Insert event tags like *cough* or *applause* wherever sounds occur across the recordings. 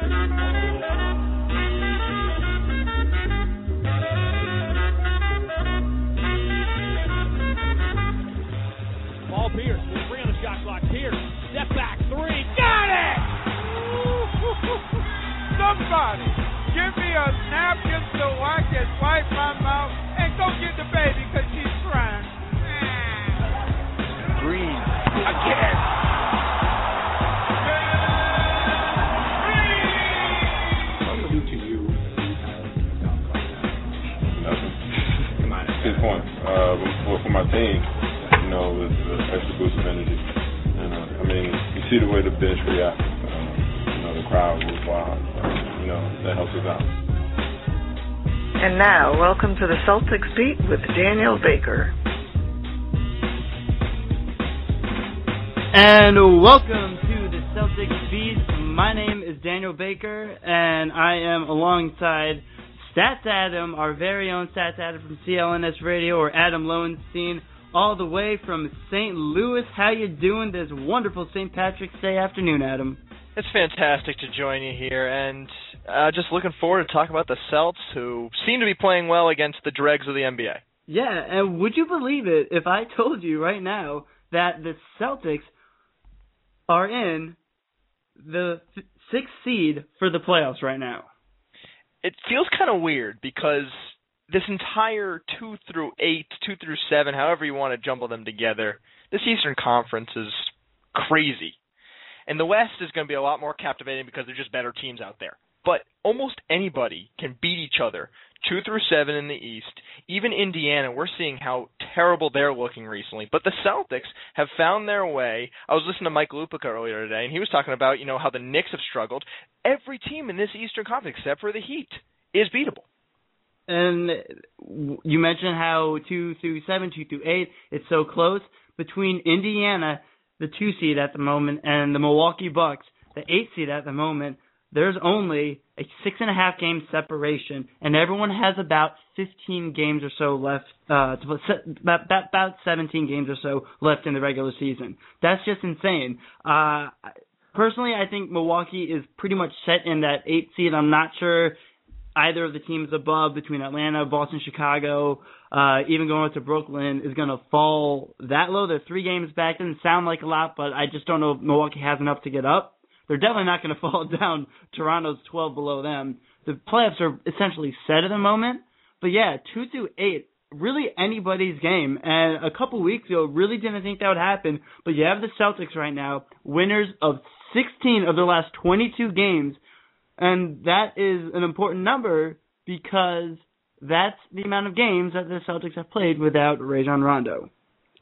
Paul Pierce with three on the shot clock. Pierce, step back three. Got it! *laughs* Somebody give me a napkin so I can wipe my mouth and go get the baby because she's crying. Green again. Six points. Uh, for, for my team, you know, with the extra boost of energy. And uh, I mean, you see the way the bench react. Uh, you know, the crowd was wild. Uh, you know, that helps us out. And now, welcome to the Celtics Beat with Daniel Baker. And welcome to the Celtics Beat. My name is Daniel Baker, and I am alongside Stats Adam, our very own Stats Adam from CLNS Radio, or Adam Lowenstein, all the way from St. Louis. How you doing this wonderful St. Patrick's Day afternoon, Adam? It's fantastic to join you here, and uh, just looking forward to talk about the Celts, who seem to be playing well against the dregs of the NBA. Yeah, and would you believe it if I told you right now that the Celtics are in the sixth seed for the playoffs right now? It feels kind of weird because this entire two through eight, two through seven, however you want to jumble them together, this Eastern Conference is crazy. And the West is going to be a lot more captivating because there's just better teams out there. But almost anybody can beat each other. Two through seven in the East. Even Indiana, we're seeing how terrible they're looking recently. But the Celtics have found their way. I was listening to Mike Lupica earlier today, and he was talking about, you know, how the Knicks have struggled. Every team in this Eastern Conference, except for the Heat, is beatable. And you mentioned how two through seven, two through eight, it's so close between Indiana, the two seed at the moment, and the Milwaukee Bucks, the eight seed at the moment. There's only a six and a half game separation, and everyone has about 15 games or so left. Uh, about, about 17 games or so left in the regular season. That's just insane. Uh, personally, I think Milwaukee is pretty much set in that eight seed. I'm not sure either of the teams above between Atlanta, Boston, Chicago, uh, even going up to Brooklyn is going to fall that low. They're three games back. Doesn't sound like a lot, but I just don't know if Milwaukee has enough to get up. They're definitely not going *laughs* to fall down. Toronto's 12 below them. The playoffs are essentially set at the moment. But yeah, two through eight, really anybody's game. And a couple weeks ago, really didn't think that would happen. But you have the Celtics right now, winners of 16 of their last 22 games. And that is an important number because that's the amount of games that the Celtics have played without Rajon Rondo.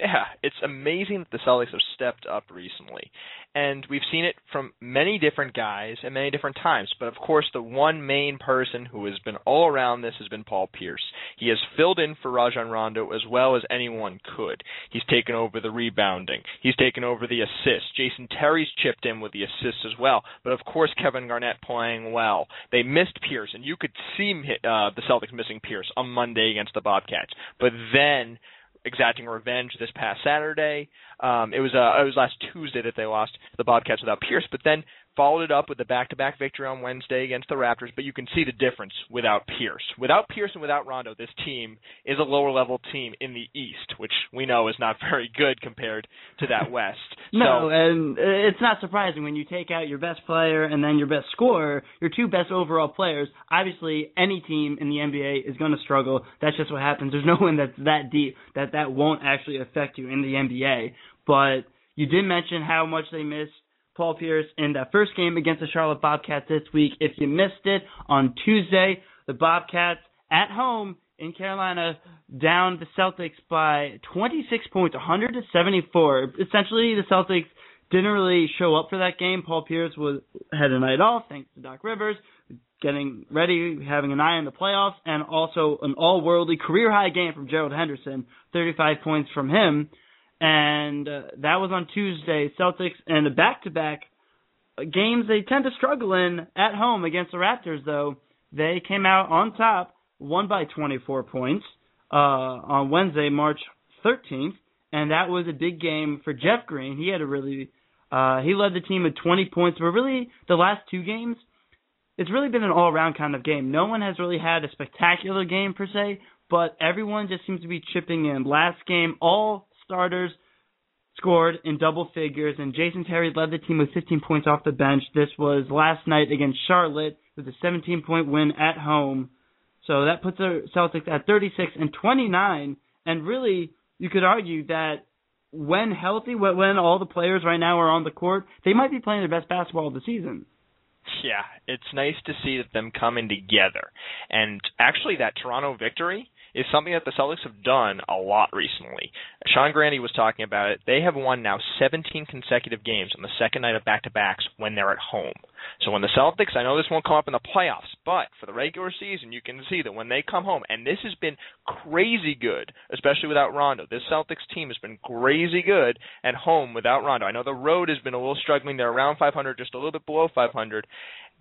Yeah, it's amazing that the Celtics have stepped up recently. And we've seen it from many different guys at many different times. But of course, the one main person who has been all around this has been Paul Pierce. He has filled in for Rajon Rondo as well as anyone could. He's taken over the rebounding, he's taken over the assists. Jason Terry's chipped in with the assists as well. But of course, Kevin Garnett playing well. They missed Pierce, and you could see uh, the Celtics missing Pierce on Monday against the Bobcats. But then exacting revenge this past Saturday. Um, it was uh, it was last Tuesday that they lost the Bobcats without Pierce, but then followed it up with a back-to-back victory on Wednesday against the Raptors, but you can see the difference without Pierce. Without Pierce and without Rondo, this team is a lower level team in the East, which we know is not *laughs* very good compared to that West. no, so, and it's not surprising when you take out your best player and then your best scorer, your two best overall players. Obviously, any team in the NBA is going to struggle. That's just what happens. There's no one that's that deep that that won't actually affect you in the NBA. But you did mention how much they missed Paul Pierce in that first game against the Charlotte Bobcats this week. If you missed it on Tuesday, the Bobcats at home in Carolina down the Celtics by 26 points, 100 to 74. Essentially, the Celtics didn't really show up for that game. Paul Pierce was had a night off thanks to Doc Rivers, getting ready, having an eye on the playoffs, and also an all-worldly career-high game from Gerald Henderson, 35 points from him and uh, that was on Tuesday. Celtics and the back-to-back games they tend to struggle in at home against the Raptors. Though they came out on top, won by 24 points uh, on Wednesday, March 13th, and that was a big game for Jeff Green. He had a really uh, he led the team with 20 points, but really the last two games. It's really been an all-around kind of game. No one has really had a spectacular game per se, but everyone just seems to be chipping in. Last game, all starters scored in double figures, and Jason Terry led the team with 15 points off the bench. This was last night against Charlotte with a 17 point win at home. So that puts the Celtics at 36 and 29. And really, you could argue that when healthy, when all the players right now are on the court, they might be playing their best basketball of the season. Yeah, it's nice to see them coming together. And actually, that Toronto victory is something that the Celtics have done a lot recently. Sean Grande was talking about it. They have won now 17 consecutive games on the second night of back-to-backs when they're at home. So when the Celtics, I know this won't come up in the playoffs, but for the regular season, you can see that when they come home, and this has been crazy good, especially without Rondo. This Celtics team has been crazy good at home without Rondo. I know the road has been a little struggling. They're around 500, just a little bit below 500,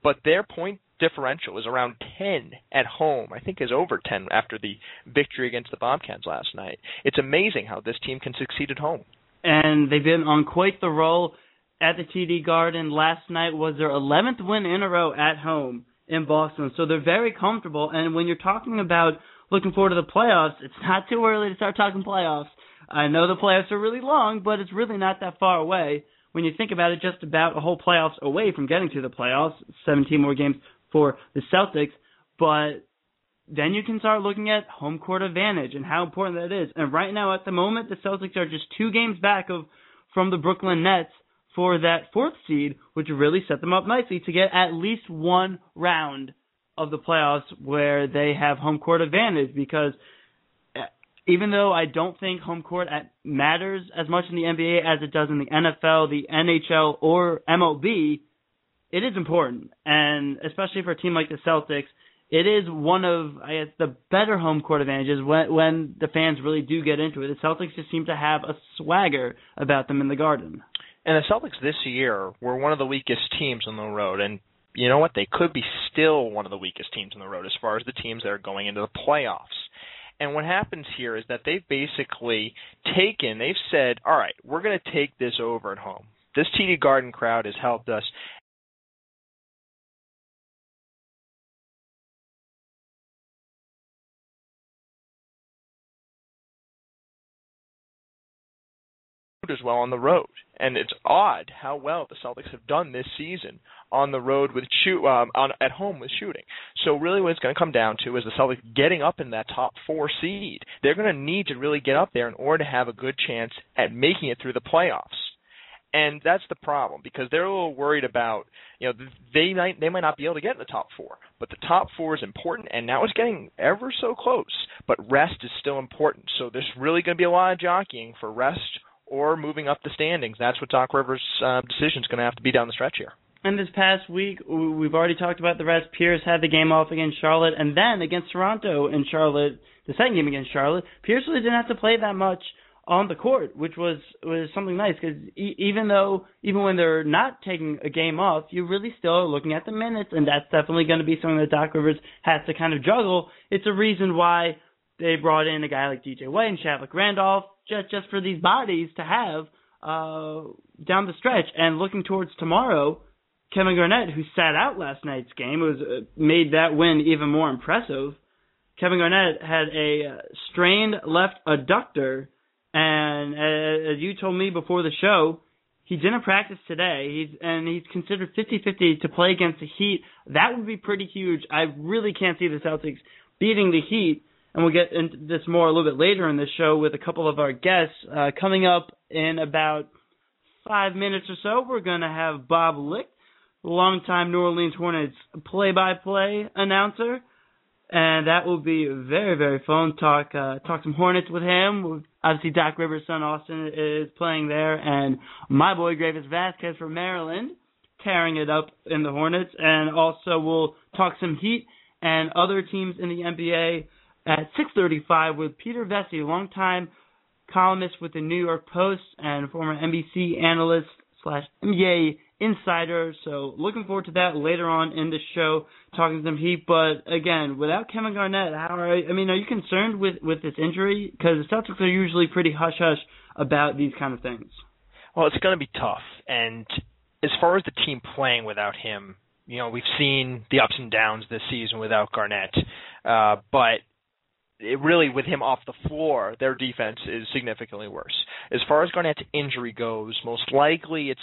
but their point differential is around 10 at home. I think is over 10 after the victory against the Bobcats last night. It's amazing how this team can succeed at home. And they've been on quite the roll at the TD Garden. Last night was their 11th win in a row at home in Boston. So they're very comfortable. And when you're talking about looking forward to the playoffs, it's not too early to start talking playoffs. I know the playoffs are really long, but it's really not that far away. When you think about it, just about a whole playoffs away from getting to the playoffs, 17 more games for the Celtics. But then you can start looking at home court advantage and how important that is. And right now, at the moment, the Celtics are just two games back of from the Brooklyn Nets for that fourth seed, which really set them up nicely to get at least one round of the playoffs where they have home court advantage. Because eh, even though I don't think home court matters as much in the NBA as it does in the NFL, the NHL, or MLB, it is important, and especially for a team like the Celtics, it is one of guess the better home court advantages when when the fans really do get into it. The Celtics just seem to have a swagger about them in the Garden. And the Celtics this year were one of the weakest teams on the road, and you know what? They could be still one of the weakest teams on the road as far as the teams that are going into the playoffs. And what happens here is that they've basically taken, they've said, all right, we're going to take this over at home. This TD Garden crowd has helped us as well on the road. And it's odd how well the Celtics have done this season on the road with shoot um, on at home with shooting. So really, what it's going to come down to is the Celtics getting up in that top four seed. They're going to need to really get up there in order to have a good chance at making it through the playoffs. And that's the problem because they're a little worried about, you know, they might they might not be able to get in the top four, but the top four is important, and now it's getting ever so close. But rest is still important, so there's really going to be a lot of jockeying for rest or moving up the standings. That's what Doc Rivers' uh, decision is going to have to be down the stretch here. And this past week, we've already talked about the rest. Pierce had the game off against Charlotte, and then against Toronto in Charlotte, the second game against Charlotte, Pierce really didn't have to play that much on the court, which was was something nice because e- even though even when they're not taking a game off, you really still are looking at the minutes, and that's definitely going to be something that Doc Rivers has to kind of juggle. It's a reason why they brought in a guy like DJ White and Shavlik Randolph just just for these bodies to have uh, down the stretch. And looking towards tomorrow, Kevin Garnett, who sat out last night's game, was uh, made that win even more impressive. Kevin Garnett had a uh, strained left adductor, and uh, as you told me before the show, he didn't practice today. He's and he's considered 50-50 to play against the Heat. That would be pretty huge. I really can't see the Celtics beating the Heat, and we'll get into this more a little bit later in the show with a couple of our guests uh, coming up in about five minutes or so. We're going to have Bob Licht, longtime New Orleans Hornets play-by-play announcer and that will be very very fun. Talk uh, talk some Hornets with him. Obviously, Doc Rivers' son Austin is playing there, and my boy Greivis Vasquez from Maryland tearing it up in the Hornets. And also, we'll talk some Heat and other teams in the NBA at 6:35 with Peter Vecsey, longtime columnist with the New York Post and former NBC analyst slash NBA insider. So looking forward to that later on in the show, talking to Heat. But again, without Kevin Garnett, how are I mean, are you concerned with with this injury? Because the Celtics are usually pretty hush hush about these kind of things. Well, it's going to be tough, and as far as the team playing without him, you know, we've seen the ups and downs this season without Garnett, uh, but it really with him off the floor, their defense is significantly worse. As far as Garnett's injury goes, most likely it's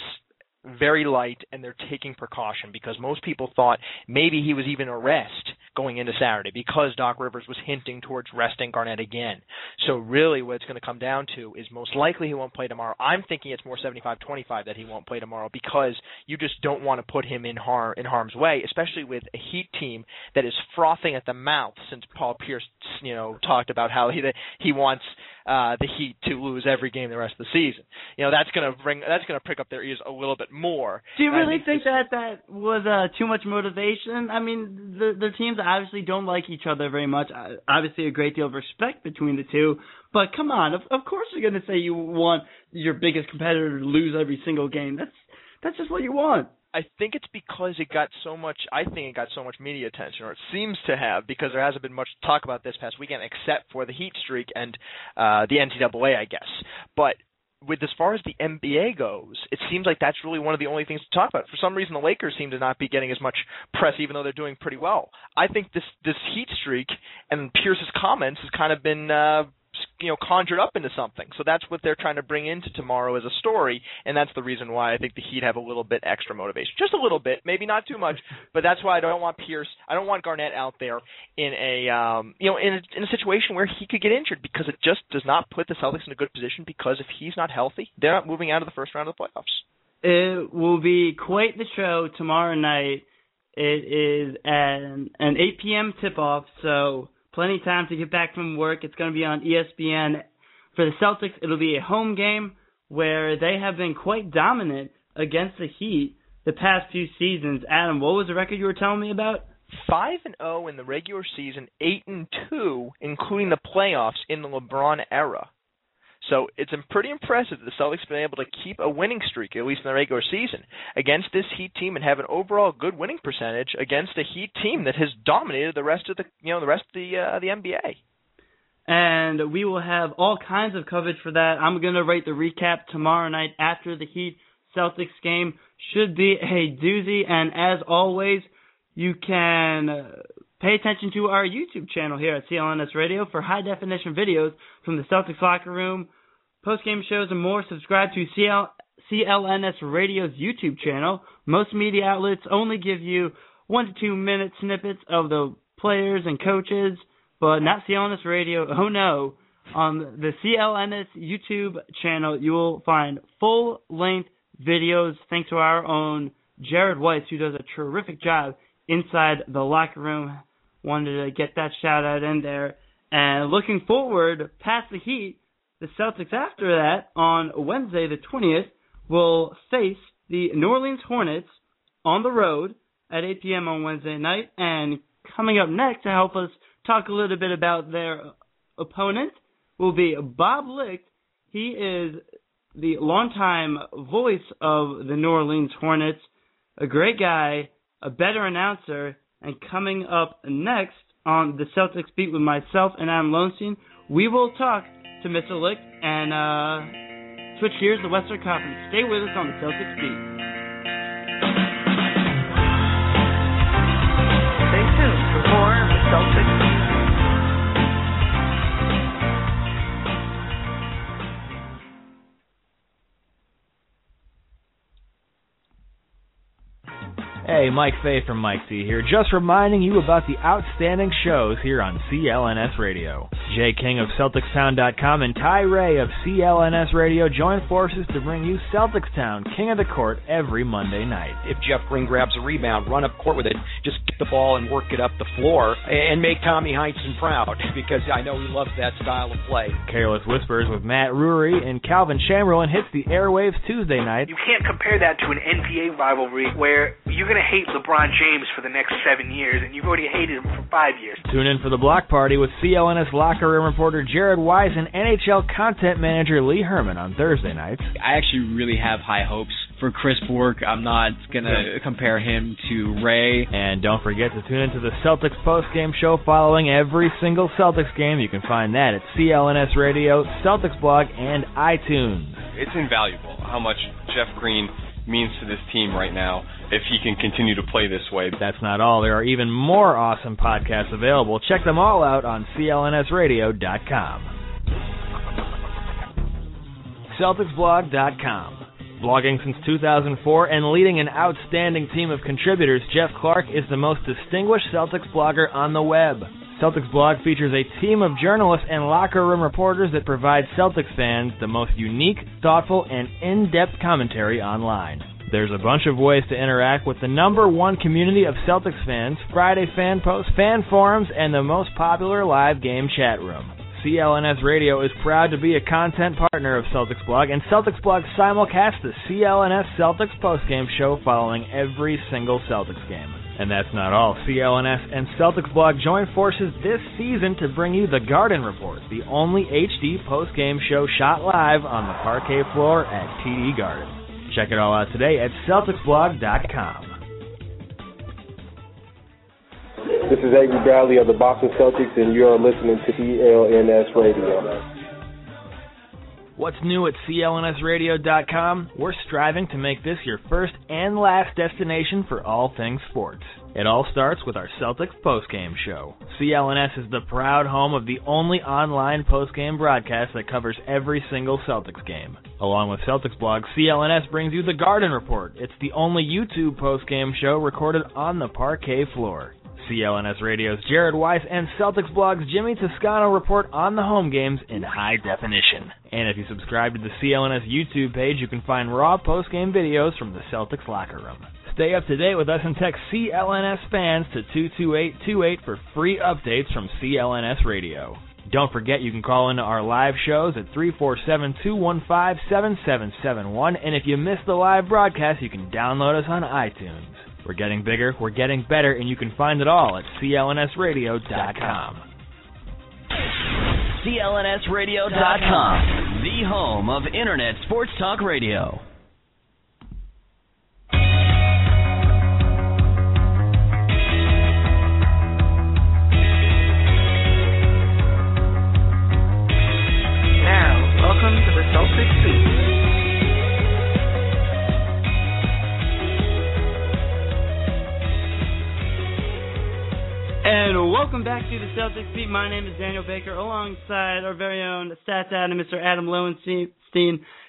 very light and they're taking precaution because most people thought maybe he was even a rest going into Saturday because Doc Rivers was hinting towards resting Garnett again. So really what it's going to come down to is most likely he won't play tomorrow. I'm thinking it's more 75-25 that he won't play tomorrow because you just don't want to put him in harm in harm's way, especially with a Heat team that is frothing at the mouth since Paul Pierce, you know, talked about how he he wants uh, the Heat to lose every game the rest of the season. You know, that's going to bring that's going to prick up their ears a little bit more. Do you really think, think that that was uh, too much motivation? I mean, the the teams obviously don't like each other very much. Obviously, a great deal of respect between the two. But come on, of of course you're going to say you want your biggest competitor to lose every single game. That's that's just what you want. I think it's because it got so much. I think it got so much media attention, or it seems to have, because there hasn't been much talk about this past weekend, except for the Heat streak and uh, the NCAA, I guess. But with as far as the NBA goes, it seems like that's really one of the only things to talk about. For some reason, the Lakers seem to not be getting as much press, even though they're doing pretty well. I think this this Heat streak and Pierce's comments has kind of been uh, you know conjured up into something. So that's what they're trying to bring into tomorrow as a story, and that's the reason why I think the Heat have a little bit extra motivation, just a little bit, maybe not too much, *laughs* but that's why I don't want Pierce, I don't want Garnett out there in a um, you know in a, in a situation where he could get injured because it just does not put the Celtics in a good position because if he's not healthy, they're not moving out of the first round of the playoffs. It will be quite the show tomorrow night. It is an an 8 p.m. tip off, so plenty of time to get back from work. It's going to be on ESPN. For the Celtics, it'll be a home game where they have been quite dominant against the Heat the past few seasons. Adam, what was the record you were telling me about? Five and zero oh in the regular season, eight and two, including the playoffs in the LeBron era. So it's pretty impressive that the Celtics have been able to keep a winning streak, at least in the regular season, against this Heat team and have an overall good winning percentage against a Heat team that has dominated the rest of the you know the rest of the uh, the NBA. And we will have all kinds of coverage for that. I'm gonna write the recap tomorrow night after the Heat Celtics game. Should be a doozy. And as always, you can uh, pay attention to our YouTube channel here at CLNS Radio for high definition videos from the Celtics locker room post game shows, and more, subscribe to CL- CLNS Radio's YouTube channel. Most media outlets only give you one to two minute snippets of the players and coaches, but not CLNS Radio. *laughs* Oh no. On the CLNS YouTube channel, you will find full length videos thanks to our own Jared Weiss, who does a terrific job inside the locker room. Wanted to get that shout out in there. And looking forward past the Heat, the Celtics, after that, on Wednesday the 20th, will face the New Orleans Hornets on the road at 8 p.m. on Wednesday night. And coming up next to help us talk a little bit about their opponent will be Bob Licht. He is the longtime voice of the New Orleans Hornets, a great guy, a better announcer, and coming up next on the Celtics beat with myself and Adam Lowenstein, we will talk to Mr. Licht and uh, switch gears to Western Conference. Stay with us on the Celtics beat. Stay tuned for more of the Celtics beat. Hey, Mike Fay from Mike C here, just reminding you about the outstanding shows here on CLNS Radio. Jay King of CelticsTown.com and Ty Ray of CLNS Radio join forces to bring you Celtics Town, King of the Court, every Monday night. If Jeff Green grabs a rebound, run up court with it, just get the ball and work it up the floor, and make Tommy Heinsohn proud, because I know he loves that style of play. Careless Whispers with Matt Rury and Calvin Chamberlain hits the airwaves Tuesday night. You can't compare that to an NBA rivalry where you're going to hate LeBron James for the next seven years, and you've already hated him for five years. Tune in for the block party with CLNS locker room reporter Jared Weiss and NHL content manager Lee Herman on Thursday nights. I actually really have high hopes for Chris Bourque. I'm not going to compare him to Ray. And don't forget to tune into the Celtics post-game show following every single Celtics game. You can find that at CLNS Radio, Celtics blog, and iTunes. It's invaluable how much Jeff Green means to this team right now if he can continue to play this way. That's not all. There are even more awesome podcasts available. Check them all out on clnsradio.com. CelticsBlog.com. Blogging since 2004 and leading an outstanding team of contributors, Jeff Clark is the most distinguished Celtics blogger on the web. Celtics blog features a team of journalists and locker room reporters that provide Celtics fans the most unique, thoughtful, and in-depth commentary online. There's a bunch of ways to interact with the number one community of Celtics fans, Friday fan posts, fan forums, and the most popular live game chat room. CLNS Radio is proud to be a content partner of Celtics Blog, and Celtics Blog simulcasts the CLNS Celtics postgame show following every single Celtics game. And that's not all. CLNS and Celtics Blog join forces this season to bring you the Garden Report, the only HD postgame show shot live on the parquet floor at TD Garden. Check it all out today at CelticsBlog.com. This is Avery Bradley of the Boston Celtics, and you're listening to CLNS Radio. What's new at CLNSradio.com? We're striving to make this your first and last destination for all things sports. It all starts with our Celtics postgame show. CLNS is the proud home of the only online postgame broadcast that covers every single Celtics game. Along with Celtics blog, CLNS brings you the Garden Report. It's the only YouTube postgame show recorded on the parquet floor. CLNS Radio's Jared Weiss and Celtics blog's Jimmy Toscano report on the home games in high definition. And if you subscribe to the CLNS YouTube page, you can find raw post-game videos from the Celtics locker room. Stay up to date with us and text CLNS fans to 22828 for free updates from CLNS Radio. Don't forget you can call into our live shows at 347-215-7771 and if you miss the live broadcast, you can download us on iTunes. We're getting bigger, we're getting better, and you can find it all at clnsradio.com. clnsradio.com, the home of Internet Sports Talk Radio. Now, welcome to the Celtics Beat. And welcome back to the Celtics Beat. My name is Daniel Baker, alongside our very own Stats Adam, Mr. Adam Lowenstein.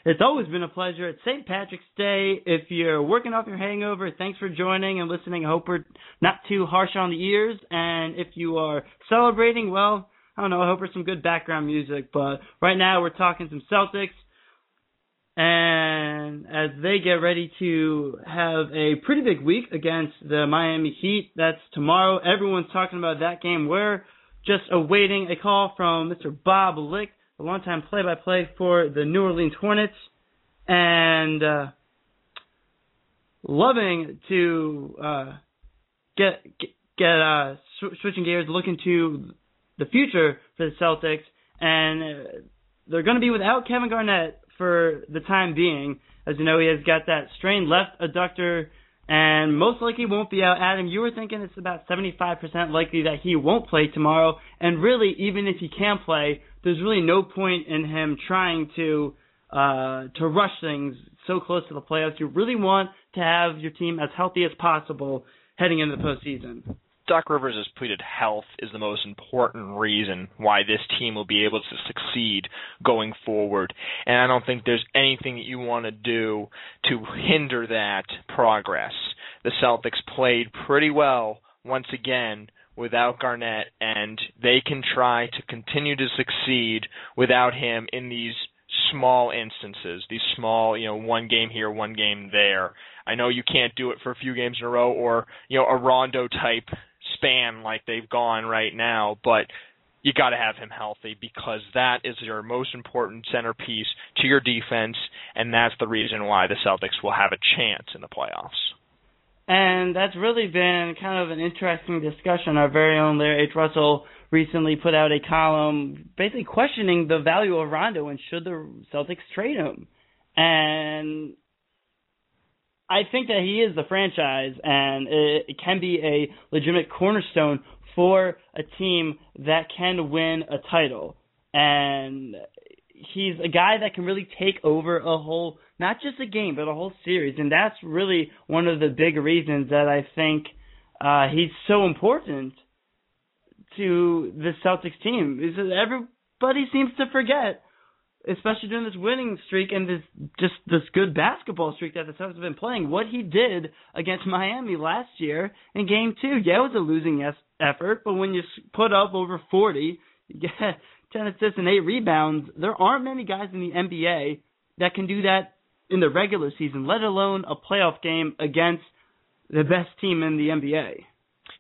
It's always been a pleasure. It's St. Patrick's Day. If you're working off your hangover, thanks for joining and listening. I hope we're not too harsh on the ears. And if you are celebrating, well, I don't know. I hope for some good background music. But right now, we're talking some Celtics. And as they get ready to have a pretty big week against the Miami Heat, that's tomorrow. Everyone's talking about that game. We're just awaiting a call from Mr. Bob Licht, the longtime play-by-play for the New Orleans Hornets, and uh, loving to uh, get get, uh, sw- switching gears, looking into the future for the Celtics, and uh, they're going to be without Kevin Garnett for the time being. As you know, he has got that strained left adductor and most likely won't be out. Adam, you were thinking it's about 75% likely that he won't play tomorrow. And really, even if he can play, there's really no point in him trying to uh, to rush things so close to the playoffs. You really want to have your team as healthy as possible heading into the postseason. Doc Rivers has pleaded health is the most important reason why this team will be able to succeed going forward. And I don't think there's anything that you want to do to hinder that progress. the Celtics played pretty well once again without Garnett, and they can try to continue to succeed without him in these small instances, these small, you know, one game here, one game there. I know you can't do it for a few games in a row or, you know, a Rondo type span like they've gone right now, but you got to have him healthy because that is your most important centerpiece to your defense, and that's the reason why the Celtics will have a chance in the playoffs. And that's really been kind of an interesting discussion. Our very own Larry H. Russell recently put out a column basically questioning the value of Rondo and should the Celtics trade him. And I think that he is the franchise and it, it can be a legitimate cornerstone for a team that can win a title. And he's a guy that can really take over a whole not just a game but a whole series and that's really one of the big reasons that I think uh he's so important to the Celtics team is that everybody seems to forget especially during this winning streak and this just this good basketball streak that the Celtics have been playing what he did against Miami last year in game 2 yeah it was a losing effort but when you put up over 40 *laughs* you get 10 assists and 8 rebounds. There aren't many guys in the NBA that can do that in the regular season, let alone a playoff game against the best team in the NBA.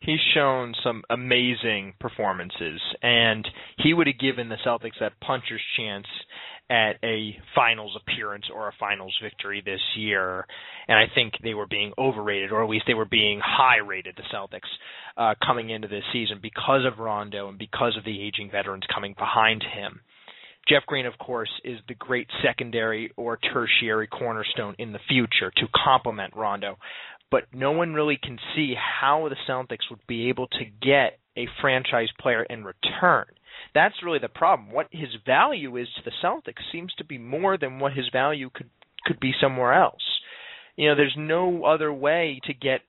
He's shown some amazing performances, and he would have given the Celtics that puncher's chance at a finals appearance or a finals victory this year. And I think they were being overrated, or at least they were being high rated, the Celtics, uh, coming into this season because of Rondo and because of the aging veterans coming behind him. Jeff Green, of course, is the great secondary or tertiary cornerstone in the future to complement Rondo. But no one really can see how the Celtics would be able to get a franchise player in return. That's really the problem. What his value is to the Celtics seems to be more than what his value could could be somewhere else. You know, there's no other way to get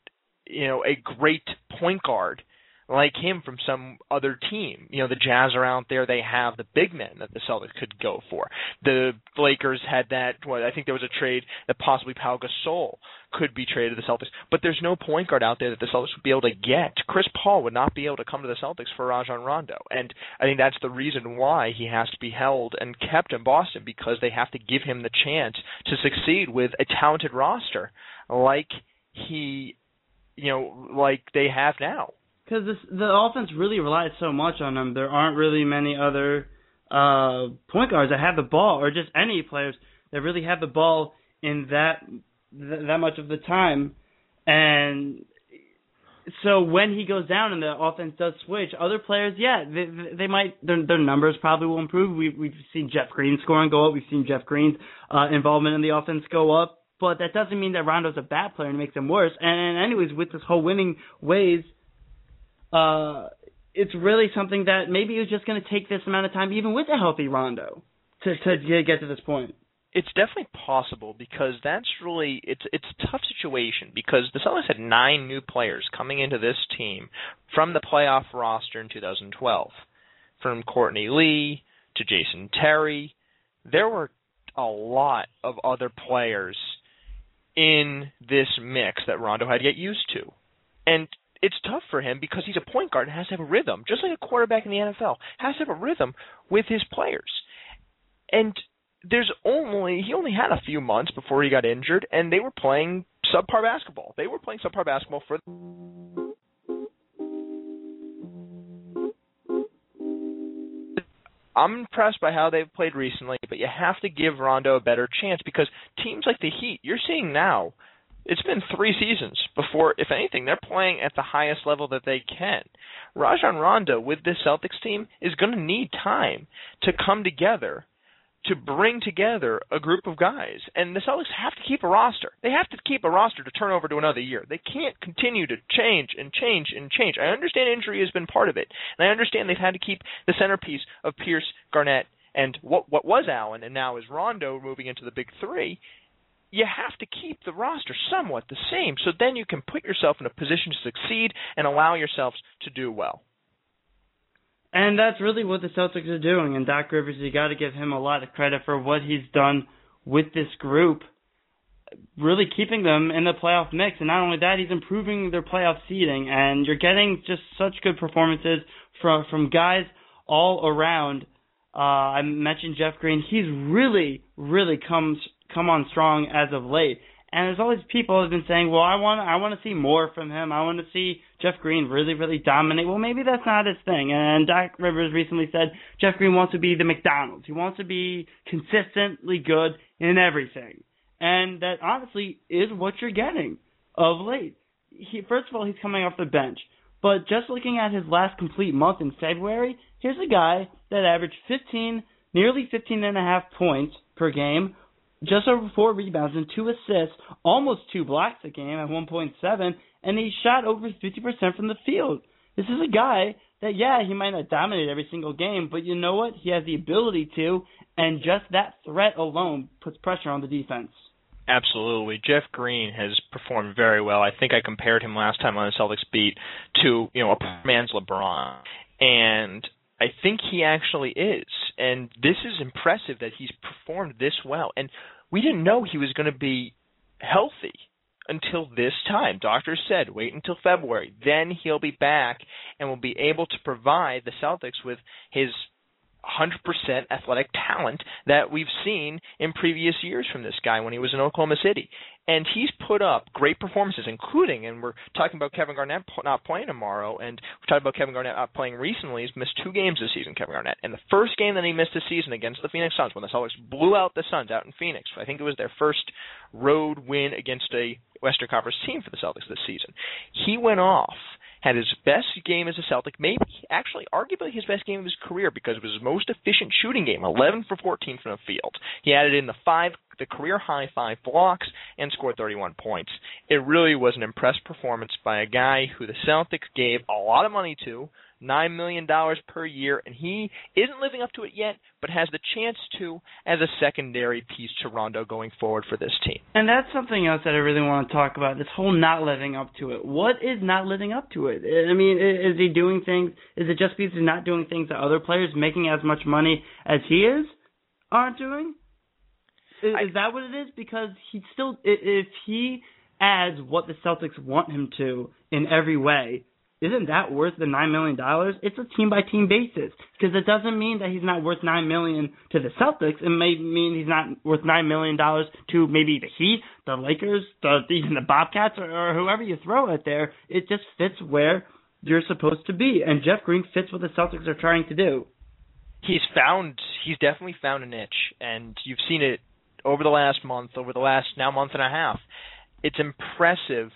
you know a great point guard like him from some other team. You know, the Jazz are out there; they have the big men that the Celtics could go for. The Lakers had that. What I think there was a trade that possibly Pau Gasol could be traded to the Celtics, but there's no point guard out there that the Celtics would be able to get. Chris Paul would not be able to come to the Celtics for Rajon Rondo, and I think that's the reason why he has to be held and kept in Boston because they have to give him the chance to succeed with a talented roster like he you know like they have now because the offense really relies so much on him. There aren't really many other uh, point guards that have the ball, or just any players that really have the ball in that that much of the time. And so when he goes down and the offense does switch, other players, yeah, they, they might their their numbers probably will improve. We we've seen Jeff Green scoring go up. We've seen Jeff Green's uh, involvement in the offense go up. But that doesn't mean that Rondo's a bad player and makes him worse. And anyways, with this whole winning ways uh, it's really something that maybe it was just going to take this amount of time, even with a healthy Rondo, to to get to this point. It's definitely possible because that's really it's it's a tough situation because the Celtics had nine new players coming into this team from the playoff roster in 2012, from Courtney Lee to Jason Terry. There were a lot of other players in this mix that Rondo had to get used to. And it's tough for him because he's a point guard and has to have a rhythm, just like a quarterback in the NFL has to have a rhythm with his players. And there's only he only had a few months before he got injured, and they were playing subpar basketball. They were playing subpar basketball for. I'm impressed by how they've played recently, but you have to give Rondo a better chance because teams like the Heat, you're seeing now it's been three seasons before, if anything, they're playing at the highest level that they can. Rajon Rondo with this Celtics team is going to need time to come together to bring together a group of guys. And the Celtics have to keep a roster. They have to keep a roster to turn over to another year. They can't continue to change and change and change. I understand injury has been part of it. And I understand they've had to keep the centerpiece of Pierce, Garnett, and what what was Allen and now is Rondo moving into the big three you have to keep the roster somewhat the same so then you can put yourself in a position to succeed and allow yourselves to do well. And that's really what the Celtics are doing. And Doc Rivers, you got to give him a lot of credit for what he's done with this group. really keeping them in the playoff mix. And not only that, he's improving their playoff seeding. And you're getting just such good performances from from guys all around. Uh, I mentioned Jeff Green. He's really, really comes come on strong as of late. And there's always people who've been saying, "Well, I want I want to see more from him. I want to see Jeff Green really, really dominate." Well, maybe that's not his thing. And Doc Rivers recently said Jeff Green wants to be the McDonald's. He wants to be consistently good in everything, and that honestly is what you're getting of late. He first of all, he's coming off the bench, but just looking at his last complete month in February, here's a guy that averaged 15, nearly 15 and a half points per game just over four rebounds and two assists, almost two blocks a game at 1.7, and he shot over 50% from the field. This is a guy that, yeah, he might not dominate every single game, but you know what? He has the ability to, and just that threat alone puts pressure on the defense. Absolutely. Jeff Green has performed very well. I think I compared him last time on the Celtics beat to, you know, a man's LeBron. And I think he actually is. And this is impressive that he's performed this well. And we didn't know he was going to be healthy until this time. Doctors said wait until February. Then he'll be back and will be able to provide the Celtics with his 100% athletic talent that we've seen in previous years from this guy when he was in Oklahoma City. And he's put up great performances, including, and we're talking about Kevin Garnett not playing tomorrow, and we're talking about Kevin Garnett not playing recently. He's missed two games this season, Kevin Garnett. And the first game that he missed this season against the Phoenix Suns, when the Celtics blew out the Suns out in Phoenix, I think it was their first road win against a Western Conference team for the Celtics this season. He went off had his best game as a Celtic, maybe actually arguably his best game of his career because it was his most efficient shooting game, 11 for 14 from the field. He added in the five, the career high five blocks and scored 31 points. It really was an impressive performance by a guy who the Celtics gave a lot of money to, nine million dollars per year, and he isn't living up to it yet, but has the chance to as a secondary piece to Rondo going forward for this team. And that's something else that I really want to talk about. This whole not living up to it. What is not living up to it? I mean, is he doing things? Is it just because he's not doing things that other players making as much money as he is aren't doing? Is, I, is that what it is? Because he still, if he adds what the Celtics want him to in every way, isn't that worth the nine million dollars? It's a team by team basis because it doesn't mean that he's not worth nine million to the Celtics. It may mean he's not worth nine million dollars to maybe the Heat, the Lakers, the even the Bobcats, or, or whoever you throw it there. It just fits where you're supposed to be, and Jeff Green fits what the Celtics are trying to do. He's found. He's definitely found a niche, and you've seen it over the last month, over the last now month and a half. It's impressive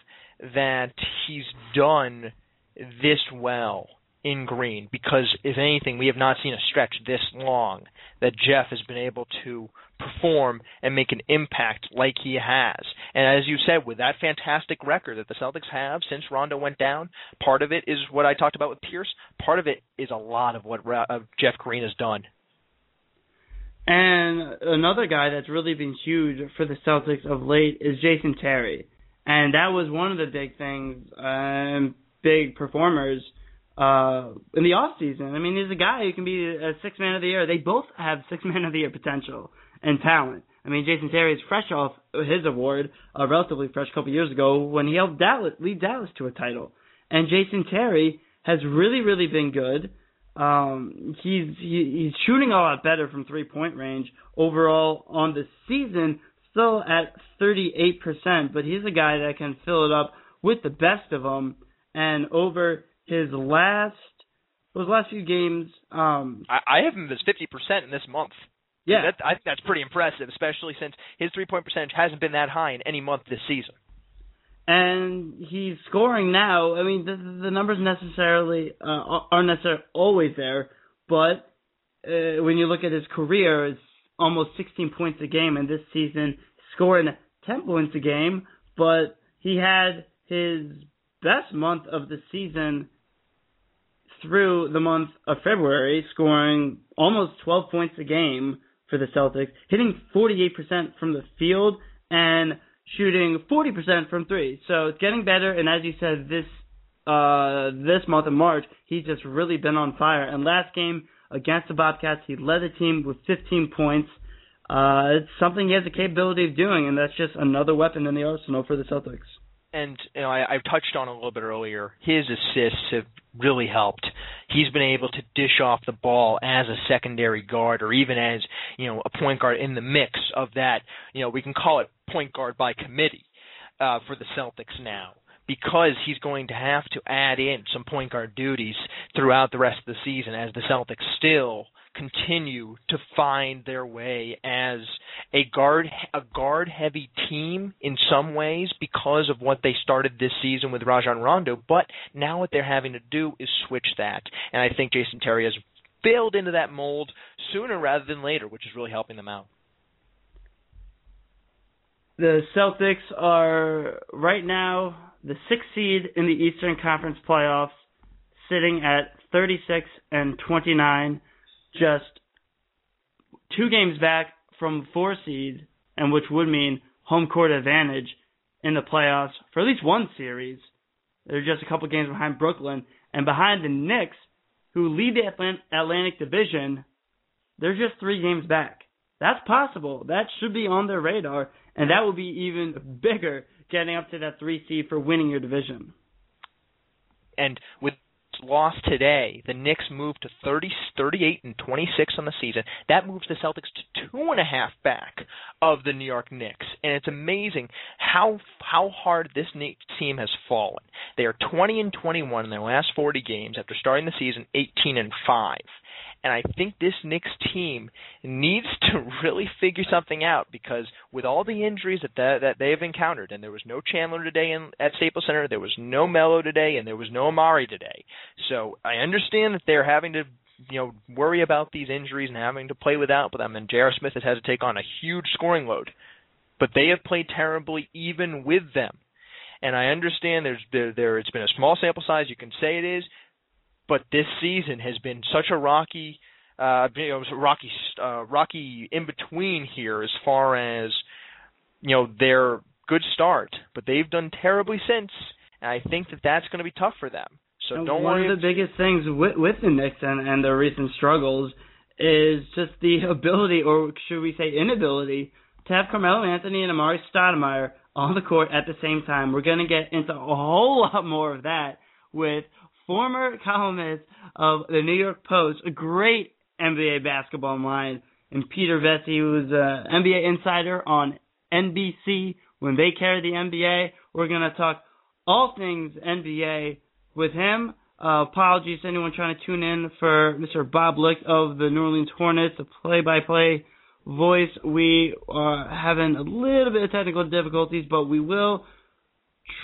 that he's done this well in green because if anything we have not seen a stretch this long that Jeff has been able to perform and make an impact like he has. And as you said with that fantastic record that the Celtics have since Rondo went down, part of it is what I talked about with Pierce, part of it is a lot of what Jeff Green has done. And another guy that's really been huge for the Celtics of late is Jason Terry. And that was one of the big things um, big performers uh, in the off season. I mean, he's a guy who can be a six man of the year. They both have six *laughs* man of the year potential and talent. I mean, Jason Terry is fresh off his award, uh, relatively fresh, a couple years ago when he helped Dallas lead Dallas to a title. And Jason Terry has really, really been good. Um, he's he, he's shooting a lot better from three point range overall on the season, still at 38%. But he's a guy that can fill it up with the best of them and over his last those last few games, um, I, I have him as fifty percent in this month. Yeah, that, I think that's pretty impressive, especially since his three point percentage hasn't been that high in any month this season. And he's scoring now. I mean, the, the numbers necessarily uh, aren't necessarily always there, but uh, when you look at his career, it's almost 16 points a game, and this season scoring 10 points a game. But he had his best month of the season through the month of February, scoring almost 12 points a game for the Celtics, hitting 48% from the field and shooting 40% from three. So it's getting better. And as you said, this uh, this month of March, he's just really been on fire. And last game against the Bobcats, he led the team with 15 points. uh, it's something he has the capability of doing, and that's just another weapon in the arsenal for the Celtics. And you know, I, I touched on a little bit earlier. His assists have really helped. He's been able to dish off the ball as a secondary guard, or even as you know a point guard in the mix of that. You know, we can call it point guard by committee uh, for the Celtics now because he's going to have to add in some point guard duties throughout the rest of the season as the Celtics still continue to find their way as a guard a guard heavy team in some ways because of what they started this season with Rajon Rondo, but now what they're having to do is switch that. And I think Jason Terry has failed into that mold sooner rather than later, which is really helping them out. The Celtics are right now the sixth seed in the Eastern Conference playoffs, sitting at 36 and 29 just two games back from four seed, and which would mean home court advantage in the playoffs for at least one series. They're just a couple games behind Brooklyn and behind the Knicks, who lead the Atlantic Division. They're just three games back. That's possible. That should be on their radar, and that will be even bigger getting up to that three seed for winning your division. And with lost today, the Knicks moved to 30, 38 and 26 on the season. That moves the Celtics to two and a half back of the New York Knicks, and it's amazing how how hard this Knicks team has fallen. They are 20 and 21 in their last 40 games after starting the season 18 and 5. And I think this Knicks team needs to *laughs* really figure something out because with all the injuries that that, that they have encountered, and there was no Chandler today in, at Staples Center, there was no Melo today, and there was no Amar'e today. So I understand that they're having to you know worry about these injuries and having to play without them. And J.R. Smith has had to take on a huge scoring load, but they have played terribly even with them. And I understand there's there, there it's been a small sample size. You can say it is, but this season has been such a rocky, uh, you know, rocky, uh, rocky in between here as far as you know their good start, but they've done terribly since, and I think that that's going to be tough for them. So and don't one worry. One of the biggest things with, with the Knicks and, and their recent struggles is just the *laughs* ability, or should we say inability, to have Carmelo Anthony and Amar'e Stoudemire on the court at the same time. We're going to get into a whole lot more of that with former columnist of the New York Post, a great NBA basketball mind, and Peter Vecsey, who's an NBA insider on NBC when they carry the NBA. We're going to talk all things NBA with him. Uh, apologies to anyone trying to tune in for Mr. Bob Licht of the New Orleans Hornets, the play-by-play voice. We are having a little bit of technical difficulties, but we will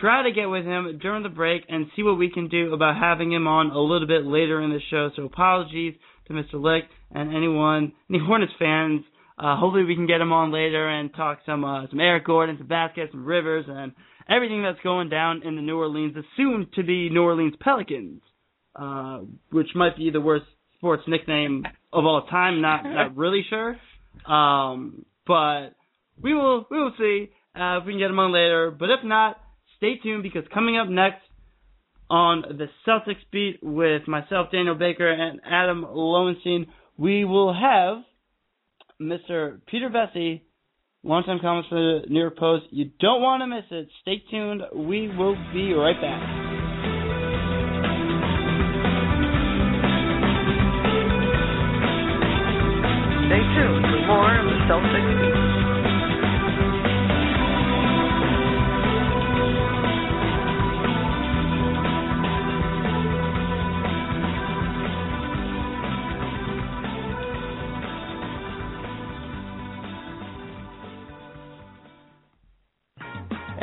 try to get with him during the break and see what we can do about having him on a little bit later in the show. So apologies to Mr. Licht and anyone, any *laughs* Hornets fans. Uh, hopefully we can get him on later and talk some uh, some Eric Gordon, some Vasquez, some Rivers, and everything that's going down in the New Orleans, the soon to be New Orleans Pelicans, uh, which might be the worst sports nickname of all time. Not not *laughs* really sure, um, but we will we will see uh, if we can get him on later. But if not, stay tuned because coming up next on the Celtics beat with myself, Daniel Baker, and Adam Lowenstein, we will have Mr. Peter Vecsey, longtime columnist for the New York Post. You don't want to miss it. Stay tuned. We will be right back. Stay tuned for more of the Celtics beat.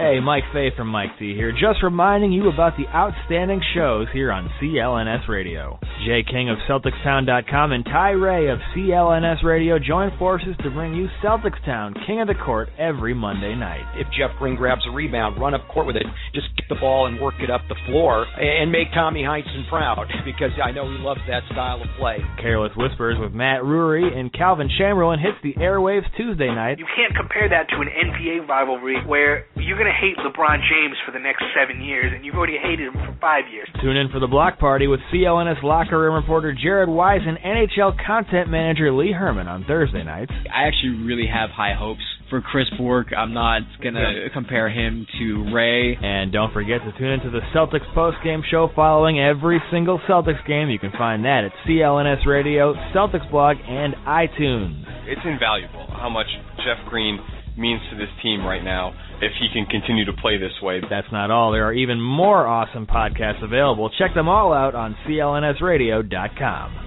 Hey, Mike Fay from Mike C here, just reminding you about the outstanding shows here on CLNS Radio. Jay King of CelticsTown.com and Ty Ray of CLNS Radio join forces to bring you Celtics Town, King of the Court, every Monday night. If Jeff Green grabs a rebound, run up court with it, just get the ball and work it up the floor, and make Tommy Heinsohn proud, because I know he loves that style of play. Careless Whispers with Matt Rury and Calvin Chamberlain hits the airwaves Tuesday night. You can't compare that to an NBA rivalry where you're going to hate LeBron James for the next seven years, and you've already hated him for five years. Tune in for the block party with CLNS locker locker room reporter Jared Weiss and NHL content manager Lee Herman on Thursday nights. I actually really have high hopes for Chris Bourque. I'm not going to compare him to Ray. And don't forget to tune into the Celtics post-game show following every single Celtics game. You can find that at CLNS Radio, Celtics blog, and iTunes. It's invaluable how much Jeff Green means to this team right now if he can continue to play this way. That's not all. There are even more awesome podcasts available. Check them all out on clnsradio.com.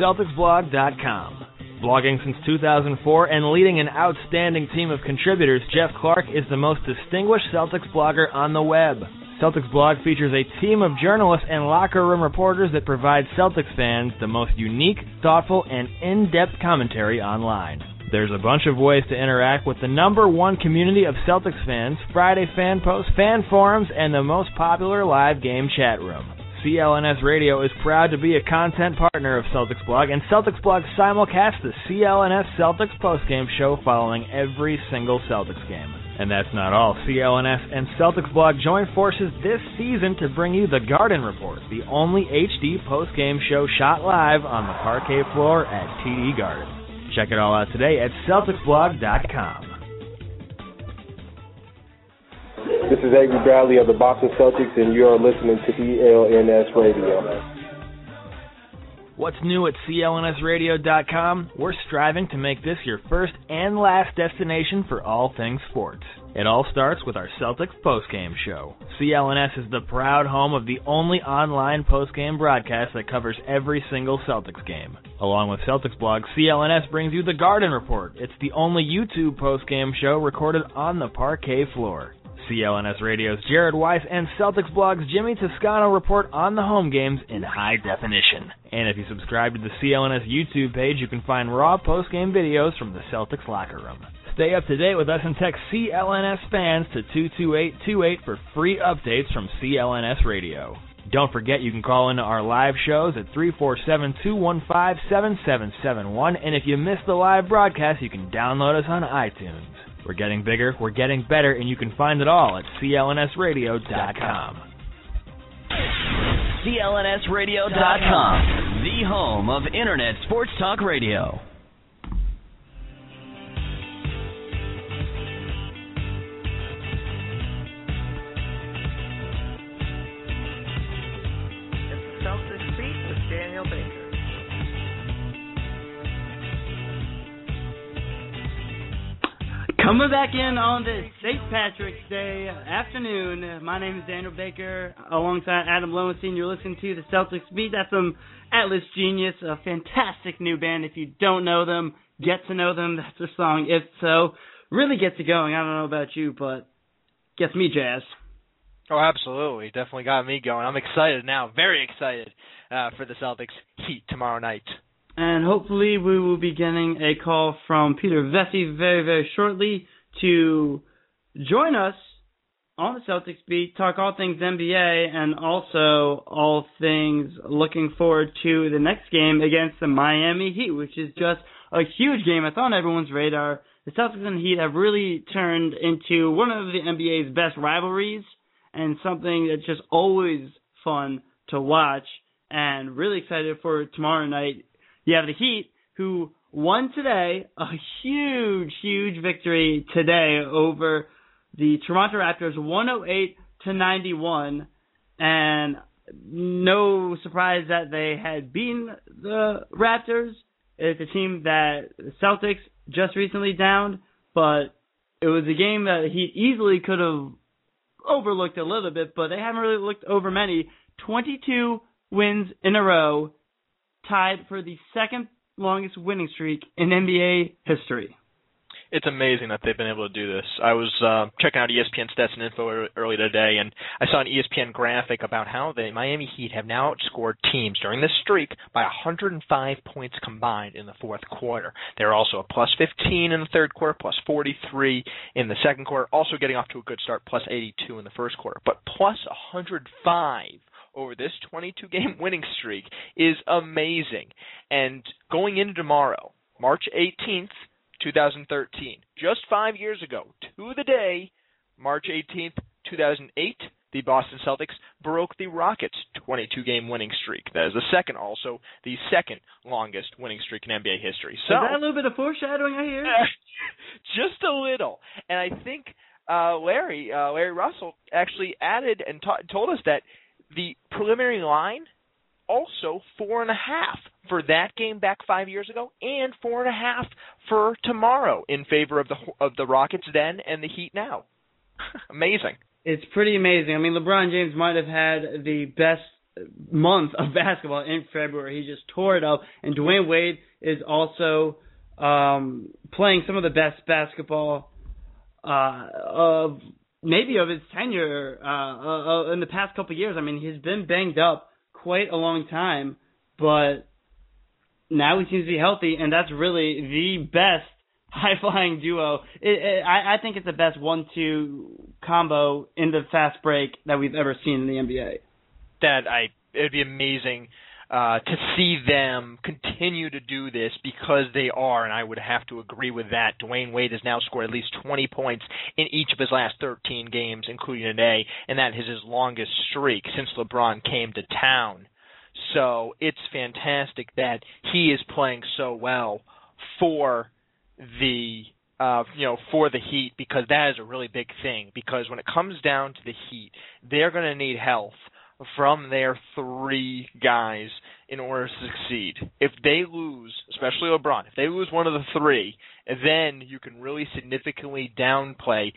CelticsBlog.com. Blogging since 2004 and leading an outstanding team of contributors, Jeff Clark is the most distinguished Celtics blogger on the web. Celtics blog features a team of journalists and locker room reporters that provide Celtics fans the most unique, thoughtful, and in-depth commentary online. There's a bunch of ways to interact with the number one community of Celtics fans, Friday fan posts, fan forums, and the most popular live game chat room. CLNS Radio is proud to be a content partner of Celtics Blog, and Celtics Blog simulcasts the CLNS Celtics postgame show following every single Celtics game. And that's not all. CLNS and Celtics Blog join forces this season to bring you the Garden Report, the only HD postgame show shot live on the parquet floor at TD Garden. Check it all out today at CelticsBlog.com. This is Avery Bradley of the Boston Celtics, and you are listening to CLNS Radio. What's new at CLNSradio.com? We're striving to make this your first and last destination for all things sports. It all starts with our Celtics postgame show. CLNS is the proud home of the only online postgame broadcast that covers every single Celtics game. Along with Celtics blog, CLNS brings you the Garden Report. It's the only YouTube postgame show recorded on the parquet floor. CLNS Radio's Jared Weiss and Celtics Blog's Jimmy Toscano report on the home games in high definition. And if you subscribe to the CLNS YouTube page, you can find raw post-game videos from the Celtics locker room. Stay up to date with us and text CLNS fans to 22828 for free updates from CLNS Radio. Don't forget you can call into our live shows at 347-215-7771 and if you missed the live broadcast, you can download us on iTunes. We're getting bigger, we're getting better, and you can find it all at clnsradio.com. CLNSradio.com, the home of Internet Sports Talk Radio. It's Celtics Beat with Daniel Baker. Coming back in on this St. Patrick's Day afternoon. My name is Daniel Baker, alongside Adam Lowenstein. You're listening to the Celtics Beat. That's some Atlas Genius, a fantastic new band. If you don't know them, get to know them. *laughs* That's their song. If so, really gets it going. I don't know about you, but gets me jazzed. Oh, absolutely. Definitely got me going. I'm excited now. Very excited uh, for the Celtics Heat tomorrow night. And hopefully we will be getting a call from Peter Vecsey very, very shortly to join us on the Celtics beat, talk all things NBA and also all things looking forward to the next game against the Miami Heat, which is just a huge game. It's on everyone's radar. The Celtics and Heat have really turned into one of the NBA's best rivalries and something that's just always fun to watch and really excited for tomorrow night you have the Heat, who won today, a huge, huge victory today over the Toronto Raptors, 108 to 91, and no surprise that they had beaten the Raptors. It's a team that the Celtics just recently downed, but it was a game that Heat easily could have overlooked a little bit, but they haven't really looked over many. 22 wins in a row tied for the second longest winning streak in NBA history. It's amazing that they've been able to do this. I was uh, checking out ESPN stats and info early today, and I saw an ESPN graphic about how the Miami Heat have now outscored teams during this streak by 105 points combined in the fourth quarter. They're also a plus 15 in the third quarter, plus 43 in the second quarter, also getting off to a good start, plus 82 in the first quarter, but plus 105 over this 22 game *laughs* winning streak is amazing. And going into tomorrow, March 18th, 2013, just five years ago, to the day, March 18th, 2008, the Boston Celtics broke the Rockets' 22-game winning streak. That is the second, also the second longest winning streak in NBA history. So is that a little bit of foreshadowing I hear? *laughs* just a little, and I think uh, Larry uh, Larry Russell actually added and ta- told us that the preliminary line also four and a half for that game back five years ago, and four and a half for tomorrow in favor of the of the Rockets then and the Heat now. *laughs* amazing. It's pretty amazing. I mean, LeBron James might have had the best month of basketball in February. He just tore it up, and Dwyane Wade is also um, playing some of the best basketball uh, of maybe of his tenure uh, uh, in the past couple years. I mean, he's been banged up quite a long time, but now he seems to be healthy, and that's really the best *laughs* high flying duo. It, it, I, I think it's the best one two combo in the fast break that we've ever seen in the NBA. That I it would be amazing uh, to see them continue to do this because they are, and I would have to agree with that. Dwyane Wade has now scored at least 20 points in each of his last 13 games, including today, and that is his longest streak since LeBron came to town. So it's fantastic that he is playing so well for the uh, you know, for the Heat because that is a really big thing. Because when it comes down to the Heat, they're going to need health from their three guys in order to succeed. If they lose, especially LeBron, if they lose one of the three, then you can really significantly downplay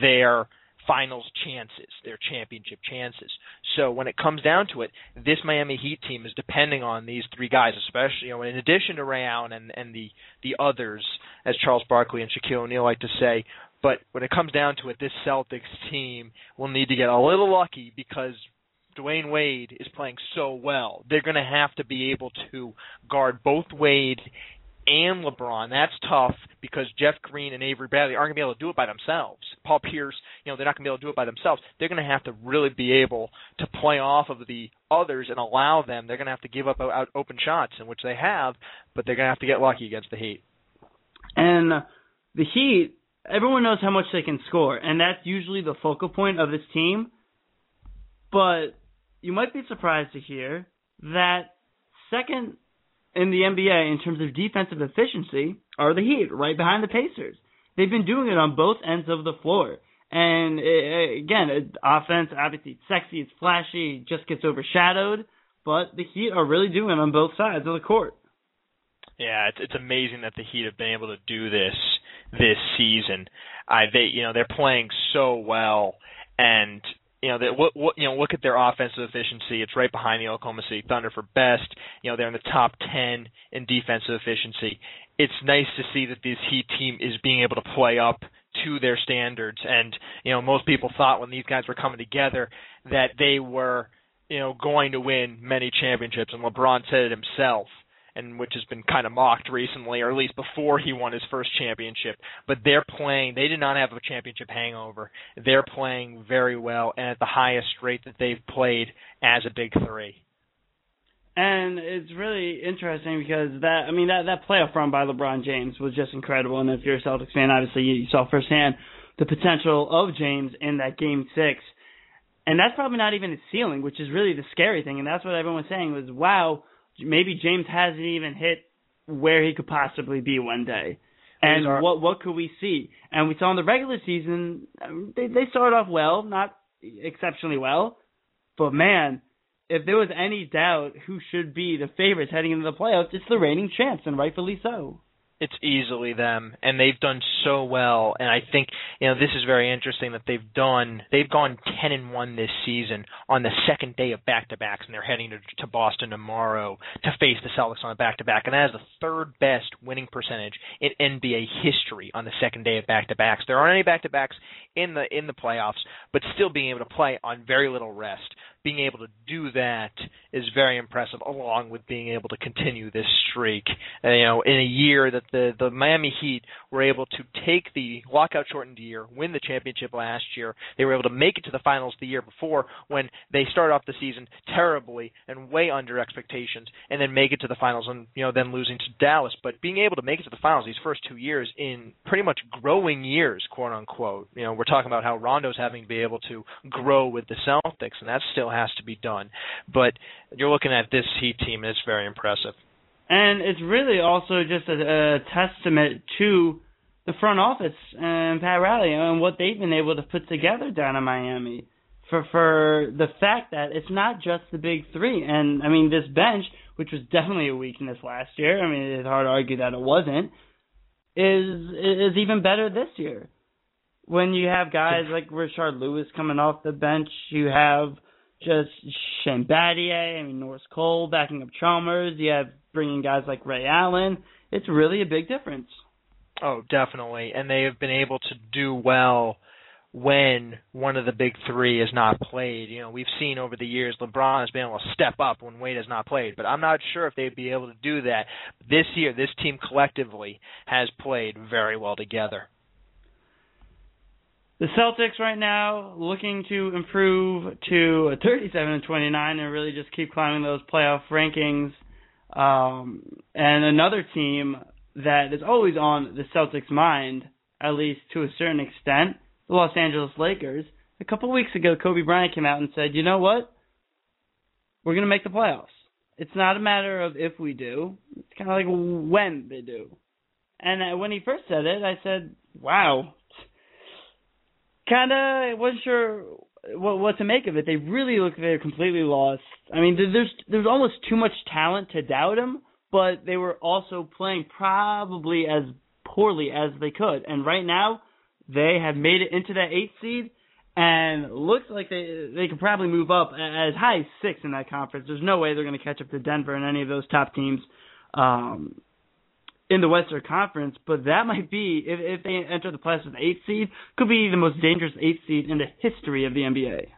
their finals chances, their championship chances. So when it comes down to it, this Miami Heat team is depending on these three guys, especially you know, in addition to Ray Allen and, and the the others, as Charles Barkley and Shaquille O'Neal like to say. But when it comes down to it, this Celtics team will need to get a little lucky because Dwyane Wade is playing so well. They're going to have to be able to guard both Wade and LeBron. That's tough because Jeff Green and Avery Bradley aren't going to be able to do it by themselves. Paul Pierce, you know, they're not going to be able to do it by themselves. They're going to have to really be able to play off of the others and allow them. They're going to have to give up out open shots, in which they have, but they're going to have to get lucky against the Heat. And uh, the Heat, everyone knows how much they can score, and that's usually the focal point of this team. But you might be surprised to hear that second in the NBA in terms of defensive efficiency are the Heat, right behind the Pacers. They've been doing it on both ends of the floor. And it, again, eh, offense, obviously, it's sexy, it's flashy, just gets overshadowed. But the Heat are really doing it on both sides of the court. Yeah, it's it's amazing that the Heat have been able to do this this season. I they you know they're playing so well, and you know, that what, you know, look at their offensive efficiency. It's right behind the Oklahoma City Thunder for best. You know, they're in the top 10 in defensive efficiency. It's nice to see that this Heat team is being able to play up to their standards. And you know, most people thought when these guys were coming together that they were, you know, going to win many championships. And LeBron said it himself and which has been kind of mocked recently, or at least before he won his first championship. But they're playing; they did not have a championship hangover. They're playing very well and at the highest rate that they've played as a big three. And it's really interesting because that I mean that that playoff run by LeBron James was just incredible. And if you're a Celtics fan, obviously you saw firsthand the potential of James in that game six. And that's probably not even his ceiling, which is really the scary thing. And that's what everyone was saying was, wow, maybe James hasn't even hit where he could possibly be one day. And are, what what could we see? And we saw in the regular season um, they they started off well, not exceptionally well, but man, if there was any doubt who should be the favorites heading into the playoffs, it's the reigning champs, and rightfully so it's easily them and they've done so well and I think you know this is very interesting that they've done they've gone 10 and 1 this season on the second day of back-to-backs and they're heading to, to Boston tomorrow to face the Celtics on a back-to-back and that is the third best winning percentage in NBA history on the second day of back-to-backs. There aren't any back-to-backs in the in the playoffs but still being able to play on very little rest being able to do that is very impressive, along with being able to continue this streak. Uh, you know, in a year that the the Miami Heat were able to take the lockout shortened year, win the championship last year. They were able to make it to the finals the year before when they started off the season terribly and way under expectations, and then make it to the finals and you know then losing to Dallas. But being able to make it to the finals these first two years in pretty much growing years, quote unquote. You know, we're talking about how Rondo's having to be able to grow with the Celtics, and that still has to be done. But you're looking at this Heat team, and it's very impressive. And it's really also just a, a testament to the front office and Pat Riley and what they've been able to put together down in Miami. For for the fact that it's not just the big three, and I mean this bench, which was definitely a weakness last year. I mean it's hard to argue that it wasn't. Is is even better this year when you have guys *laughs* like Rashard Lewis coming off the bench, you have just Shane Battier, I mean Norris Cole backing up Chalmers, you have bringing guys like Ray Allen. It's really a big difference. Oh, definitely, and they have been able to do well when one of the big three is not played. You know, we've seen over the years LeBron has been able to step up when Wade has not played, but I'm not sure if they'd be able to do that. This year, this team collectively has played very well together. The Celtics right now looking to improve to 37 and 29 and really just keep climbing those playoff rankings. Um, and another team that is always on the Celtics' mind, at least to a certain extent, the Los Angeles Lakers. A couple weeks ago, Kobe Bryant came out and said, "You know what? We're going to make the playoffs. It's not a matter of if we do. It's kind of like when they do." And when he first said it, I said, "Wow, kind of wasn't sure what what to make of it. They really look they're completely lost. I mean, there's there's almost too much talent to doubt them, but they were also playing probably as poorly as they could. And right now, they have made it into that eighth seed, and looks like they they could probably move up as high as six in that conference. There's no way they're going to catch up to Denver and any of those top teams. Um, in the Western Conference, but that might be if if they enter the playoffs with eighth seed, could be the most dangerous eighth seed in the history of the NBA.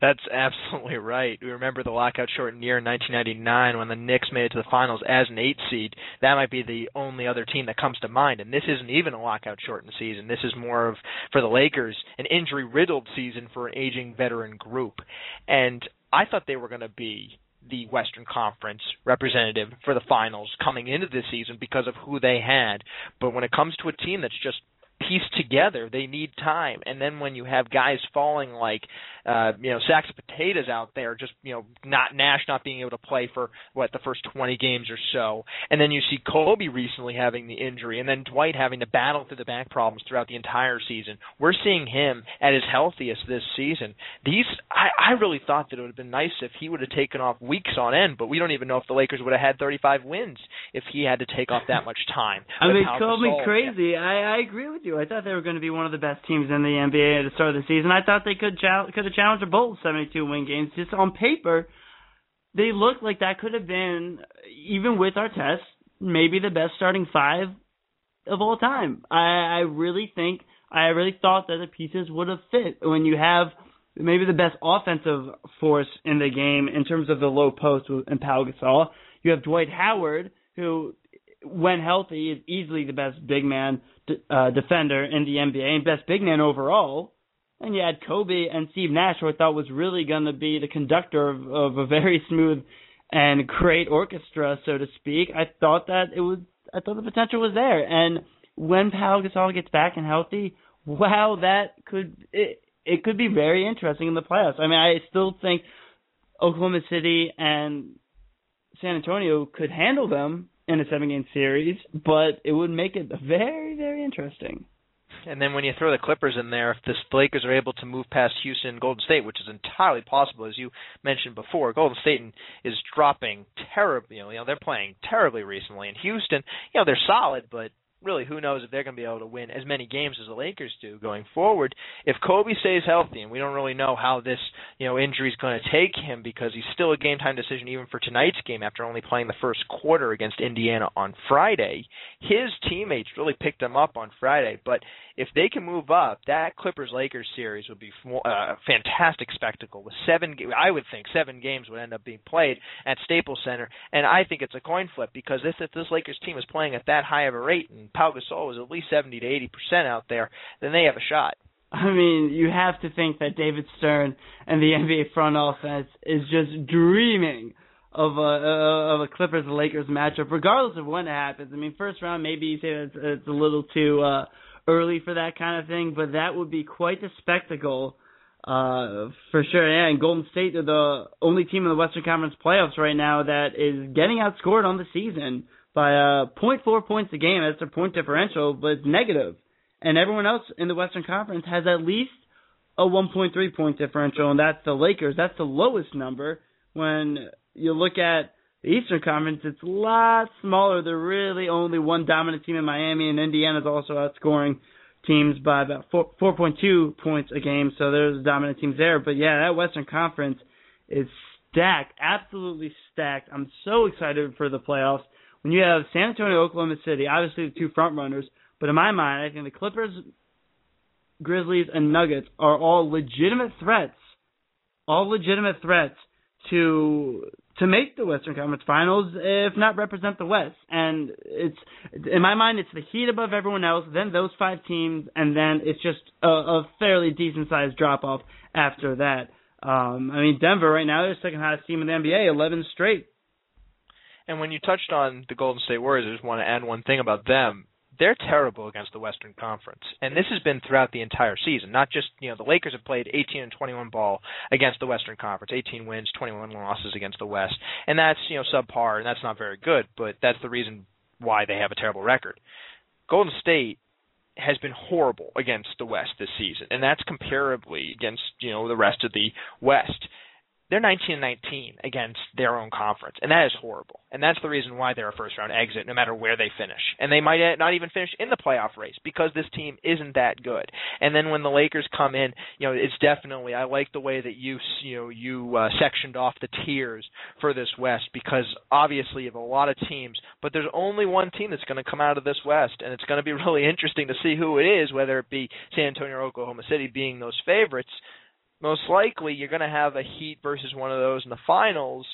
That's absolutely right. We remember the lockout shortened year in 1999 when the Knicks made it to the finals as an eight seed. That might be the only other team that comes to mind. And this isn't even a lockout shortened season. This is more of, for the Lakers, an injury riddled season for an aging veteran group. And I thought they were going to be the Western Conference representative for the finals coming into this season because of who they had. But when it comes to a team that's just pieced together, they need time. And then when you have guys falling like uh, you know, sacks of potatoes out there, just you know, not Nash not being able to play for what the first 20 games or so, and then you see Kobe recently having the injury, and then Dwight having to battle through the back problems throughout the entire season. We're seeing him at his healthiest this season. These, I, I really thought that it would have been nice if he would have taken off weeks on end, but we don't even know if the Lakers would have had 35 wins if he had to take off that much time. I mean, call me crazy. I, I agree with you. I thought they were going to be one of the best teams in the NBA at the start of the season. I thought they could could have Challenger Bowl 72 win games. Just on paper, they look like that could have been, even with Artest, maybe the best starting five of all time. I, I really think, I really thought that the pieces would have fit when you have maybe the best offensive force in the game in terms of the low post and Pau Gasol. You have Dwight Howard, who, when healthy, is easily the best big man uh, defender in the NBA and best big man overall. And you had Kobe and Steve Nash, who I thought was really going to be the conductor of, of a very smooth and great orchestra, so to speak. I thought that it was, I thought the potential was there. And when Pau Gasol gets back and healthy, wow, that could it, it could be very interesting in the playoffs. I mean, I still think Oklahoma City and San Antonio could handle them in a seven game series, but it would make it very, very interesting. And then when you throw the Clippers in there, if the Lakers are able to move past Houston and Golden State, which is entirely possible, as you mentioned before, Golden State is dropping terribly. You know, they're playing terribly recently, and Houston, you know, they're solid, but really, who knows if they're going to be able to win as many games as the Lakers do going forward. If Kobe stays healthy, and we don't really know how this, you know, injury is going to take him because he's still a game time decision even for tonight's game after only playing the first quarter against Indiana on Friday. His teammates really picked him up on Friday, but if they can move up, that Clippers Lakers series would be uh, a fantastic spectacle with seven. I would think seven games would end up being played at Staples Center, and I think it's a coin flip because if this Lakers team is playing at that high of a rate and Pau Gasol was at least seventy to eighty percent out there, then they have a shot. I mean, you have to think that David Stern and the NBA front office is just dreaming of a of a Clippers Lakers matchup, regardless of when it happens. I mean, first round maybe you say it's, it's a little too uh, early for that kind of thing, but that would be quite a spectacle uh, for sure. Yeah, and Golden State are the only team in the Western Conference playoffs right now that is getting outscored on the season by uh, 0.4 points a game. That's their point differential, but it's negative. And everyone else in the Western Conference has at least a 1.3 point differential, and that's the Lakers. That's the lowest number. When you look at the Eastern Conference, it's a lot smaller. They're really only one dominant team in Miami, and Indiana's also outscoring teams by about 4, 4.2 points a game. So there's dominant teams there. But yeah, that Western Conference is stacked, absolutely stacked. I'm so excited for the playoffs. When you have San Antonio, Oklahoma City, obviously the two front runners, but in my mind, I think the Clippers, Grizzlies, and Nuggets are all legitimate threats, all legitimate threats to to make the Western Conference Finals, if not represent the West. And it's in my mind, it's the Heat above everyone else, then those five teams, and then it's just a, a fairly decent sized drop off after that. Um, I mean, Denver right now they're the second hottest team in the NBA, 11 straight. And when you touched on the Golden State Warriors, I just want to add one thing about them they're terrible against the Western Conference, and this has been throughout the entire season. Not just you know the Lakers have played 18 and 21 ball against the Western Conference, 18 wins, 21 losses against the West, and that's you know subpar, and that's not very good. But that's the reason why they have a terrible record. Golden State has been horrible against the West this season, and that's comparably against you know the rest of the West they're 19 and 19 against their own conference, and that is horrible. And that's the reason why they're a first round exit, no matter where they finish. And they might not even finish in the playoff race because this team isn't that good. And then when the Lakers come in, you know, it's definitely I like the way that you you know you uh, sectioned off the tiers for this West because obviously you have a lot of teams, but there's only one team that's going to come out of this West, and it's going to be *laughs* really interesting to see who it is, whether it be San Antonio or Oklahoma City being those favorites most likely you're going to have a Heat versus one of those in the finals.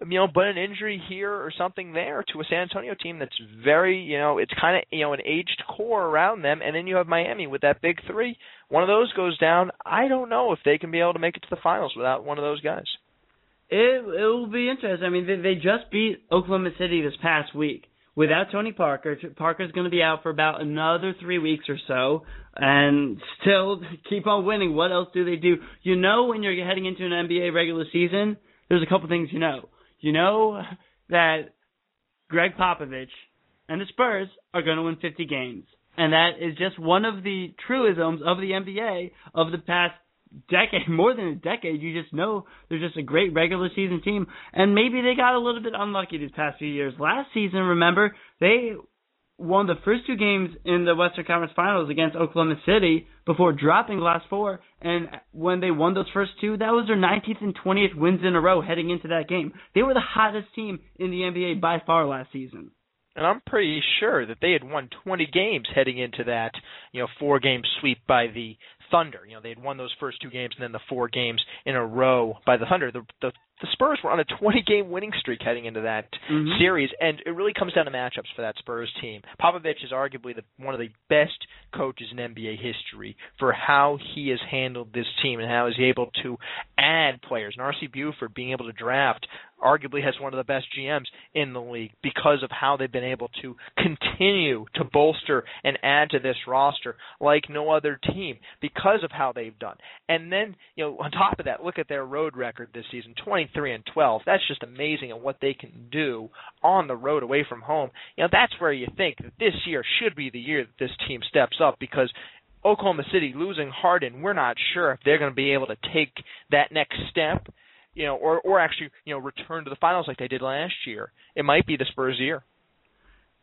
You know, but an injury here or something there to a San Antonio team that's very, you know, it's kind of, you know, an aged core around them, and then you have Miami with that big three. One of those goes down. I don't know if they can be able to make it to the finals without one of those guys. It it will be interesting. I mean, they, they just beat Oklahoma City this past week without Tony Parker. Parker's going to be out for about another three weeks or so, and still *laughs* keep on winning. What else do they do? You know, when you're heading into an NBA regular season, there's a couple things you know. You know that Gregg Popovich and the Spurs are going to win 50 games. And that is just one of the truisms of the NBA of the past decade, *laughs* more than a decade, you just know they're just a great regular season team. And maybe they got a little bit unlucky these past few years. Last season, remember, they won the first two games in the Western Conference Finals against Oklahoma City before dropping the last four. And when they won those first two, that was their 19th and 20th wins in a row heading into that game. They were the hottest team in the NBA by far last season. And I'm pretty sure that they had won 20 games heading into that, you know, four game sweep by the Thunder. You know, they had won those first two games and then the four games in a row by the Thunder. The the, the Spurs were on a 20 game winning streak heading into that mm-hmm. series, and it really comes down to matchups for that Spurs team. Popovich is arguably the, one of the best coaches in NBA history for how he has handled this team and how he's able to add players. And R.C. Buford being able to draft arguably has one of the best GMs in the league because of how they've been able to continue to bolster and add to this roster like no other team because of how they've done. And then, you know, on top of that, look at their road record this season, 23 and 12. That's just amazing at what they can do on the road away from home. You know, that's where you think that this year should be the year that this team steps up because Oklahoma City losing Harden, we're not sure if they're going to be able to take that next step you know, or or actually, you know, return to the finals like they did last year. It might be the Spurs' year.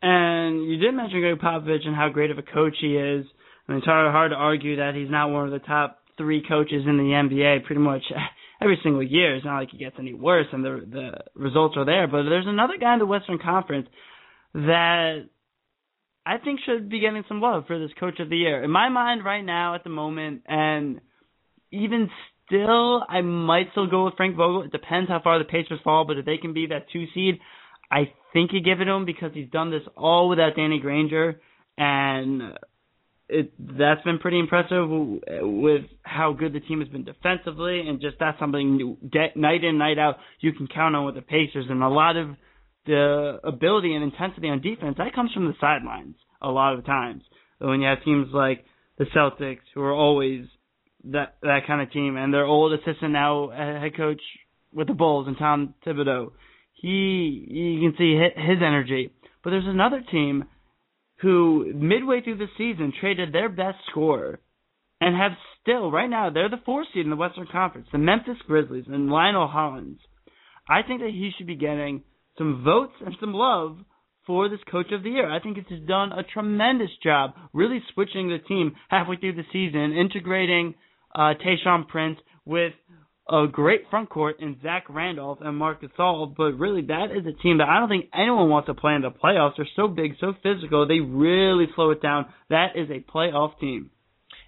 And you did mention Gregg Popovich and how great of a coach he is. I mean, it's hard, hard to argue that he's not one of the top three coaches in the NBA pretty much *laughs* every single year. It's not like he gets any worse, and the the results are there. But there's another guy in the Western Conference that I think should be getting some love for this Coach of the Year. In my mind, right now, at the moment, and even still, I might still go with Frank Vogel. It depends how far the Pacers fall, but if they can be that two seed, I think you give it to him because he's done this all without Danny Granger, and it that's been pretty impressive with how good the team has been defensively, and just that's something new, night in night out you can count on with the Pacers, and a lot of the ability and intensity on defense that comes from the sidelines a lot of times. When you have teams like the Celtics who are always that that kind of team, and their old assistant now uh, head coach with the Bulls and Tom Thibodeau, he you can see his energy. But there's another team who midway through the season traded their best scorer and have still right now they're the fourth seed in the Western Conference, the Memphis Grizzlies and Lionel Hollins. I think that he should be getting some votes and some love for this coach of the year. I think he's done a tremendous job really switching the team halfway through the season, integrating uh, Tayshaun Prince with a great front court in Zach Randolph and Marc Gasol, but really that is a team that I don't think anyone wants to play in the playoffs. They're so big, so physical, they really slow it down. That is a playoff team.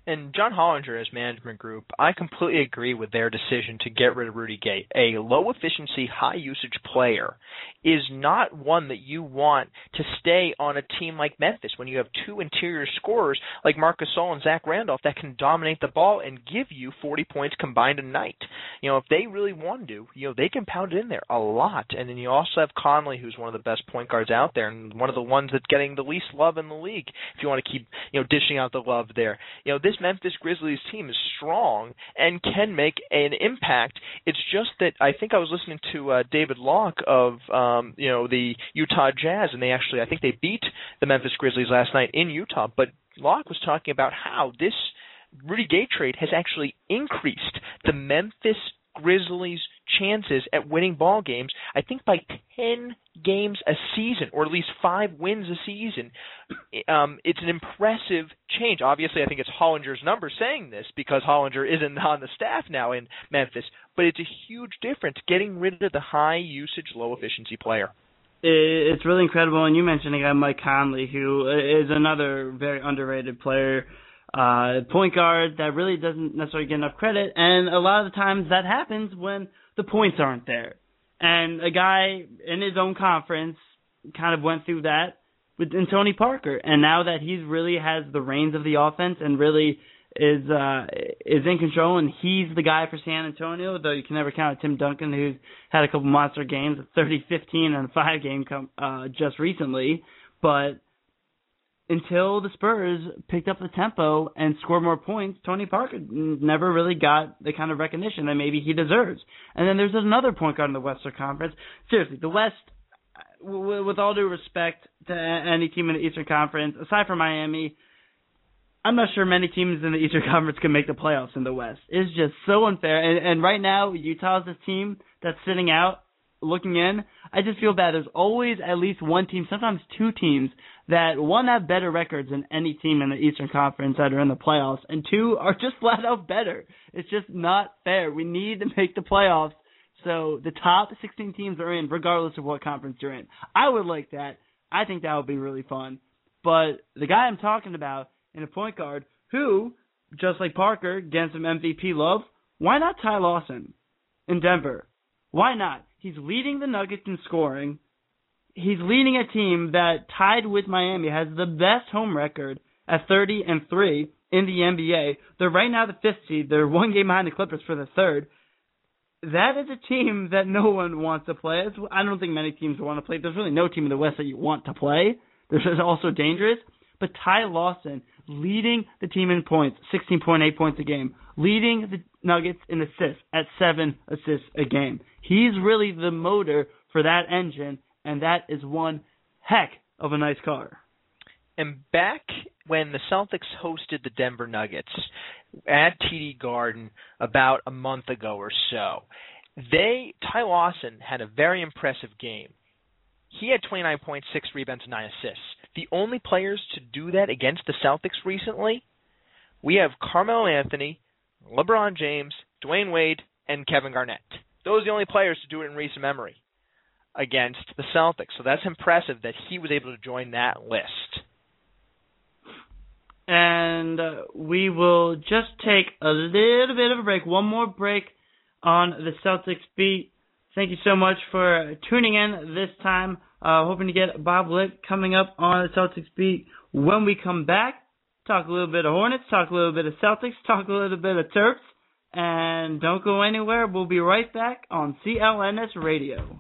And John Hollinger, as management group, I completely agree with their decision to get rid of Rudy Gay. A low efficiency, high usage player is not one that you want to stay on a team like Memphis when you have two interior scorers like Marc Gasol and Zach Randolph that can dominate the ball and give you 40 points combined a night. You know, if they really want to, you know, they can pound it in there a lot. And then you also have Conley, who's one of the best point guards out there and one of the ones that's getting the least love in the league. If you want to keep, you know, dishing out the love there, you know, this this Memphis Grizzlies team is strong and can make an impact. It's just that I think I was listening to uh, David Locke of um, you know the Utah Jazz, and they actually I think they beat the Memphis Grizzlies last night in Utah. But Locke was talking about how this Rudy Gay trade has actually increased the Memphis Grizzlies' chances at winning ball games, I think by 10 games a season, or at least five wins a season. Um, it's an impressive change. Obviously, I think it's Hollinger's number saying this because Hollinger isn't on the staff now in Memphis, but it's a huge difference getting rid of the high usage, low efficiency player it's really incredible. And you mentioned a guy, Mike Conley, who is another very underrated player uh, point guard that really doesn't necessarily get enough credit, and a lot of the times that happens when the points aren't there. And a guy in his own conference kind of went through that with in Tony Parker, and now that he really has the reins of the offense and really is uh is in control and he's the guy for San Antonio, though you can never count Tim Duncan who's had a couple monster games, 30-15 and a five game come uh just recently, but until the Spurs picked up the tempo and scored more points, Tony Parker never really got the kind of recognition that maybe he deserves. And then there's another point guard in the Western Conference. Seriously, the West, with all due respect to any team in the Eastern Conference, aside from Miami, I'm not sure many teams in the Eastern Conference can make the playoffs in the West. It's just so unfair. And, and right now, Utah's a team that's sitting out looking in, I just feel bad. There's always at least one team, sometimes two teams, that one have better records than any team in the Eastern Conference that are in the playoffs, and two are just *laughs* flat out better. It's just not fair. We need to make the playoffs so the top 16 teams are in, regardless of what conference you're in. I would like that. I think that would be really fun. But the guy I'm talking about in a point guard, who, just like Parker, gets some MVP love, why not Ty Lawson in Denver? Why not? He's leading the Nuggets in scoring. He's leading a team that tied with Miami has the best home record at 30 and 3 in the NBA. They're right now the fifth seed. They're one game behind the Clippers for the third. That is a team that no one wants to play. I don't think many teams want to play. There's really no team in the West that you want to play. This is also dangerous. But Ty Lawson leading the team in points, 16.8 points a game, leading the Nuggets in assists at seven assists a game. He's really the motor for that engine, and that is one heck of a nice car. And back when the Celtics hosted the Denver Nuggets at TD Garden about a month ago or so, they Ty Lawson had a very impressive game. he had 29.6 rebounds and 9 assists. The only players to do that against the Celtics recently, we have Carmelo Anthony, LeBron James, Dwyane Wade, and Kevin Garnett. Those are the only players to do it in recent memory against the Celtics. So that's impressive that he was able to join that list. And uh, we will just take a little bit of a break, one more break on the Celtics beat. Thank you so much for tuning in this time. Uh, hoping to get Bob Licht coming up on the Celtics beat when we come back. Talk a little bit of Hornets, talk a little bit of Celtics, *laughs* talk a little bit of Terps, and don't go anywhere. We'll be right back on CLNS Radio.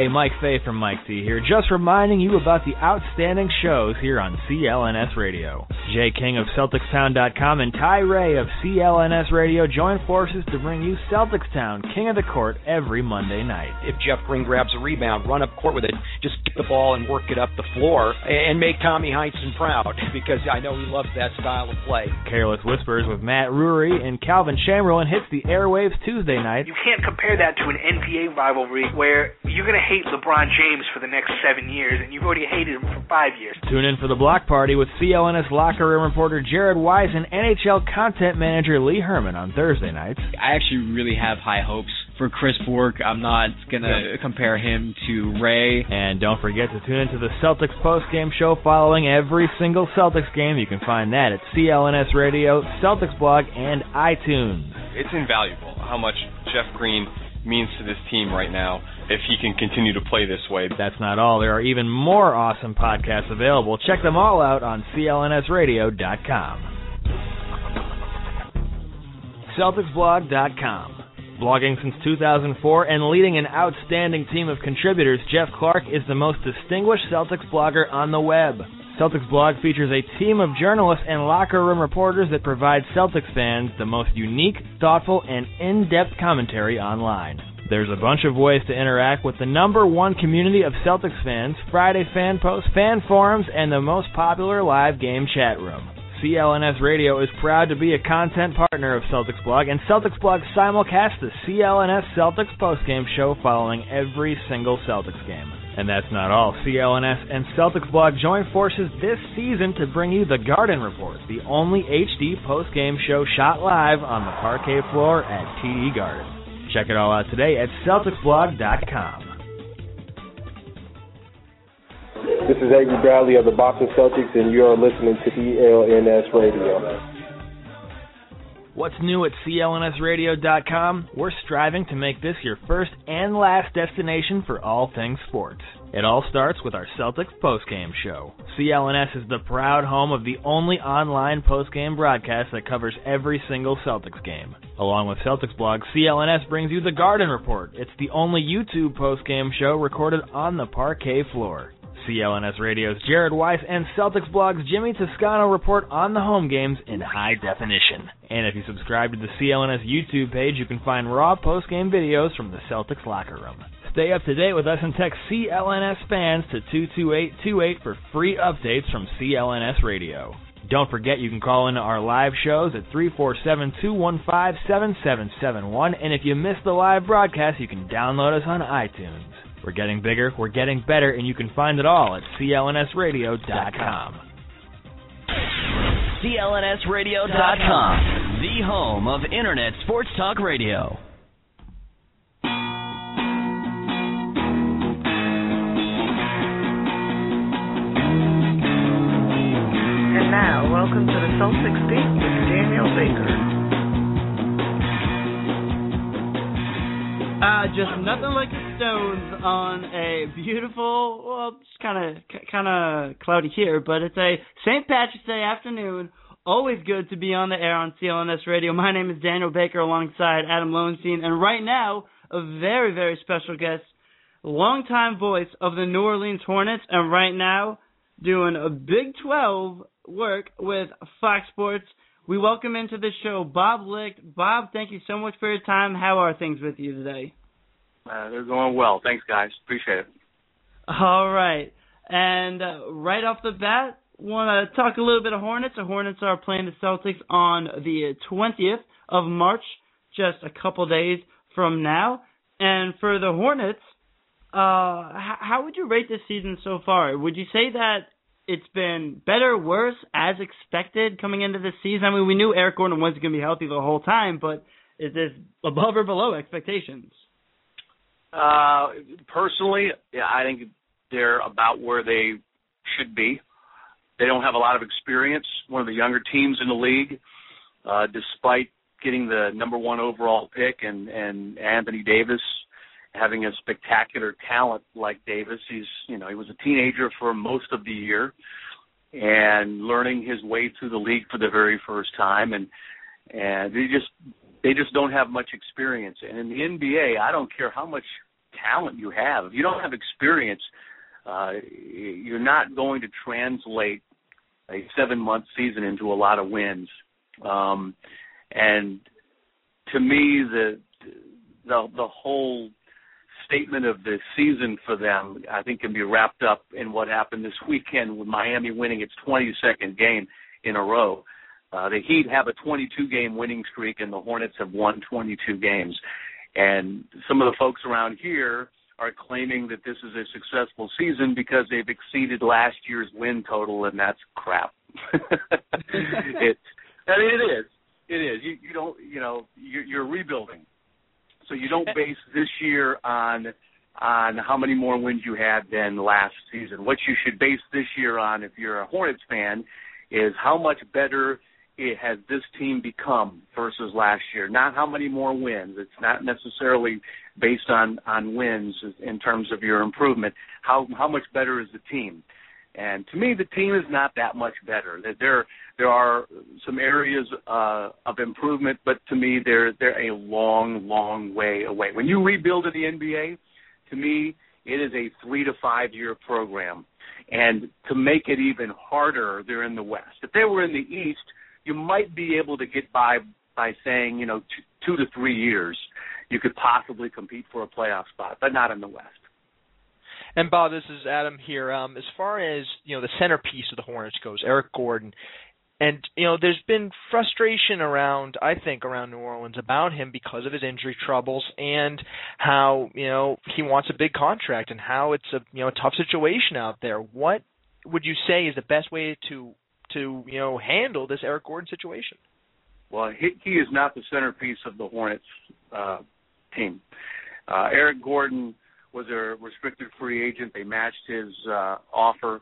Hey, Mike Fay from Mike T here, just reminding you about the outstanding shows here on CLNS Radio. Jay King of CelticsTown.com and Ty Ray of CLNS Radio join forces to bring you Celtics Town, King of the Court, every Monday night. If Jeff Green grabs a rebound, run up court with it, just get the ball and work it up the floor, and make Tommy Heinsohn proud, *laughs* because I know he loves that style of play. Careless Whispers with Matt Rury and Calvin Chamberlain hits the airwaves Tuesday night. You can't compare that to an NBA rivalry where you're going to hate LeBron James for the next seven years, and you've already hated him for five years. Tune in for the block party with CLNS locker room reporter Jared Weiss and NHL content manager Lee Herman on Thursday nights. I actually really have high hopes for Chris Bourque. I'm not going to compare him to Ray. And don't forget to tune into the Celtics post-game show following every single Celtics game. You can find that at CLNS Radio, Celtics blog, and iTunes. It's invaluable how much Jeff Green means to this team right now if he can continue to play this way. That's not all. There are even more awesome podcasts available. Check them all out on clnsradio.com. CelticsBlog.com. Blogging since 2004 and leading an outstanding team of contributors, Jeff Clark is the most distinguished Celtics blogger on the web. Celtics blog features a team of journalists and locker room reporters that provide Celtics fans the most unique, thoughtful, and in-depth commentary online. There's a bunch of ways to interact with the number one community of Celtics fans, Friday fan posts, fan forums, and the most popular live game chat room. CLNS Radio is proud to be a content partner of Celtics Blog, and Celtics Blog simulcasts the CLNS Celtics postgame show following every single Celtics game. And that's not all. CLNS and Celtics Blog join forces this season to bring you the Garden Report, the only HD post-game show shot live on the parquet floor at TD Garden. Check it all out today at CelticsBlog.com. This is Avery Bradley of the Boston Celtics, and you are listening to CLNS Radio. What's new at CLNSradio.com? We're striving to make this your first and last destination for all things sports. It all starts with our Celtics postgame show. CLNS is the proud home of the only online postgame broadcast that covers every single Celtics game. Along with Celtics blog, CLNS brings you the Garden Report. It's the only YouTube postgame show recorded on the parquet floor. CLNS Radio's Jared Weiss and Celtics blog's Jimmy Toscano report on the home games in high definition. And if you subscribe to the CLNS YouTube page, you can find raw post-game videos from the Celtics locker room. Stay up to date with us and text CLNS fans to 22828 for free updates from CLNS Radio. Don't forget you can call into our live shows at 347-215-7771 and if you missed the live broadcast, you can download us on iTunes. We're getting bigger, we're getting better, and you can find it all at clnsradio.com. CLNSradio.com, the home of Internet Sports Talk Radio. And now, welcome to the Celtics Beat with Daniel Baker. Uh, just nothing like the Stones on a beautiful, well, it's kind of kind of cloudy here, but it's a St. Patrick's Day afternoon. Always good to be on the air on CLNS Radio. My name is Daniel Baker alongside Adam Lowenstein, and right now, a very, very special guest, longtime voice of the New Orleans Hornets, and right now doing a Big 12 work with Fox Sports. We welcome into the show Bob Licht. Bob, thank you so much for your time. How are things with you today? Uh, they're going well. Thanks, guys. Appreciate it. All right. And uh, right off the bat, want to talk a little bit of Hornets. The Hornets are playing the Celtics on the 20th of March, just a couple days from now. And for the Hornets, uh, how would you rate this season so far? Would you say that it's been better, worse, as expected coming into this season? I mean, we knew Eric Gordon wasn't going to be healthy the whole time, but is this above or below expectations? Uh, personally, yeah, I think they're about where they should be. They don't have a lot of experience. One of the younger teams in the league, uh, despite getting the number one overall pick and and Anthony Davis having a spectacular talent like Davis. He's you know he was a teenager for most of the year and learning his way through the league for the very first time and and they just they just don't have much experience. And in the NBA, I don't care how much talent you have. If you don't have experience, uh, you're not going to translate a seven month season into a lot of wins. Um, and to me, the the the whole statement of the season for them, I think, can be wrapped up in what happened this weekend with Miami winning its 22nd game in a row. Uh, the Heat have a 22 game winning streak, and the Hornets have won 22 games. And some of the folks around here are claiming that this is a successful season because they've exceeded last year's win total, and that's crap. *laughs* it, I mean, it is. It is. You, you don't. You know, you're, you're rebuilding, so you don't base this year on on how many more wins you had than last season. What you should base this year on, if you're a Hornets fan, is how much better it has this team become versus last year. Not how many more wins. It's not necessarily based on on wins in terms of your improvement. How how much better is the team? And to me, the team is not that much better. There there are some areas uh, of improvement, but to me, they're they're a long, long way away. When you rebuild in the NBA, to me, it is a three to five year program. And to make it even harder, they're in the West. If they were in the East, you might be able to get by by saying, you know, two, two to three years, you could possibly compete for a playoff spot, but not in the West. And Bob, this is Adam here. Um, as far as you know, the centerpiece of the Hornets goes, Eric Gordon, and you know, there's been frustration around, I think, around New Orleans about him because of his injury troubles and how you know he wants a big contract and how it's a you know a tough situation out there. What would you say is the best way to to you know handle this Eric Gordon situation? Well, he, he is not the centerpiece of the Hornets uh, team. Uh, Eric Gordon was a restricted free agent. They matched his uh, offer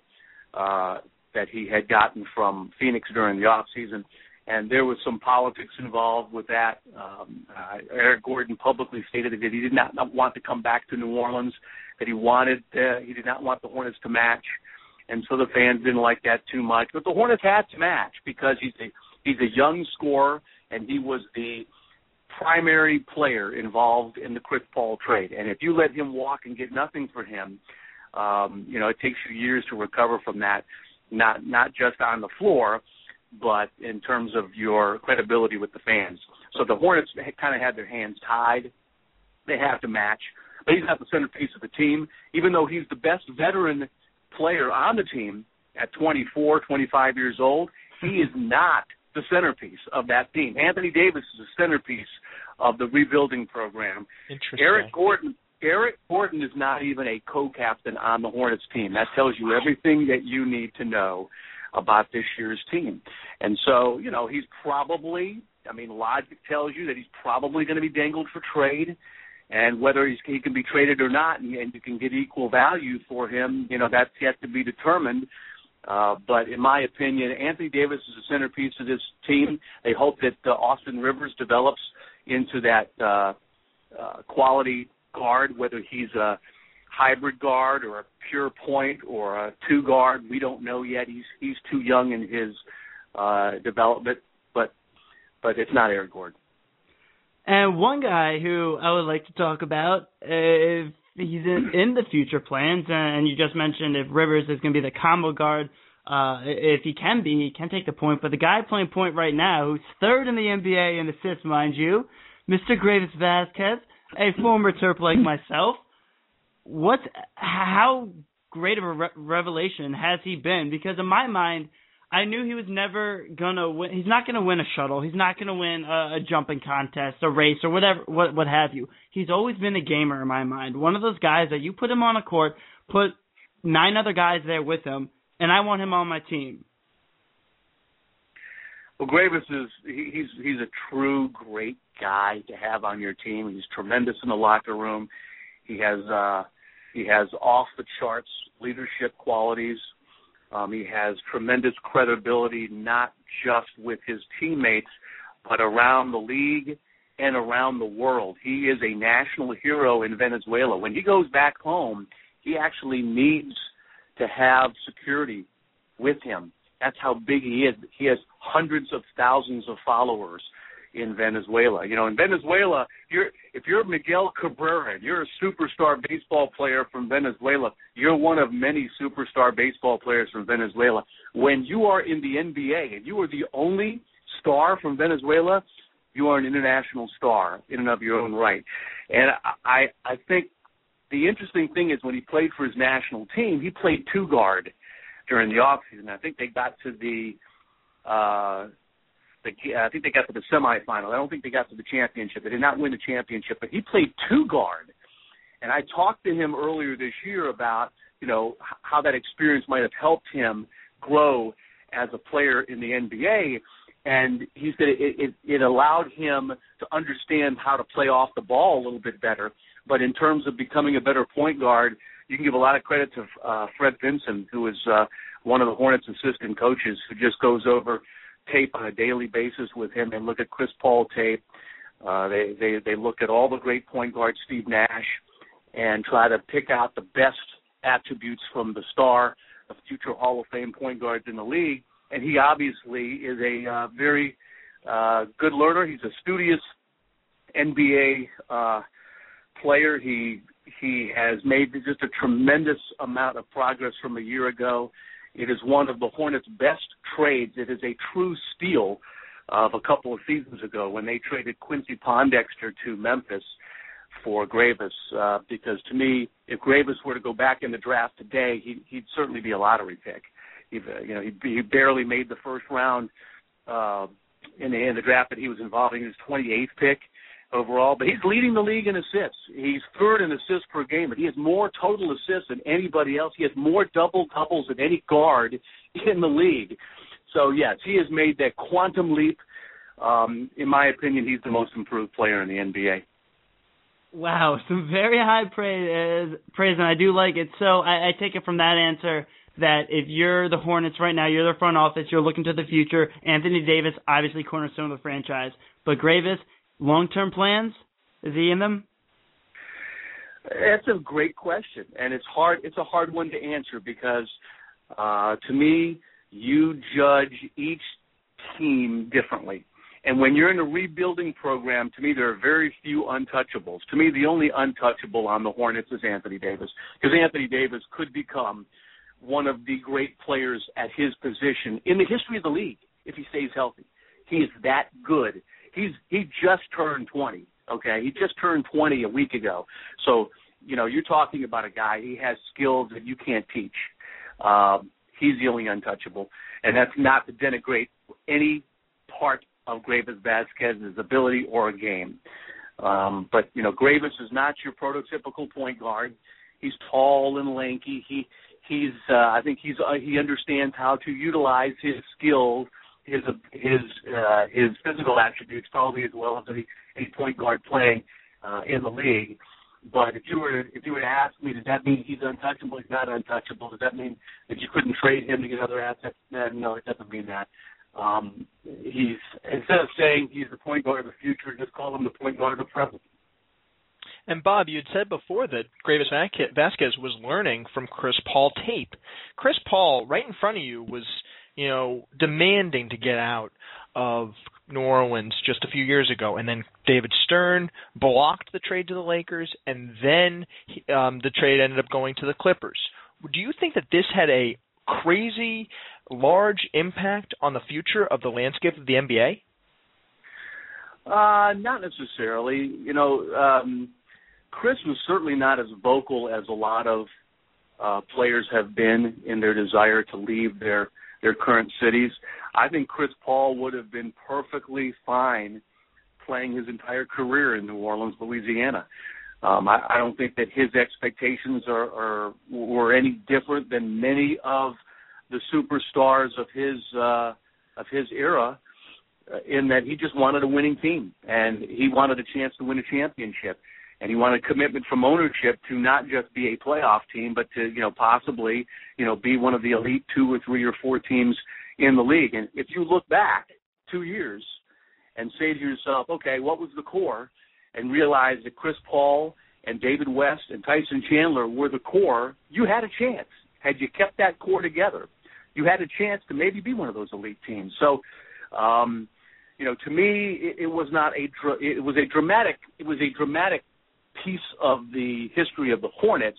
uh, that he had gotten from Phoenix during the off season, and there was some politics involved with that. Um, uh, Eric Gordon publicly stated that he did not, not want to come back to New Orleans, that he wanted uh, he did not want the Hornets to match, and so the fans didn't like that too much. But the Hornets had to match because he's a he's a young scorer and he was the primary player involved in the Chris Paul trade. And if you let him walk and get nothing for him, um, you know, it takes you years to recover from that, not not just on the floor, but in terms of your credibility with the fans. So the Hornets kind of had their hands tied. They have to match, but he's not the centerpiece of the team. Even though he's the best veteran player on the team at 24, 25 years old, he is not the centerpiece of that team. Anthony Davis is the centerpiece of the rebuilding program. Eric Gordon Eric Gordon is not even a co-captain on the Hornets team. That tells you everything that you need to know about this year's team. And so, you know, he's probably I mean, logic tells you that he's probably going to be dangled for trade. And whether he can be traded or not, and, and you can get equal value for him, you know, that's yet to be determined. Uh, but in my opinion, Anthony Davis is a centerpiece of this team. They hope that uh, Austin Rivers develops into that uh, uh, quality guard, whether he's a hybrid guard or a pure point or a two guard. We don't know yet. He's he's too young in his uh, development, but but it's not Eric Gordon. And one guy who I would like to talk about, if he's in, in the future plans, and you just mentioned if Rivers is going to be the combo guard. Uh, if he can be, he can take the point. But the guy playing point right now, who's third in the NBA in assists, mind you, Mr. Greivis Vasquez, a former Terp like myself. What's how great of a re- revelation has he been? Because in my mind, I knew he was never gonna win. He's not gonna win a shuttle. He's not gonna win a, a jumping contest, a race, or whatever, what what have you. He's always been a gamer in my mind. One of those guys that you put him on a court, put nine other guys there with him, and I want him on my team. Well, Greivis is he, he's he's a true great guy to have on your team. He's tremendous in the locker room. He has uh he has off the charts leadership qualities. Um, he has tremendous credibility, not just with his teammates, but around the league and around the world. He is a national hero in Venezuela. When he goes back home, he actually needs to have security with him. That's how big he is. He has hundreds of thousands of followers in Venezuela. You know, in Venezuela, you're if you're Miguel Cabrera and you're a superstar baseball player from Venezuela, you're one of many superstar baseball players from Venezuela. When you are in the NBA and you are the only star from Venezuela, you are an international star in and of your own right. And I I think the interesting thing is when he played for his national team, he played two guard during the offseason. I think they got to the uh the, I think they got to the semifinal. I don't think they got to the championship. They did not win the championship, but he played two guard. And I talked to him earlier this year about you know how that experience might have helped him grow as a player in the NBA. And he said it, it, it allowed him to understand how to play off the ball a little bit better. But in terms of becoming a better point guard, you can give a lot of credit to uh, Fred Vinson, who is uh, one of the Hornets' assistant coaches, who just goes over tape on a daily basis with him. They look at Chris Paul tape. Uh, they they they look at all the great point guards, Steve Nash, and try to pick out the best attributes from the star, the future Hall of Fame point guards in the league. And he obviously is a uh, very uh, good learner. He's a studious NBA uh, player. He he has made just a tremendous amount of progress from a year ago. It is one of the Hornets' best trades. It is a true steal of a couple of seasons ago when they traded Quincy Pondexter to Memphis for Greivis. Uh, because to me, if Greivis were to go back in the draft today, he, he'd certainly be a lottery pick. He, you know, he, he barely made the first round uh, in the in the draft that he was involved in. Was 28th pick overall, but he's leading the league in assists. He's third in assists per game, but he has more total assists than anybody else. He has more double doubles than any guard in the league. So yes, he has made that quantum leap. Um, in my opinion, he's the most improved player in the NBA. Wow, *laughs* some very high praise, praise, and I do like it. So I, I take it from that answer that if you're the Hornets right now, you're the front office, you're looking to the future. Anthony Davis, obviously cornerstone of the franchise, but Greivis, long-term plans? Is he in them? That's a great question, and it's hard. It's a hard one to answer because, uh, to me, you judge each team differently. And when you're in a rebuilding program, to me, there are very few untouchables. To me, the only untouchable on the Hornets is Anthony Davis, because Anthony Davis could become one of the great players at his position in the history of the league if he stays healthy. He is that good he's he just turned 20. Okay, he just turned 20 a week ago. So you know you're talking about a guy. He has skills that you can't teach. Um, he's the only untouchable, and that's not to denigrate any part of Greivis Vasquez's ability or a game. Um, but you know, Greivis is not your prototypical point guard. He's tall and lanky. He he's uh, I think he's uh, he understands how to utilize his skills his his uh, his physical attributes probably as well as any, any point guard playing uh, in the league. But if you were if you were to ask me, does that mean he's untouchable? He's not untouchable. Does that mean that you couldn't trade him to get other assets? No, it doesn't mean that. Um, he's instead of saying he's the point guard of the future, just call him the point guard of the present. And Bob, you had said before that Greivis Vasquez was learning from Chris Paul tape. Chris Paul, right in front of you, was you know, demanding to get out of New Orleans just a few years ago, and then David Stern blocked the trade to the Lakers, and then um, the trade ended up going to the Clippers. Do you think that this had a crazy large impact on the future of the landscape of the NBA? Uh, not necessarily. You know, um, Chris was certainly not as vocal as a lot of uh, players have been in their desire to leave their their current cities. I think Chris Paul would have been perfectly fine playing his entire career in New Orleans, Louisiana. Um, I, I don't think that his expectations are, are were any different than many of the superstars of his uh, of his era. Uh, in that he just wanted a winning team and he wanted a chance to win a championship and he wanted commitment from ownership to not just be a playoff team, but to you know possibly you know be one of the elite two or three or four teams in the league. And if you look back two years and say to yourself, okay, what was the core, and realize that Chris Paul and David West and Tyson Chandler were the core, you had a chance. Had you kept that core together, you had a chance to maybe be one of those elite teams. So. Um, you know, to me, it, it was not a. It was a dramatic. It was a dramatic piece of the history of the Hornets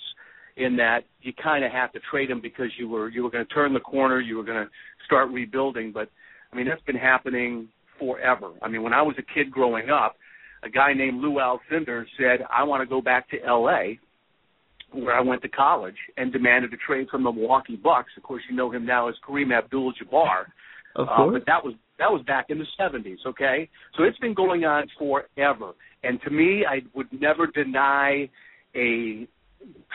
in that you kind of have to trade him because you were you were going to turn the corner, you were going to start rebuilding. But I mean, that's been happening forever. I mean, when I was a kid growing up, a guy named Lou Alcindor said, "I want to go back to L.A." where I went to college and demanded a trade from the Milwaukee Bucks. Of course, you know him now as Kareem Abdul-Jabbar. Of uh, course. but that was that was back in the 70s, okay? So it's been going on forever. And to me, I would never deny a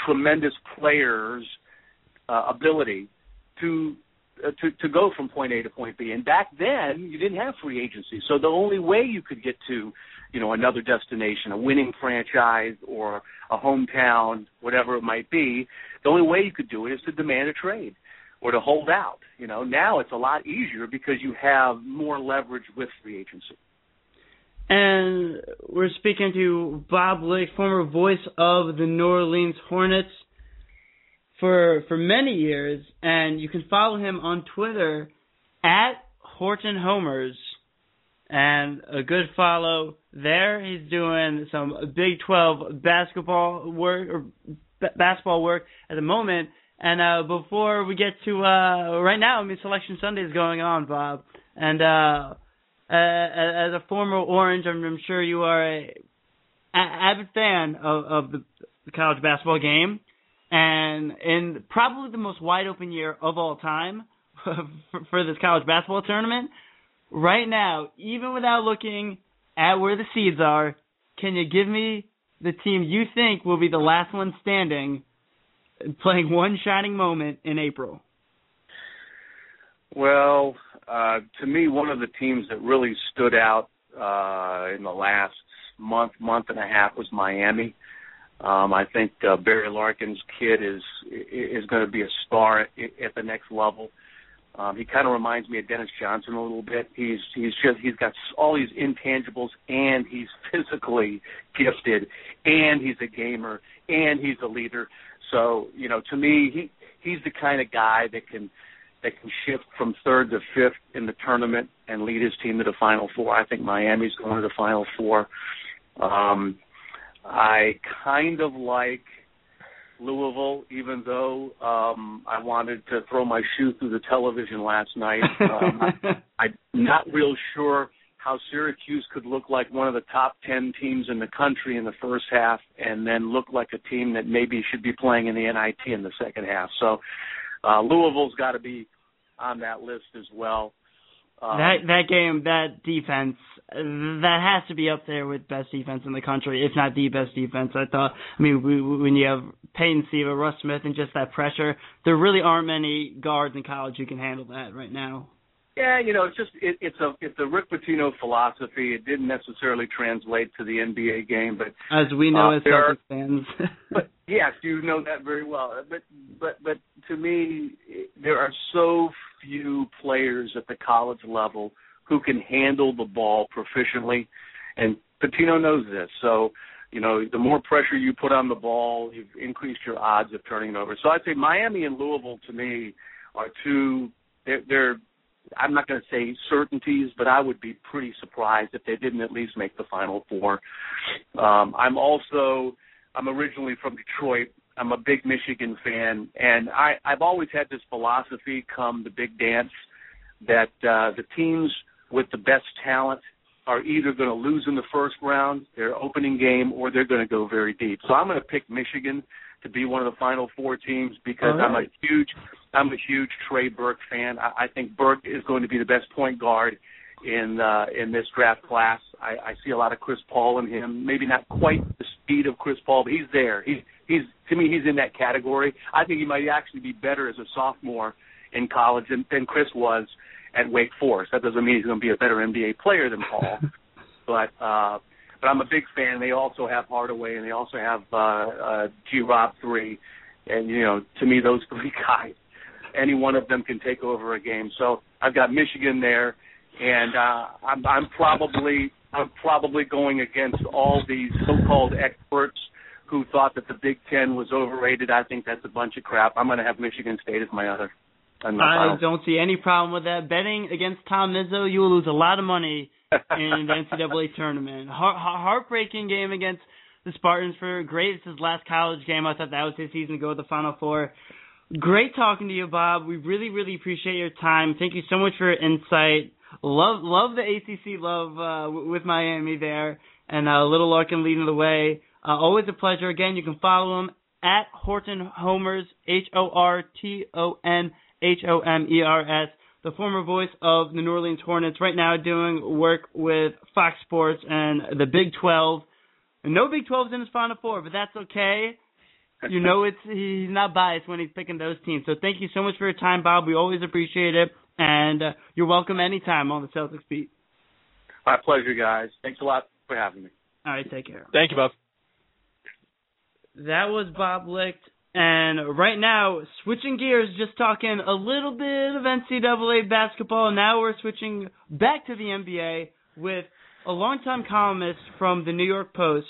tremendous player's uh, ability to uh, to to go from point A to point B. And back then, you didn't have free agency, so the only way you could get to, you know, another destination, a winning franchise or a hometown, whatever it might be, the only way you could do it is to demand a trade or to hold out. You know, now it's a lot easier because you have more leverage with free agency. And we're speaking to Bob Licht, former voice of the New Orleans Hornets for for many years, and you can follow him on Twitter at Horton Homers, and a good follow there. He's doing some Big 12 basketball work or b- basketball work at the moment. And uh, before we get to uh, right now, I mean, Selection Sunday is going on, Bob, and uh, as a former Orange, I'm, sure you are a, avid fan of, of the, college basketball game, and in probably the most wide open year of all time *laughs* for this college basketball tournament. Right now, even without looking at where the seeds are, can you give me the team you think will be the last one standing, playing one shining moment in April? Well, uh, to me, one of the teams that really stood out uh, in the last month, month and a half was Miami. Um, I think uh, Barry Larkin's kid is is going to be a star at, at the next level. Um, he kind of reminds me of Dennis Johnson a little bit. He's he's just he's got all these intangibles, and he's *laughs* physically gifted, and he's a gamer, and he's a leader. So you know, to me, he he's the kind of guy that can that can shift from third to fifth in the tournament and lead his team to the Final Four. I think Miami's going to the Final Four. Um, I kind of like Louisville, even though um, I wanted to throw my shoe through the television last night. *laughs* Um, I, I'm not real sure how Syracuse could look like one of the top 10 teams in the country in the first half and then look like a team that maybe should be playing in the NIT in the second half. So uh, Louisville's got to be on that list as well. Um, that that game, that defense, that has to be up there with best defense in the country, if not the best defense. I thought. I mean, we, when you have Peyton Siva, Russ Smith, and just that pressure, there really aren't many guards in college who can handle that right now. Yeah, you know, it's just it, it's a it's a Rick Pitino philosophy. It didn't necessarily translate to the NBA game, but as we know uh, as Celtics fans, *laughs* but yes, you know that very well. But but but to me, there are so few players at the college level who can handle the ball proficiently, and Pitino knows this. So you know, the more pressure you put on the ball, you've increased your odds of turning it over. So I'd say Miami and Louisville to me are two. They're, they're I'm not going to say certainties, but I would be pretty surprised if they didn't at least make the Final Four. Um, I'm also I'm originally from Detroit. I'm a big Michigan fan, and I, I've always had this philosophy come the big dance that uh, the teams with the best talent are either going to lose in the first round, their opening game, or they're going to go very deep. So I'm going to pick Michigan to be one of the final four teams because right. I'm a huge I'm a huge Trey Burke fan. I, I think Burke is going to be the best point guard in uh, in this draft class. I, I see a lot of Chris Paul in him. Maybe not quite the speed of Chris Paul, but he's there. He's he's to me he's in that category. I think he might actually be better as a sophomore in college than, than Chris was at Wake Forest. That doesn't mean he's going to be a better NBA player than Paul, *laughs* but uh, but I'm a big fan. They also have Hardaway and they also have uh, uh, G Rob three, and you know to me those three *laughs* guys, any one of them can take over a game. So I've got Michigan there, and uh, I'm, I'm probably I'm probably going against all these so-called experts who thought that the Big Ten was overrated. I think that's a bunch of crap. I'm going to have Michigan State as my other. I don't see any problem with that. Betting against Tom Izzo, you will lose a lot of money in the *laughs* NCAA tournament. Heart- heartbreaking game against the Spartans for great. It's his last college game. I thought that was his season to go to the Final Four. Great talking to you, Bob. We really, really appreciate your time. Thank you so much for your insight. Love, love the ACC love uh, with Miami there, and uh, Little Larkin leading the way. Uh, always a pleasure. Again, you can follow him at Horton Homers, H O R T O N H O M E R S, the former voice of the New Orleans Hornets, right now doing work with Fox Sports and the Big 12. And no Big 12s in his Final Four, but that's okay. You know, it's he's not biased when he's picking those teams. So thank you so much for your time, Bob. We always appreciate it, and uh, you're welcome anytime on the Celtics beat. My pleasure, guys. Thanks a lot for having me. All right, take care. Thank you, Bob. That was Bob Licht. And right now, switching gears, just talking a little bit of NCAA basketball. Now we're switching back to the NBA with a longtime columnist from the New York Post,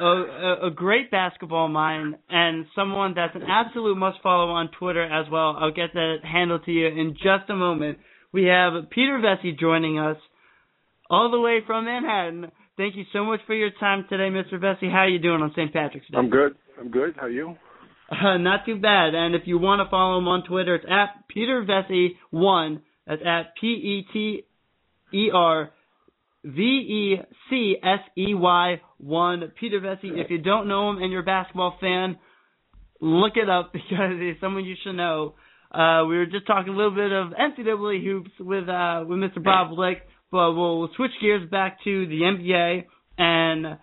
a, a, great basketball mind, and someone that's an absolute must follow on Twitter as well. I'll get that handle to you in just a moment. We have Peter Vecsey joining us all the way from Manhattan. Thank you so much for your time today, Mr. Vecsey. How are you doing on St. Patrick's Day? I'm good. I'm good. How are you? Uh, not too bad. And if you want to follow him on Twitter, it's at Peter Vecsey one. That's at P E T E R V E C S E Y one. Peter Vecsey. If you don't know him and you're a basketball fan, look it up *laughs* because he's someone you should know. Uh, we were just talking a little bit of NCAA hoops with uh, with Mr. Bob Licht, but we'll switch gears back to the NBA and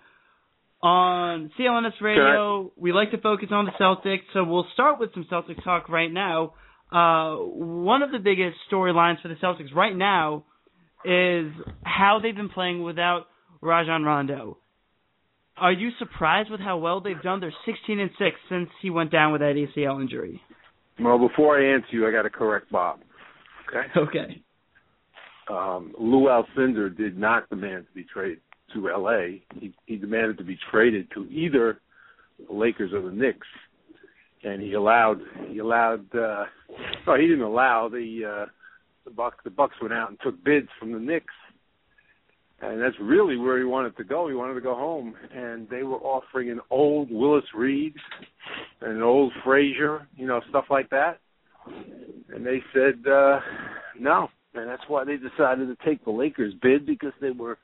on CLNS Radio, we like to focus on the Celtics, so we'll start with some Celtics talk right now. Uh, one of the biggest storylines for the Celtics right now is how they've been playing without Rajon Rondo. Are you surprised with how well they've done? They're 16 and six since he went down with that ACL injury. Well, before I answer you, I got to correct Bob. Okay. *laughs* Okay. Um, Lou Alcindor did not demand to be traded to LA, he, he demanded to be traded to either the Lakers or the Knicks, and he allowed he allowed uh, oh he didn't allow the uh, the Bucks the Bucks went out and took bids from the Knicks, and that's really where he wanted to go. He wanted to go home, and they were offering an old Willis Reed and an old Frazier, you know, stuff like that, and they said uh, no, and that's why they decided to take the Lakers bid because they were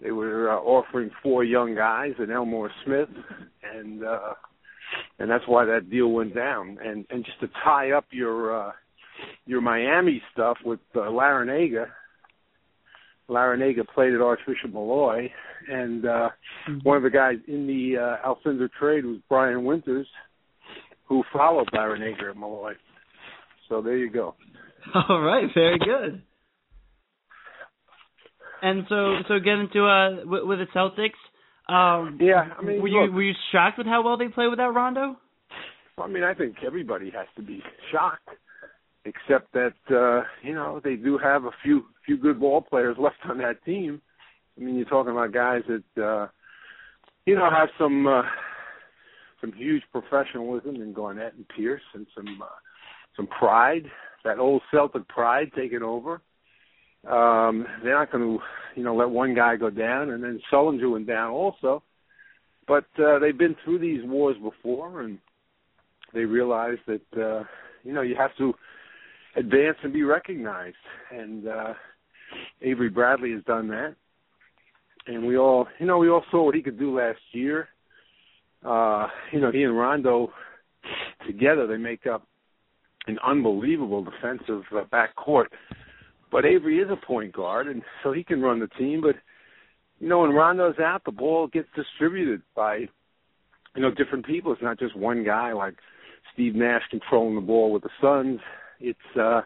they were uh, offering four young guys and Elmore Smith, and uh, and that's why that deal went down. And and just to tie up your uh, your Miami stuff with uh, Larrañaga. Larrañaga played at Archbishop Molloy, and uh, mm-hmm. one of the guys in the uh, Alcindor trade was Brian Winters, who followed Larrañaga at Molloy. So there you go. *laughs* All right, very good. And so, so get into uh with, with the Celtics. Um, yeah, I mean, were look, you were you shocked with how well they play without Rondo? I mean, I think everybody has to be shocked, except that uh, you know they do have a few few good ball players *laughs* left on that team. I mean, you're talking about guys that uh, you know have some uh, some huge professionalism in Garnett and Pierce, and some uh, some pride, that old Celtic pride taking over. Um, they're not going to, you know, let one guy go down, and then Sullinger went down also. But uh, they've been through these wars before, and they realize that uh, you know you have to advance and be recognized. And uh, Avery Bradley has done that, and we all, you know, we all saw what he could do last year. Uh, you know, he and Rondo together they make up an unbelievable defensive uh, backcourt. But Avery is a point guard, and so he can run the team. But you know, when Rondo's out, the ball gets distributed by you know different people. It's not just one guy like Steve Nash controlling the ball with the Suns. It's uh,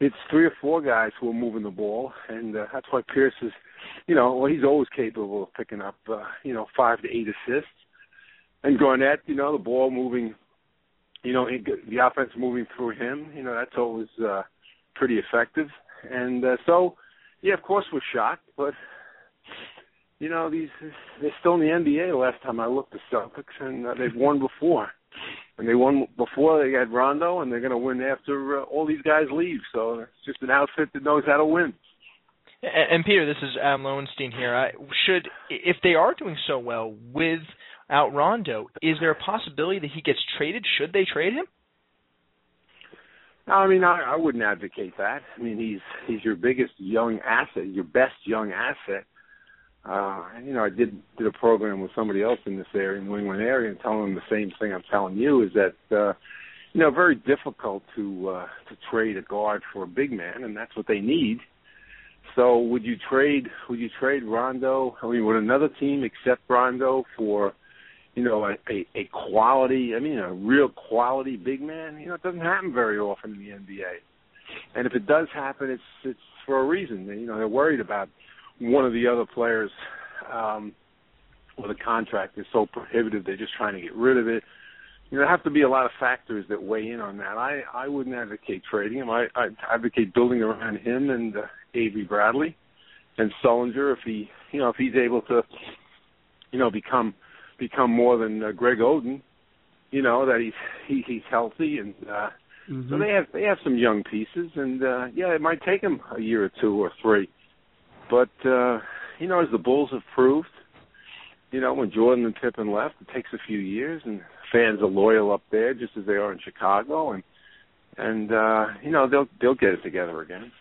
it's three or four guys who are moving the ball, and uh, that's why Pierce is, you know, well, he's always capable of picking up, uh, you know, five to eight assists. And Garnett, you know, the ball moving, you know, the offense moving through him, you know, that's always uh, pretty effective. And uh, so, yeah, of course we're shocked, but you know, these they're still in the NBA. The last time I looked, the Celtics, and uh, they've won before and they won before they had Rondo, and they're going to win after uh, all these guys leave. So it's just an outfit that knows how to win. And, and Peter, this is Adam Lowenstein here. I, should if they are doing so well without Rondo, is there a possibility that he gets traded? Should they trade him? No, I mean I, I wouldn't advocate that. I mean he's he's your biggest young asset, your best young asset uh, you know, I did did a program with somebody else in this area, in the England area, and telling them the same thing I'm telling you is that uh, you know very difficult to uh, to trade a guard for a big man, and that's what they need. So would you trade would you trade Rondo? I mean, would another team accept Rondo for you know a, a, a quality? I mean, a real quality big man. You know, it doesn't happen very often in the NBA, and if it does happen, it's it's for a reason. You know, they're worried about one of the other players um or the contract is so prohibitive they're just trying to get rid of it. You know, there have to be a lot of factors that weigh in on that. I I wouldn't advocate trading him. I I advocate building around him and uh, Avery Bradley and Sullinger if he you know if he's able to you know become become more than uh, Greg Oden. You know that he's he, he's healthy and uh, mm-hmm. so they have they have some young pieces and uh, yeah it might take him a year or two or three but uh, you know, as the Bulls have proved, you know, when Jordan and Pippen left, it takes a few years, and fans are loyal up there, just as they are in Chicago, and and uh, you know they'll they'll get it together again.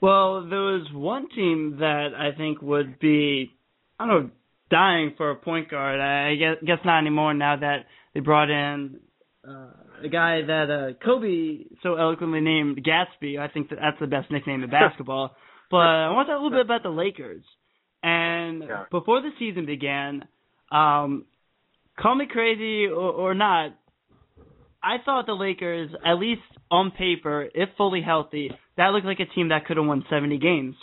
Well, there was one team that I think would be, I don't know, dying for a point guard. I guess, guess not anymore now that they brought in uh, a guy that uh, Kobe so eloquently named Gatsby. I think that that's the best nickname in basketball. *laughs* But I want to talk a little bit about the Lakers. And yeah. before the season began, um, call me crazy or, or not, I thought the Lakers, at least on paper, if fully healthy, that looked like a team that could have won 70 games.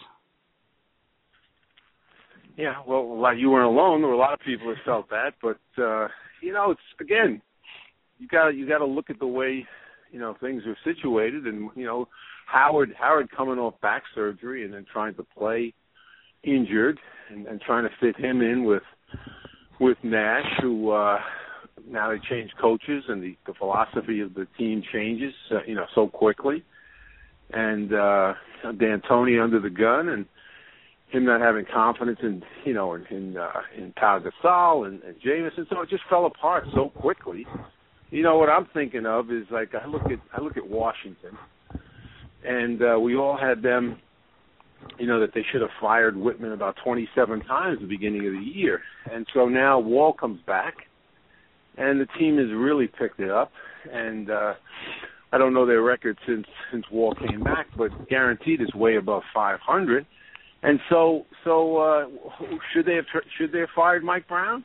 Yeah, well, like you weren't alone. There were a lot of people that felt that, but uh, you know, it's again, you got you got to look at the way you know things are situated, and you know, Howard Howard coming off back surgery and then trying to play injured and, and trying to fit him in with with Nash, who uh, now they changed coaches and the, the philosophy of the team changes, uh, you know, so quickly. And uh, D'Antoni under the gun and him not having confidence in you know in in, uh, in Pau Gasol and, and Jamison, so it just fell apart so quickly. You know what I'm thinking of is like I look at I look at Washington and uh, we all had them, you know, that they should have fired Wittman about 27 times at the beginning of the year, and so now Wall comes back, and the team has really picked it up, and uh, I don't know their record since since Wall came back, but guaranteed is way above 500. And so, so uh, should they have should they have fired Mike Brown?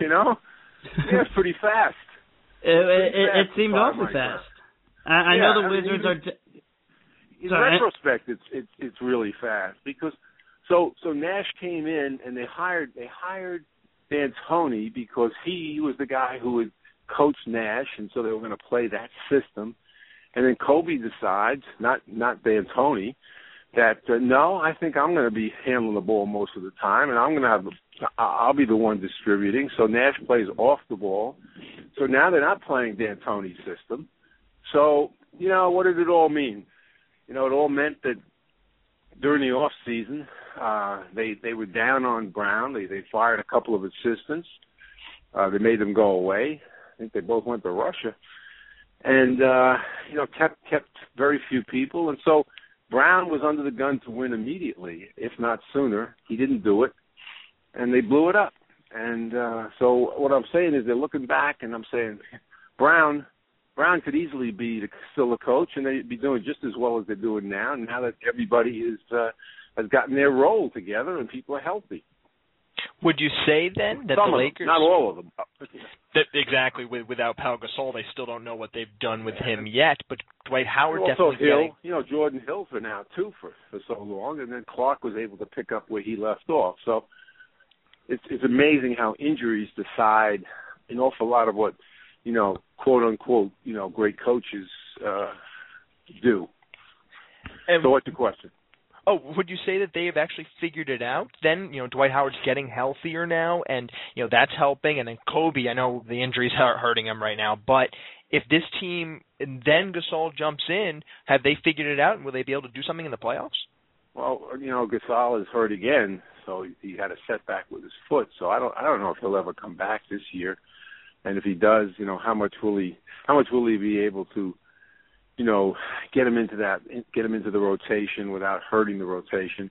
You know, *laughs* yeah, pretty fast. It, it, it, it seemed awfully fast. I, I yeah, know the I mean, Wizards are in Sorry. retrospect, it's it's it's really fast because so so Nash came in and they hired they hired D'Antoni because he was the guy who would coach Nash, and so they were going to play that system. And then Kobe decides, not not D'Antoni, that uh, no, I think I'm going to be handling the ball most of the time, and I'm going to have I'll be the one distributing. So Nash plays off the ball. So now they're not playing D'Antoni's system. So, you know, what did it all mean? You know, it all meant that during the off season, uh, they they were down on Brown. They they fired a couple of assistants. Uh, they made them go away. I think they both went to Russia, and uh, you know kept kept very few people. And so Brown was under the gun to win immediately, if not sooner. He didn't do it, and they blew it up. And uh, so what I'm saying is they're looking back, and I'm saying Brown Brown could easily be the, still a coach, and they'd be doing just as well as they're doing now. Now that everybody is uh, has gotten their role together and people are healthy. Would you say then that Some the of them, Lakers, not all of them, that exactly with, without Pau Gasol, they still don't know what they've done with him yet. But Dwight Howard also definitely Hill, getting. you know, Jordan Hill's been out too for for so long, and then Clark was able to pick up where he left off. So it's it's amazing how injuries decide an awful lot of what you know, quote unquote, you know, great coaches uh do. And so what's the question? Oh, would you say that they have actually figured it out? Then you know Dwight Howard's getting healthier now, and you know that's helping. And then Kobe, I know the injuries *laughs* are hurting him right now, but if this team and then Gasol jumps in, have they figured it out, and will they be able to do something in the playoffs? Well, you know, Gasol is hurt again, so he, he had a setback with his foot. So I don't I don't know if he'll ever come back this year. And if he does, you know, how much will he how much will he be able to you know, get him into that, get him into the rotation without hurting the rotation.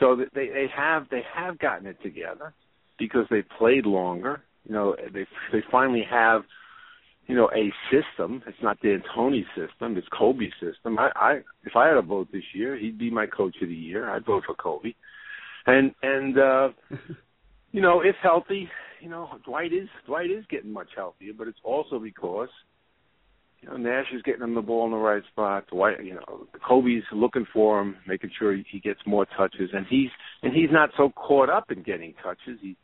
So they they have they have gotten it together because they played longer. You know, they they finally have, you know, a system. It's not Tony system. It's Kobe's system. I, I if I had a vote this year, he'd be my coach of the year. I'd vote for Kobe. And and uh, *laughs* you know, if healthy, you know, Dwight is Dwight is getting much healthier, but it's also because you know, Nash is getting him the ball in the right spot. Dwight, you know, Kobe's looking for him, making sure he gets more touches, and he's and he's not so caught up in getting touches. He's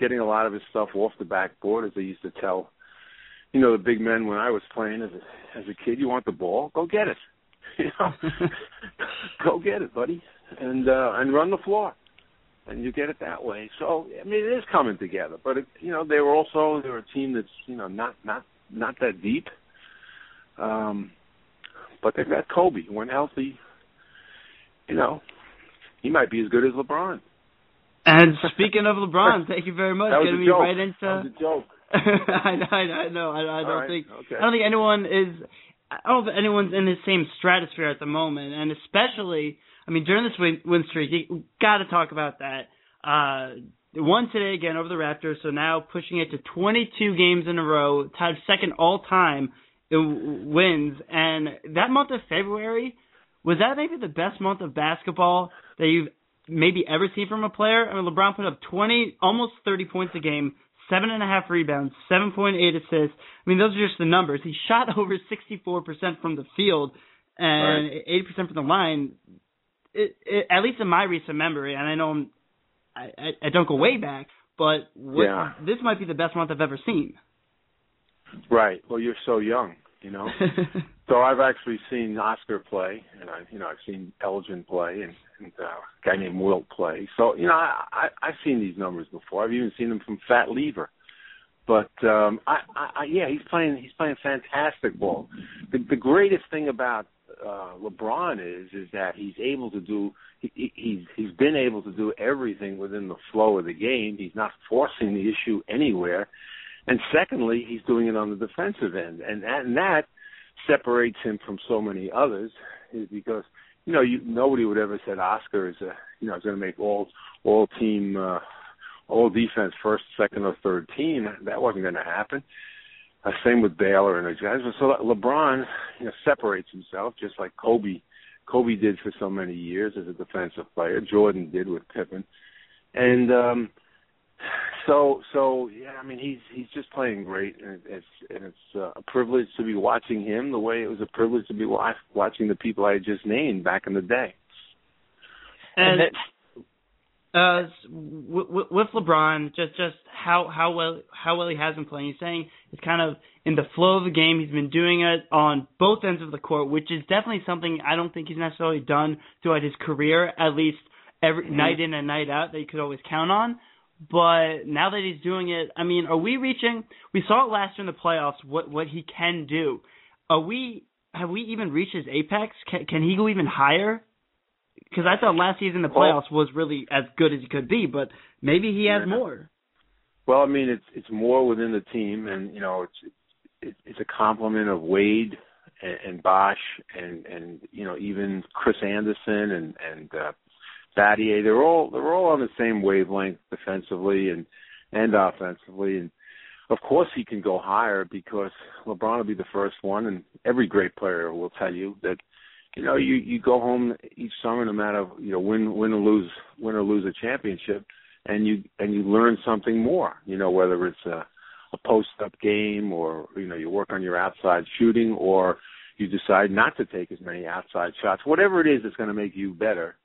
getting a lot of his stuff off the backboard, as they used to tell, you know, the big men when I was playing as a as a kid. You want the ball? Go get it. *laughs* You know, *laughs* go get it, buddy, and uh, and run the floor, and you get it that way. So I mean, it is coming together. But it, you know, they were also they were a team that's you know not not not that deep. Um, but they've got Kobe. When healthy, you know, he might be as good as LeBron. And speaking of LeBron, thank you very much. That was Getting a me joke. right into. That was a joke. *laughs* I know, I know, I. I, don't right, think okay. I don't think anyone is. I don't think anyone's in the same stratosphere at the moment, and especially, I mean, during this win, win streak, you got to talk about that. Uh, won today again over the Raptors, so now pushing it to 22 games in a row, tied second all time in wins. And that month of February was that maybe the best month of basketball that you've maybe ever seen from a player? I mean, LeBron put up 20, almost 30 points a game, seven and a half rebounds, 7.8 assists. I mean, those are just the numbers. He shot *laughs* over 64% from the field and 80% from the line. It, it, at least in my recent memory, and I know I'm, I, I, I don't go way back, but what, Yeah. this might be the best month I've ever seen. Right. Well, you're so young, you know. *laughs* so I've actually seen Oscar play, and I, you know, I've seen Elgin play, and, and uh, a guy named Wilt play. So you know, I, I I've seen these numbers before. I've even seen them from Fat Lever. But um, I, I, I, yeah, he's playing. He's playing fantastic ball. The, the greatest thing about uh, LeBron is is that he's able to do. He, he- he's he's been able to do everything within the flow of the game. He's not forcing the issue anywhere. And secondly, he's doing it on the defensive end, and that, and that separates him from so many others, is because you know you nobody would ever said Oscar is a you know is going to make all all team uh, all defense first, second, or third team. That wasn't going to happen. Uh, same with Baylor and those guys. So LeBron, you know, separates himself just like Kobe. Kobe did for so many years as a defensive player. Jordan did with Pippen, and um, so so yeah. I mean, he's he's just playing great, and it's and it's uh, a privilege to be watching him the way it was a privilege to be wa- watching the people I just named back in the day. And, uh, with, with LeBron, just just how how well how well he has been playing. He's saying it's kind of in the flow of the game. He's been doing it on both ends of the court, which is definitely something I don't think he's necessarily done throughout his career, at least every Mhm. night in and night out that you could always count on. But now that he's doing it, I mean, are we reaching? We saw it last year in the playoffs what what he can do. are we have we even reached his apex? Can, can he go even higher? Because I thought last season the playoffs was really as good as he could be, but maybe he has Yeah. more. Well, I mean, it's it's more within the team, and you know, it's it's it's a compliment of Wade and, and Bosh, and and you know, even Chris Andersen and and uh, Battier. They're all they're all on the same wavelength defensively and and offensively, and of course he can go higher because LeBron will be the first one, and every great player will tell you that. You know, you you go home each summer, no matter you know win win or lose win or lose a championship and you and you learn something more. You know, whether it's a, a post up game or you know you work on your outside shooting or you decide not to take as many outside shots. Whatever it is that's going to make you better.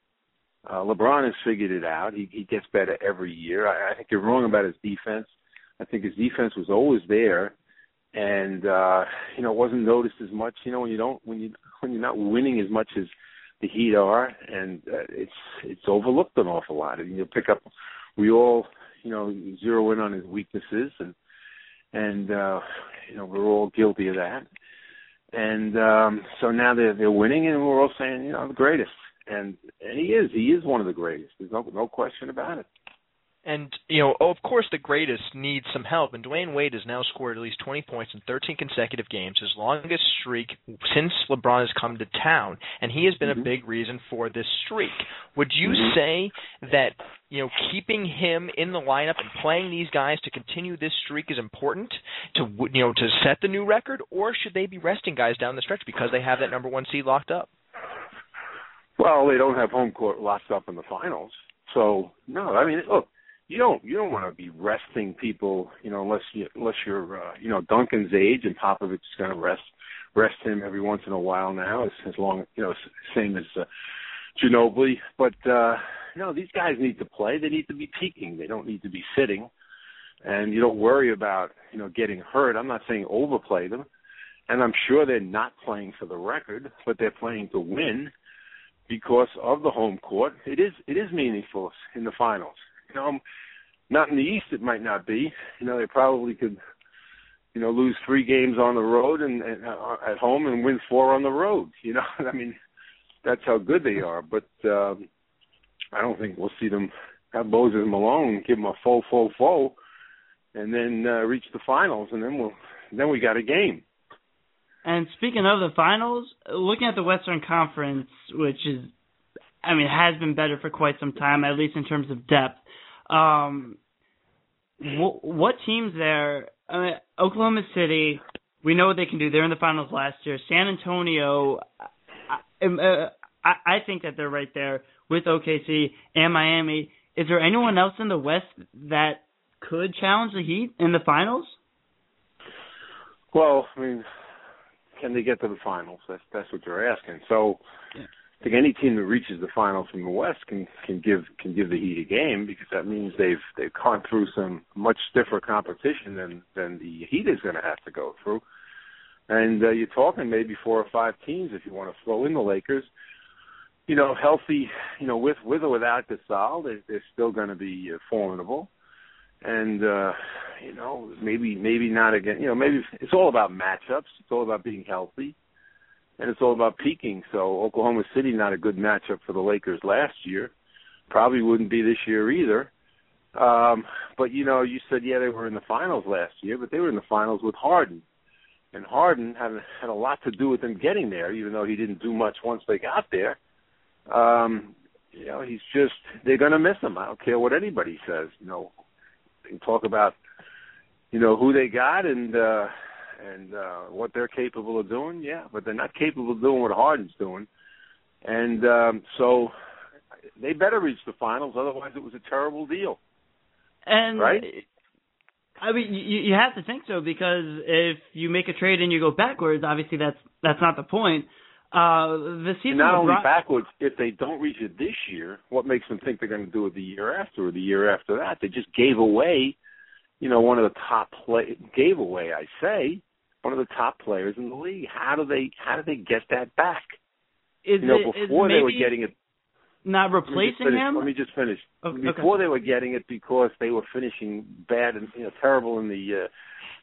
Uh, LeBron has figured it out. He, he gets better every year. I, I think you're wrong about his defense. I think his defense was always there, and uh, you know wasn't noticed as much. You know when you don't when you when you're not winning as much as the Heat are, and uh, it's it's overlooked an awful lot. And you pick up we all, you know, zero in on his weaknesses, and and uh, you know we're all guilty of that. And um, so now they're they're winning, and we're all saying, you know, the greatest. And and he is, he is one of the greatest. There's no no question about it. And you know, of course, the greatest needs some help. And Dwyane Wade has now scored at least 20 points in 13 consecutive games, his longest streak since LeBron has come to town. And he has been Mm-hmm. a big reason for this streak. Would you Mhm. say that you know keeping him in the lineup and playing these guys to continue this streak is important to you know to set the new record, or should they be resting guys down the stretch because they have that number one seed locked up? Well, they don't have home court locked up in the finals, so no. I mean, look, you don't you don't want to be resting people, you know, unless you unless you're uh, you know Duncan's age and Popovich is going to rest rest him every once in a while now, as, as long you know same as uh, Ginobili. But uh, you these guys need to play. They need to be peaking. They don't need to be sitting. And you don't worry about you know getting hurt. I'm not saying overplay them, and I'm sure they're not playing for the record, but they're playing to win because of the home court. It is it is meaningful in the finals. You know, not in the East. It might not be. You know, they probably could, you know, lose three games on the road and, and uh, at home and win four on the road. *laughs* You know, I mean, that's how good they are. But um, I don't think we'll see them have Moses Malone give them a full, full, full, and then uh, reach the finals, and then we'll then we got a game. And speaking of the finals, looking at the Western Conference, which is, I mean, it has been better for quite some time, at least in terms of depth. Um, wh- what teams there? I mean, Oklahoma City, we know what they can do. They're in the finals last year. San Antonio, I, uh, I, I think that they're right there with OKC and Miami. Is there anyone else in the West that could challenge the Heat in the finals? Well, I mean, can they get to the finals? That's that's what you're asking. So, I think any team that reaches the finals from the West can can give can give the Heat a game because that means they've they've gone through some much stiffer competition than than the Heat is going to have to go through. And uh, you're talking maybe four or five teams if you want to throw in the Lakers. You know, healthy. You know, with with or without Gasol, they're, they're still going to be uh, formidable. And uh, you know, maybe maybe not again. You know, maybe it's all about matchups. It's all about being healthy and it's all about peaking. So Oklahoma City not a good matchup for the Lakers last year. Probably wouldn't be this year either. Um, but you know, you said yeah they were in the finals last year, but they were in the finals with Harden, and Harden had had a lot to do with them getting there, even though he didn't do much once they got there. Um, you know, he's just they're to miss him. I don't care what anybody says. You know, they can talk about you know who they got and. uh and uh what they're capable of doing, yeah, but they're not capable of doing what Harden's doing. And um so they better reach the finals, otherwise it was a terrible deal. And Right? I mean, you you have to think so because if you make a trade and you go backwards, obviously that's that's not the point. Uh, the season And not only LeBron- backwards, if they don't reach it this year, what makes them think they're going to do it the year after or the year after that? They just gave away, you know, one of the top play gave away, I say, one of the top players in the league. How do they how do they get that back? is you know, it, is before they were getting it not Let replacing finish- him. Let me just finish. Okay. Before they were getting it because they were finishing bad and you know terrible in the uh,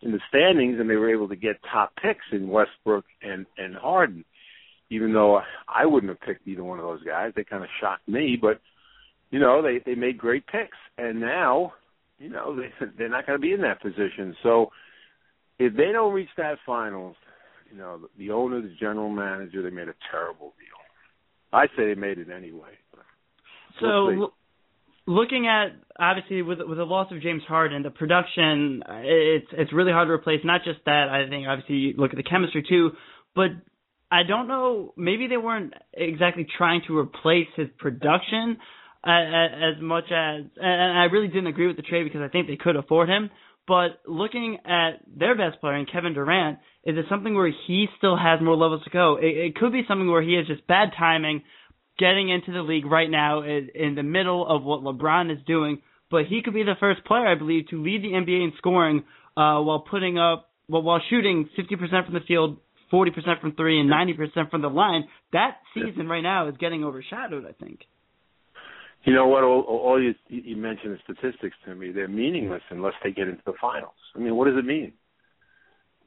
in the standings, and they were able to get top picks in Westbrook and and Harden. Even though I wouldn't have picked either one of those guys, they kind of shocked me. But you know, they they made great picks, and now you know they *laughs* they're not going to be in that position. So if they don't reach that finals, you know, the owner, the general manager, they made a terrible deal. I say they made it anyway. So, l- looking at obviously with with the loss of James Harden, the production it's it's really hard to replace. Not just that, I think obviously you look at the chemistry too, but I don't know. Maybe they weren't exactly trying to replace his production as, as much as, and I really didn't agree with the trade because I think they could afford him. But looking at their best player, and Kevin Durant, is it something where he still has more levels to go? It, it could be something where he has just bad timing, getting into the league right now in, in the middle of what LeBron is doing. But he could be the first player, I believe, to lead the NBA in scoring uh, while putting up, well, while shooting 50% from the field, 40% from three, and 90% from the line. That season right now is getting overshadowed, I think. You know what? All, all you you mentioned the statistics to me. They're meaningless unless they get into the finals. I mean, what does it mean?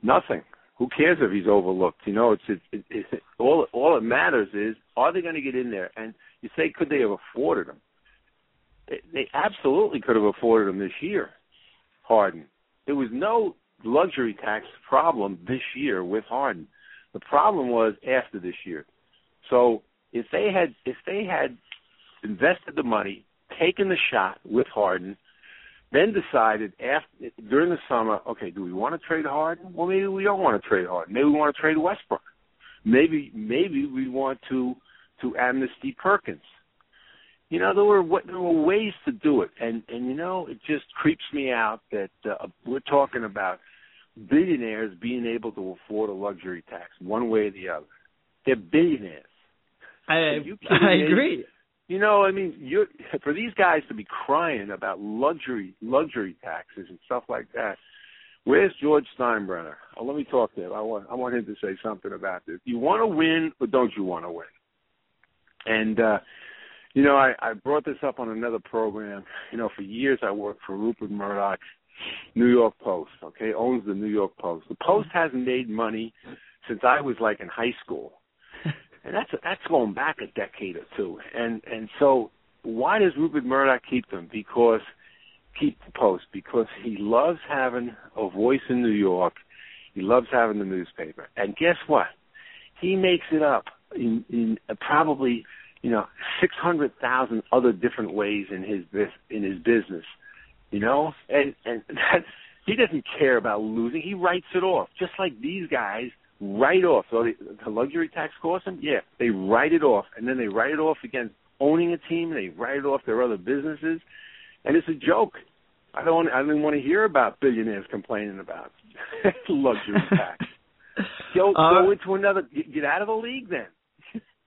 Nothing. Who cares if he's overlooked? You know, it's it, it, it, all all it matters is are they going to get in there? And you say, could they have afforded him? They, they absolutely could have afforded him this year. Harden. There was no luxury tax problem this year with Harden. The problem was after this year. So if they had if they had invested the money, taken the shot with Harden, then decided after during the summer, okay, do we want to trade Harden? Well, maybe we don't want to trade Harden. Maybe we want to trade Westbrook. Maybe maybe we want to to amnesty Perkins. You know, there were there were ways to do it, and and you know, it just creeps me out that uh, we're talking about billionaires being able to afford a luxury tax one way or the other. They're billionaires. I I agree. You know, I mean, you *laughs* for these guys to be crying about luxury luxury taxes and stuff like that. Where's George Steinbrenner? Oh, let me talk to him. I want I want him to say something about this. You want to win, or don't you want to win? And uh, you know, I, I brought this up on another program. You know, for years I worked for Rupert Murdoch, New York Post. Okay, owns the New York Post. The Post hasn't made money since I was like in high school and that's that's going back a decade or two. And and so why does Rupert Murdoch keep them? Because keep the post because he loves having a voice in New York. He loves having the newspaper. And guess what? He makes it up in in probably you know six hundred thousand other different ways in his in his business. You know, and and *laughs* that he doesn't care about losing. He writes it off, just like these guys write off. So the, the luxury tax costs them. Yeah, they write it off, and then they write it off against owning a team. They write it off their other businesses, and it's a joke. I don't. I didn't want to hear about billionaires complaining about *laughs* luxury tax. *laughs* Go uh, go into another. Get out of the league then.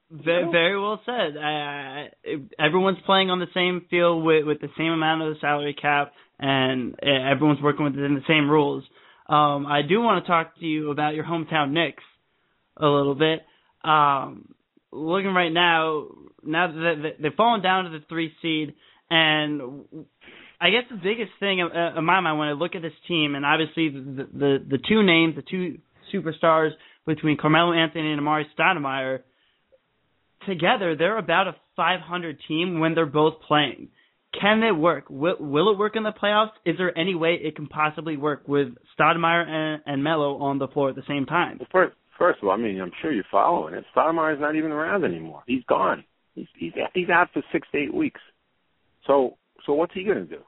Very, very well said. Uh, everyone's playing on the same field with with the same amount of the salary cap, and uh, everyone's working within the same rules. Um, I do want to talk to you about your hometown Knicks a little bit. Um, looking right now, now that they've fallen down to the three seed, and I guess the biggest thing in my mind when I look at this team, and obviously the the, the two names, the two superstars between Carmelo Anthony and Amar'e Stoudemire, together they're about a 500 team when they're both playing. Can it work? Will, will it work in the playoffs? Is there any way it can possibly work with Stoudemire and, and Melo on the floor at the same time? Well, first, first of all, I mean, I'm sure you're following it. Stoudemire's not even around anymore. He's gone. He's he's he's out for six to eight weeks. So so what's he going to do?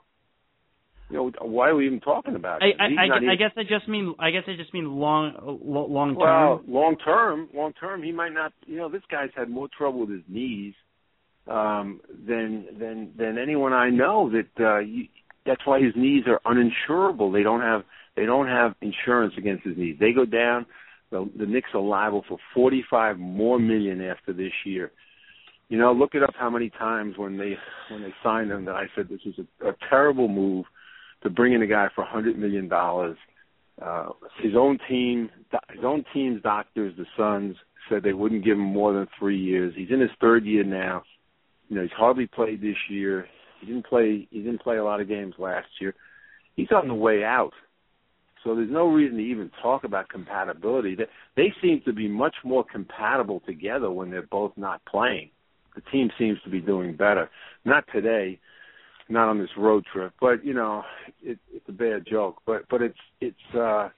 You know, why are we even talking about it? I, I, I, even... I guess I just mean I guess I just mean long long term. Well, long term, long term, he might not. You know, this guy's had more trouble with his knees um, than than than anyone I know. That uh, you, that's why his knees are uninsurable. They don't have they don't have insurance against his knees. They go down. The, the Knicks are liable for 45 more million after this year. You know, look it up how many times when they when they signed him that I said this is a, a terrible move to bring in a guy for 100 million dollars. Uh, his own team, his own team's doctors, the Suns, said they wouldn't give him more than three years. He's in his third year now. You know, he's hardly played this year. He didn't play. He didn't play a lot of games last year. He's on the way out. So there's no reason to even talk about compatibility. They, they seem to be much more compatible together when they're both not playing. The team seems to be doing better. Not today, not on this road trip, but you know, it, it's a bad joke. But but it's it's uh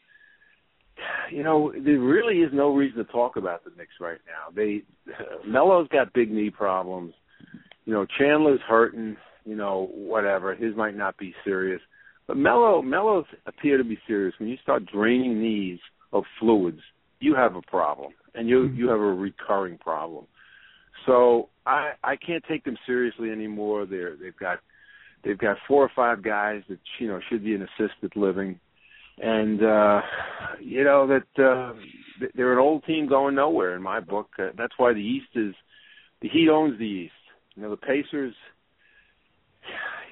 you know, there really is no reason to talk about the Knicks right now. They Melo's got big knee problems. You know, Chandler's hurting. You know, whatever. His might not be serious, but Melo Melo's appear to be serious. When you start draining knees of fluids, you have a problem, and you you have a recurring problem. So I I can't take them seriously anymore. They're they've got they've got four or five guys that you know should be in assisted living and uh you know that uh they're an old team going nowhere in my book uh, that's why the east is the heat owns the east you know the pacers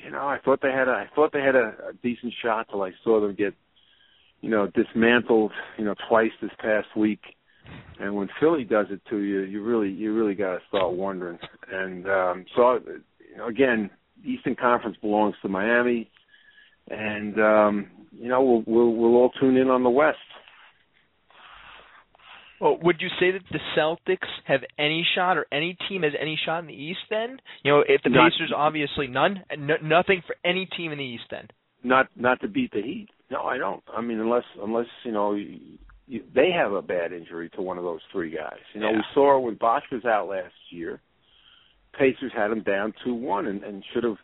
you know i thought they had a i thought they had a, a decent shot till i saw them get you know dismantled you know twice this past week. And when philly does it to you you really you really got to start wondering. And um so you know again eastern conference belongs to miami. And um you know, we'll we'll we'll all tune in on the West. Well, would you say that the Celtics have any shot, or any team has any shot in the East? Then, you know, if the Not- Pacers obviously none, no, nothing for any team in the East. Then, Not not to beat the Heat. No, I don't. I mean, unless unless you know you, you, they have a bad injury to one of those three guys. You know, we saw when Bosh was out last year. Pacers had him down two one, and, and should have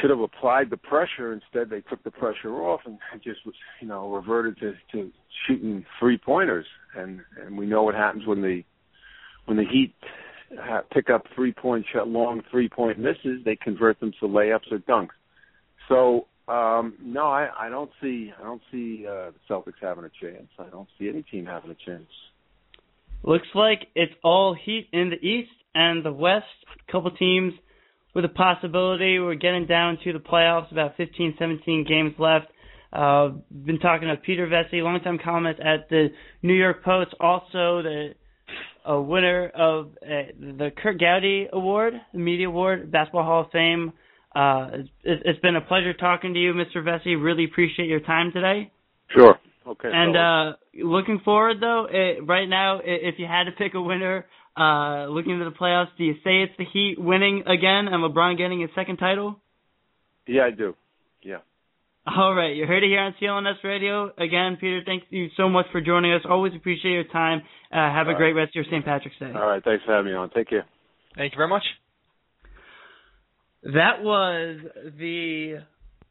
should have applied the pressure. Instead, they took the pressure off and *laughs* just was you know reverted to to shooting three pointers. And and we know what happens when the when the Heat ha- pick up three point shot, long three point misses. They convert them to layups or dunks. So um no, I I don't see I don't see uh, the Celtics having a chance. I don't see any team having a chance. Looks like it's all Heat in the East and the West. A couple teams with a possibility. We're getting down to the playoffs, about 15, 17 games left. Uh, been talking to Peter Vecsey, longtime columnist at the New York Post, also the a winner of uh, the Curt Gowdy Award, the Media Award, Basketball Hall of Fame. Uh, it's, it's been a pleasure talking to you, Mr. Vecsey. Really appreciate your time today. Sure. Okay. And uh looking forward though, it, right now, if you had to pick a winner, uh looking into the playoffs, do you say it's the Heat winning again and LeBron getting his second title? yeah, I do. Yeah. All right, you heard it here on CLNS Radio. Again, Peter, thank you so much for joining us. Always appreciate your time. Uh, have a All great rest of your St. Patrick's Day. All right. Thanks for having me on. Take care. thank you very much. That was the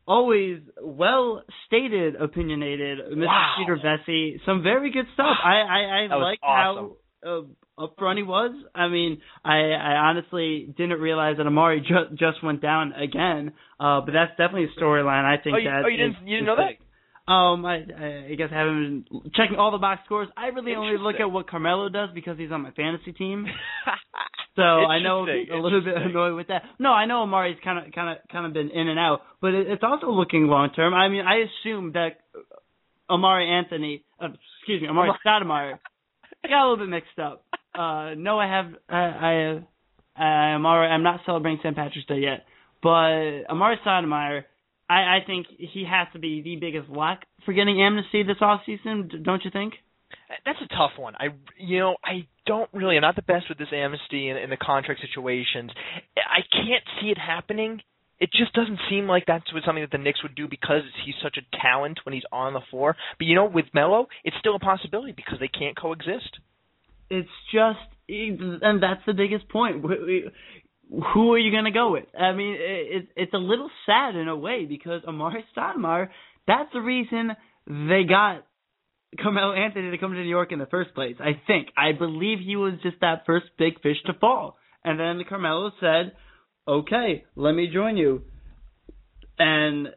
always well stated, opinionated Mr. Wow. Peter Vecsey. Some very good stuff. I I, I like awesome. how uh, upfront he was. I mean, I I honestly didn't realize that Amar'e ju- just went down again. Uh, but that's definitely a storyline. I think Oh, you- that oh, you didn't- you didn't know that? Um, I, I I guess I haven't been checking all the box scores. I really only look at what Carmelo does because he's on my fantasy team. *laughs* So I know a little bit annoyed with that. No, I know Amar'e's kind of kind of kind of been in and out, but it, it's also looking long term. I mean, I assume that Amar'e Anthony, uh, excuse me, Amar'e Stoudemire, I got a little bit mixed up. Uh, no, I have I I I'm already, I'm not celebrating St. Patrick's Day yet, but Amar'e Stoudemire, I I think he has to be the biggest lock for getting amnesty this off season. Don't you think? That's a tough one. I, you know, I don't really. I'm not the best with this amnesty and, and the contract situations. I can't see it happening. It just doesn't seem like that's something that the Knicks would do because he's such a talent when he's on the floor. But you know, with Melo, it's still a possibility because they can't coexist. It's just, and that's the biggest point. Wh- wh- Who are you going to go with? I mean, it, it's a little sad in a way because Amar'e Stoudemire, that's the reason they got Carmelo Anthony to come to New York in the first place. I think. I believe he was just that first big fish to fall. And then Carmelo said, okay, let me join you. And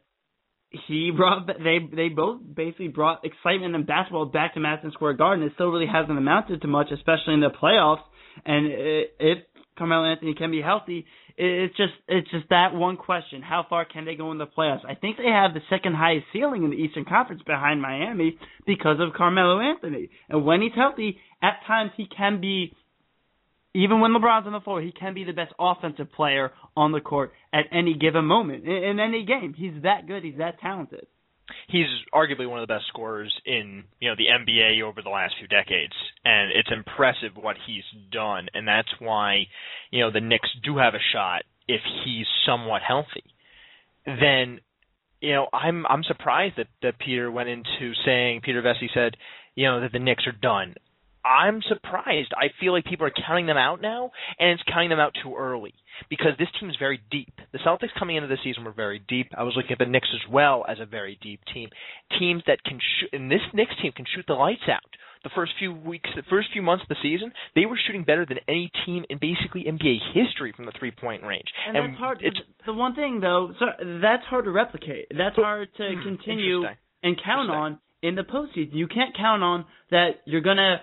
he brought they they both basically brought excitement and basketball back to Madison Square Garden. It still really hasn't amounted to much, especially in the playoffs. And if Carmelo Anthony can be healthy, it's just it's just that one question: How far can they go in the playoffs? I think they have the second highest ceiling in the Eastern Conference behind Miami because of Carmelo Anthony. And when he's healthy, at times he can be even when LeBron's on the floor, he can be the best offensive player on the court at any given moment in, in any game. He's that good. He's that talented. he's arguably one of the best scorers in you know the NBA over the last few decades, and it's impressive what he's done, and that's why you know the Knicks do have a shot if he's somewhat healthy. Then you know I'm I'm surprised that that Peter went into saying Peter Vecsey said you know that the Knicks are done. I'm surprised. I feel like people are counting them out now, and it's counting them out too early because this team is very deep. The Celtics coming into the season were very deep. I was looking at the Knicks as well as a very deep team. Teams that can shoot, and this Knicks team can shoot the lights out. The first few weeks, the first few months of the season, they were shooting better than any team in basically NBA history from the three-point range. And, and that's hard. It's, the one thing though, so that's hard to replicate. That's hard to hmm, continue and count on in the postseason. You can't count on that you're gonna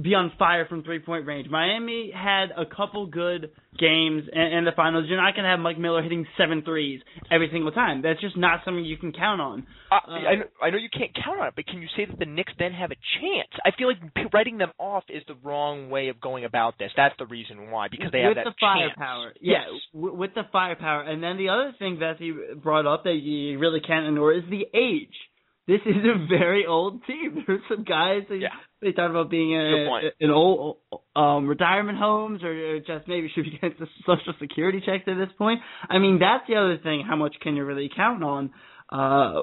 be on fire from three point range. Miami had a couple good games in, in the finals. You're not going to have Mike Miller hitting seven threes every single time. That's just not something you can count on. Uh, uh, I, know, I know you can't count on it, but can you say that the Knicks then have a chance? I feel like writing them off is the wrong way of going about this. That's the reason why, because they have that the firepower. Yeah, yes. w- with the firepower. And then the other thing that he brought up that you really can't ignore is the age this is a very old team. *laughs* There's some guys that yeah. they talk about being in old um retirement homes or just maybe should be getting the social security checks at this point. I mean, that's the other thing. How much can you really count on uh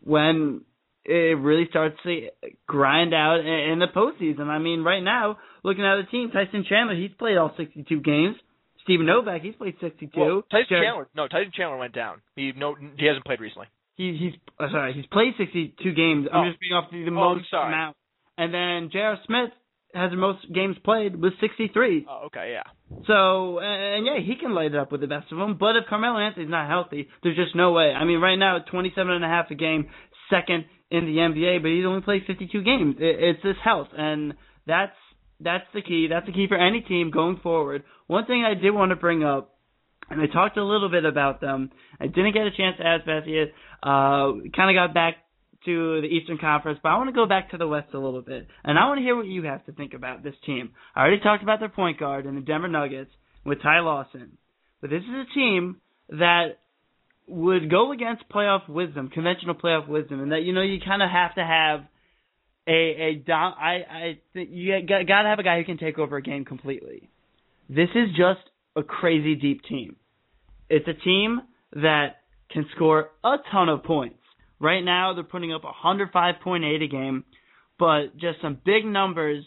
when it really starts to grind out in the postseason? I mean, right now, looking at the team, Tyson Chandler, he's played all 62 games. Steven Novak, he's played 62. Well, Tyson Jared, Chandler, no, Tyson Chandler went down. He no, he hasn't played recently. He, he's uh, sorry, he's played 62 games. I'm Oh. just being off the, the Oh, most amount. And then J.R. Smith has the most games played with 63. Oh, okay, yeah. So, and yeah, he can light it up with the best of them. But if Carmelo Anthony's not healthy, there's just no way. I mean, right now, 27 and a half a game, second in the NBA, but he's only played 52 games. It, it's his health, and that's that's the key. That's the key for any team going forward. One thing I did want to bring up, and I talked a little bit about them. I didn't get a chance to ask Beth yet. Uh, kind of got back to the Eastern Conference, but I want to go back to the West a little bit, and I want to hear what you have to think about this team. I already talked about their point guard and the Denver Nuggets with Ty Lawson, but this is a team that would go against playoff wisdom, conventional playoff wisdom, and that you know you kind of have to have a think you got got to have a guy who can take over a game completely. This is just a crazy deep team. It's a team that can score a ton of points. Right now, they're putting up 105.8 a game, but just some big numbers.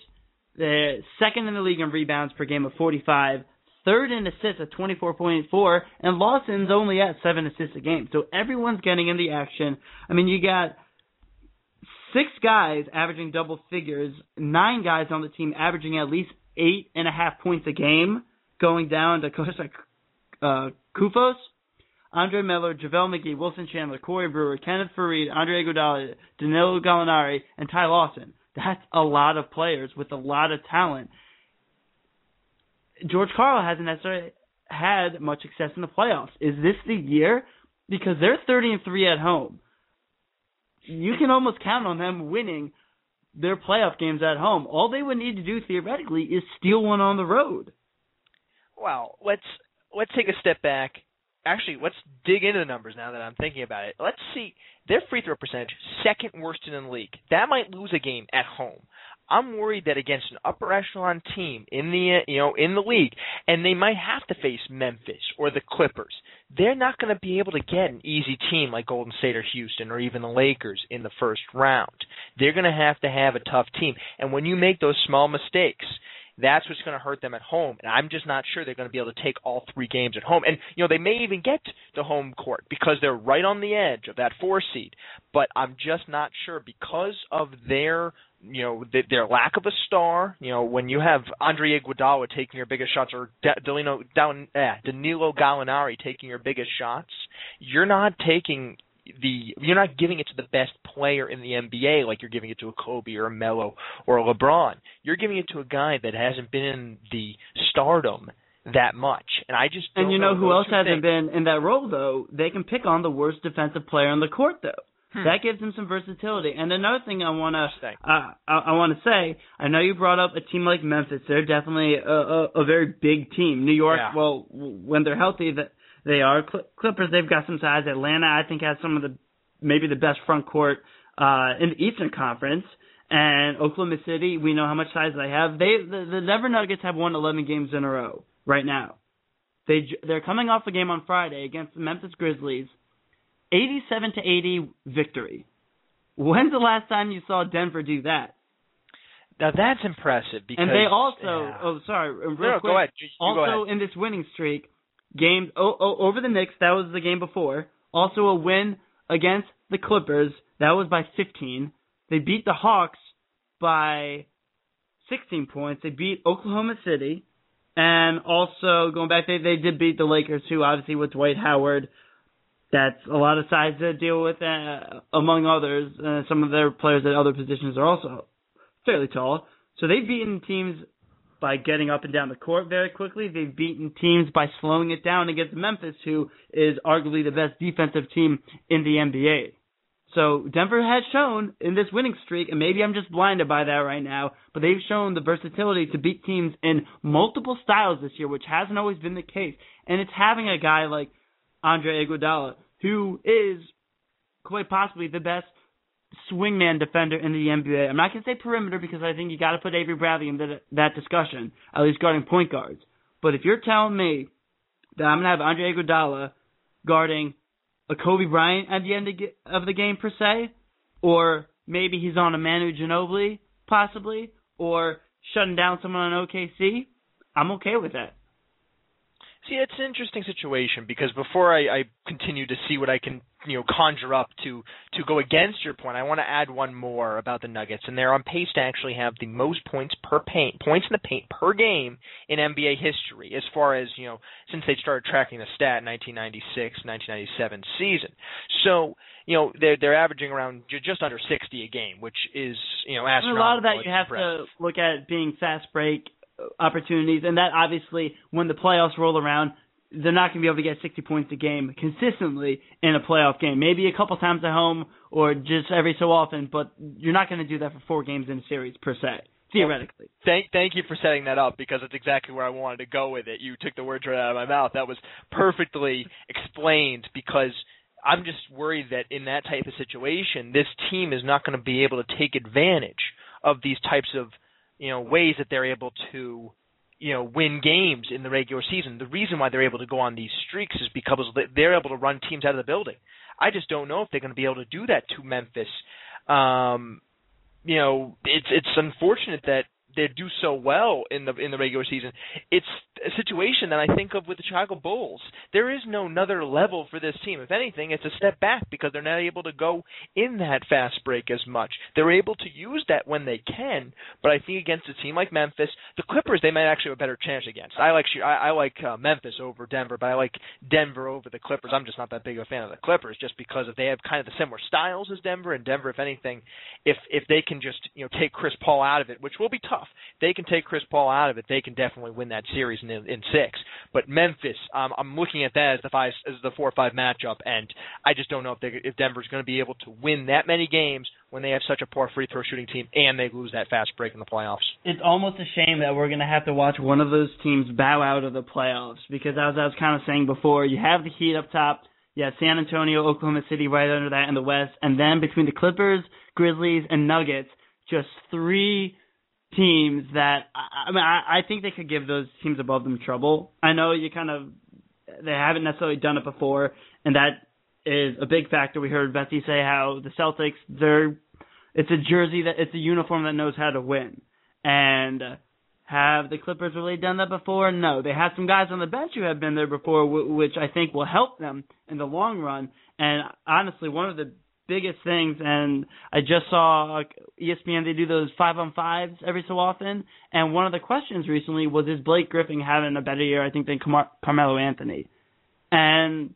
They're second in the league in rebounds per game of 45, third in assists at 24.4, and Lawson's only at seven assists a game. So everyone's getting in the action. I mean, you got six guys averaging double figures, nine guys on the team averaging at least eight and a half points a game, going down to Kosta uh, Koufos, Andre Miller, JaVale McGee, Wilson Chandler, Corey Brewer, Kenneth Faried, Andre Iguodala, Danilo Gallinari, and Ty Lawson. That's a lot of players with a lot of talent. George Karl hasn't necessarily had much success in the playoffs. Is this the year? Because they're 30 and 3 at home. You can almost count on them winning their playoff games at home. All they would need to do theoretically is steal one on the road. Well, let's let's take a step back. Actually, let's dig into the numbers now that I'm thinking about it. Let's see their free throw percentage, second worst in the league. That might lose a game at home. I'm worried that against an upper echelon team in the you know in the league, and they might have to face Memphis or the Clippers. They're not going to be able to get an easy team like Golden State or Houston or even the Lakers in the first round. They're going to have to have a tough team, and when you make those small mistakes, that's what's going to hurt them at home. And I'm just not sure they're going to be able to take all three games at home. And you know they may even get to home court because they're right on the edge of that four seed. But I'm just not sure because of their you know th- their lack of a star. You know when you have Andre Iguodala taking your biggest shots or Danilo, eh, Danilo Gallinari taking your biggest shots, you're not taking the you're not giving it to the best player in the NBA like you're giving it to a Kobe or a Melo or a LeBron. You're giving it to a guy that hasn't been in the stardom that much. And I just And don't you know who else hasn't things. been in that role though? They can pick on the worst defensive player on the court though. Hmm. That gives them some versatility. And another thing I want to uh, I, I want to say, I know you brought up a team like Memphis. They're definitely a, a, a very big team. New York, Yeah. well, w- when they're healthy, that they are. Cl- Clippers, they've got some size. Atlanta, I think, has some of the maybe the best front court uh, in the Eastern Conference. And Oklahoma City, we know how much size they have. They the, the Denver Nuggets have won 11 games in a row right now. They they're coming off a game on Friday against the Memphis Grizzlies, 87 to 80 victory. When's the last time you saw Denver do that? Now that's impressive because and they also yeah. oh sorry real no, quick go ahead. You, you also in this winning streak game oh, oh, over the Knicks that was the game before. Also a win against the Clippers that was by 15 they beat the Hawks by 16 points. They beat Oklahoma City. And also going back they they did beat the Lakers too obviously with Dwight Howard that's a lot of size to deal with uh, among others. Uh, some of their players at other positions are also fairly tall. So they've beaten teams by getting up and down the court very quickly. They've beaten teams by slowing it down against Memphis, who is arguably the best defensive team in the NBA. So Denver has shown in this winning streak, and maybe I'm just blinded by that right now, but they've shown the versatility to beat teams in multiple styles this year, which hasn't always been the case. And it's having a guy like Andre Iguodala, who is quite possibly the best swingman defender in the NBA. I'm not going to say perimeter because I think you got to put Avery Bradley in that, that discussion, at least guarding point guards. But if you're telling me that I'm going to have Andre Iguodala guarding a Kobe Bryant at the end of the game per se, or maybe he's on a Manu Ginobili possibly, or shutting down someone on OKC, I'm okay with that. See, it's an interesting situation because before I, I continue to see what I can, you know, conjure up to to go against your point, I want to add one more about the Nuggets, and they're on pace to actually have the most points per paint, points in the paint per game in NBA history, as far as you know, since they started tracking the stat in 1996-1997 season. So, you know, they're they're averaging around just under 60 a game, which is you know astronomical. a lot of that you have impressive. to look at being fast break opportunities, and that obviously when the playoffs roll around, they're not going to be able to get 60 points a game consistently in a playoff game. Maybe a couple times at home or just every so often, but you're not going to do that for four games in a series per se. Theoretically. Thank thank you for setting that up because it's exactly where I wanted to go with it. You took the words right out of my mouth. That was perfectly explained because I'm just worried that in that type of situation, this team is not going to be able to take advantage of these types of you know ways that they're able to you know win games in the regular season. The reason why they're able to go on these streaks is because they're able to run teams out of the building. I just don't know if they're going to be able to do that to Memphis. Um, you know, it's it's unfortunate that they do so well in the in the regular season. It's a situation that I think of with the Chicago Bulls. There is no another level for this team. If anything, it's a step back because they're not able to go in that fast break as much. They're able to use that when they can, but I think against a team like Memphis, the Clippers, they might actually have a better chance against. I like I, I like uh, Memphis over Denver, but I like Denver over the Clippers. I'm just not that big of a fan of the Clippers just because if they have kind of the similar styles as Denver, and Denver, if anything, if if they can just you know take Chris Paul out of it, which will be tough, if they can take Chris Paul out of it, they can definitely win that series in, in six. But Memphis, um, I'm looking at that as the five as the four or five matchup, and I just don't know if they, if Denver's going to be able to win that many games when they have such a poor free throw shooting team and they lose that fast break in the playoffs. It's almost a shame that we're going to have to watch one of those teams bow out of the playoffs because as I was kind of saying before, you have the Heat up top. Have San Antonio, Oklahoma City right under that in the West, and then between the Clippers, Grizzlies, and Nuggets, just three teams that I, mean I, I think they could give those teams above them trouble. I know you kind of they haven't necessarily done it before, and that is a big factor. We heard Vecsey say how the Celtics they're it's a jersey that it's a uniform that knows how to win, and uh, have the Clippers really done that before? No, they have some guys on the bench who have been there before, which I think will help them in the long run. And honestly, one of the biggest things. And I just saw ESPN they do those five on fives every so often. And one of the questions recently was is Blake Griffin having a better year I think than Car- Carmelo Anthony, and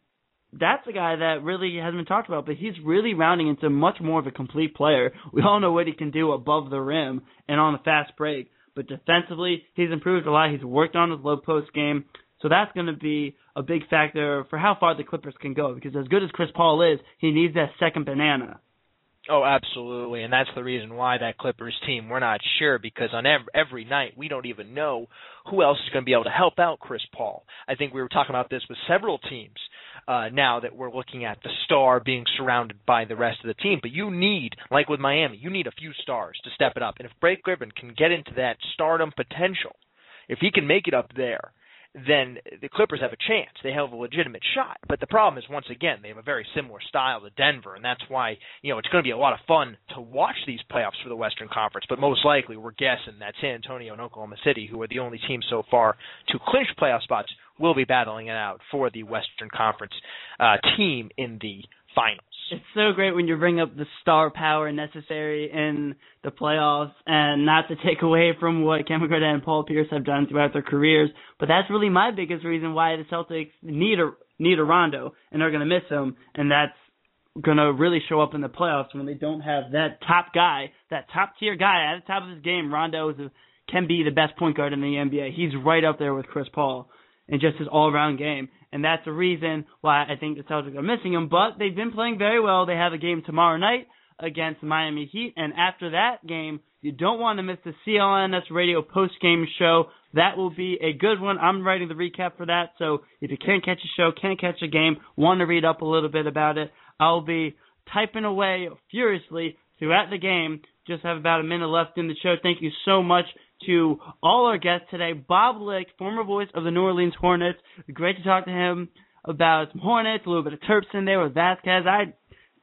that's a guy that really hasn't been talked about, but he's really rounding into much more of a complete player. We all know what he can do above the rim and on the fast break, but defensively, he's improved a lot. He's worked on his low post game. So that's going to be a big factor for how far the Clippers can go because as good as Chris Paul is, he needs that second banana. Oh, absolutely, and that's the reason why that Clippers team we're not sure because on every, every night we don't even know who else is going to be able to help out Chris Paul. I think we were talking about this with several teams uh, now that we're looking at the star being surrounded by the rest of the team. But you need, like with Miami, you need a few stars to step it up. And if Blake Griffin can get into that stardom potential, if he can make it up there, then the Clippers have a chance. They have a legitimate shot. But the problem is, once again, they have a very similar style to Denver, and that's why you know it's going to be a lot of fun to watch these playoffs for the Western Conference. But most likely, we're guessing that San Antonio and Oklahoma City, who are the only teams so far to clinch playoff spots, will be battling it out for the Western Conference uh, team in the finals. It's so great when you bring up the star power necessary in the playoffs, and not to take away from what Kevin Garnett and Paul Pierce have done throughout their careers, but that's really my biggest reason why the Celtics need a need a Rondo and are going to miss him, and that's going to really show up in the playoffs when they don't have that top guy, that top tier guy at the top of his game. Rondo is a, can be the best point guard in the NBA. He's right up there with Chris Paul in just his all around game and that's the reason why I think the Celtics are missing him. But they've been playing very well. They have a game tomorrow night against the Miami Heat, and after that game, you don't want to miss the CLNS Radio post game show. That will be a good one. I'm writing the recap for that, so if you can't catch a show, can't catch a game, want to read up a little bit about it, I'll be typing away furiously throughout the game. Just have about a minute left in the show. Thank you so much to all our guests today. Bob Licht, former voice of the New Orleans Hornets. Great to talk to him about some Hornets, a little bit of Terps in there with Vasquez. I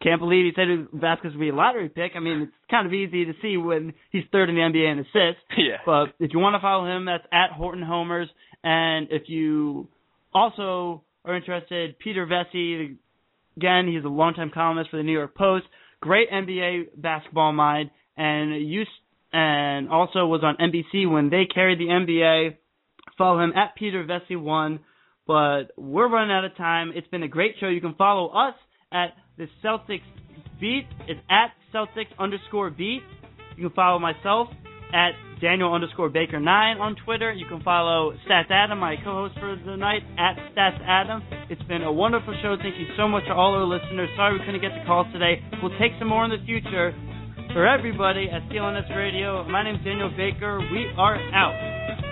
can't believe he said Vasquez would be a lottery pick. I mean, it's kind of easy to see when he's third in the NBA in assists. *laughs* Yeah. But if you want to follow him, that's at Horton Homers. And if you also are interested, Peter Vecsey, again, he's a longtime columnist for the New York Post. Great NBA basketball mind, and used and also was on NBC when they carried the NBA. Follow him at Peter Vecsey one. But we're running out of time. It's been a great show. You can follow us at the Celtics Beat. It's at Celtics underscore Beat. You can follow myself at Daniel underscore Baker nine on Twitter. You can follow Stats Adam, my co-host for the night, at Stats Adam. It's been a wonderful show. Thank you so much to all our listeners. Sorry we couldn't get the calls today. We'll take some more in the future. For everybody at CLNS Radio, my name is Daniel Baker. We are out.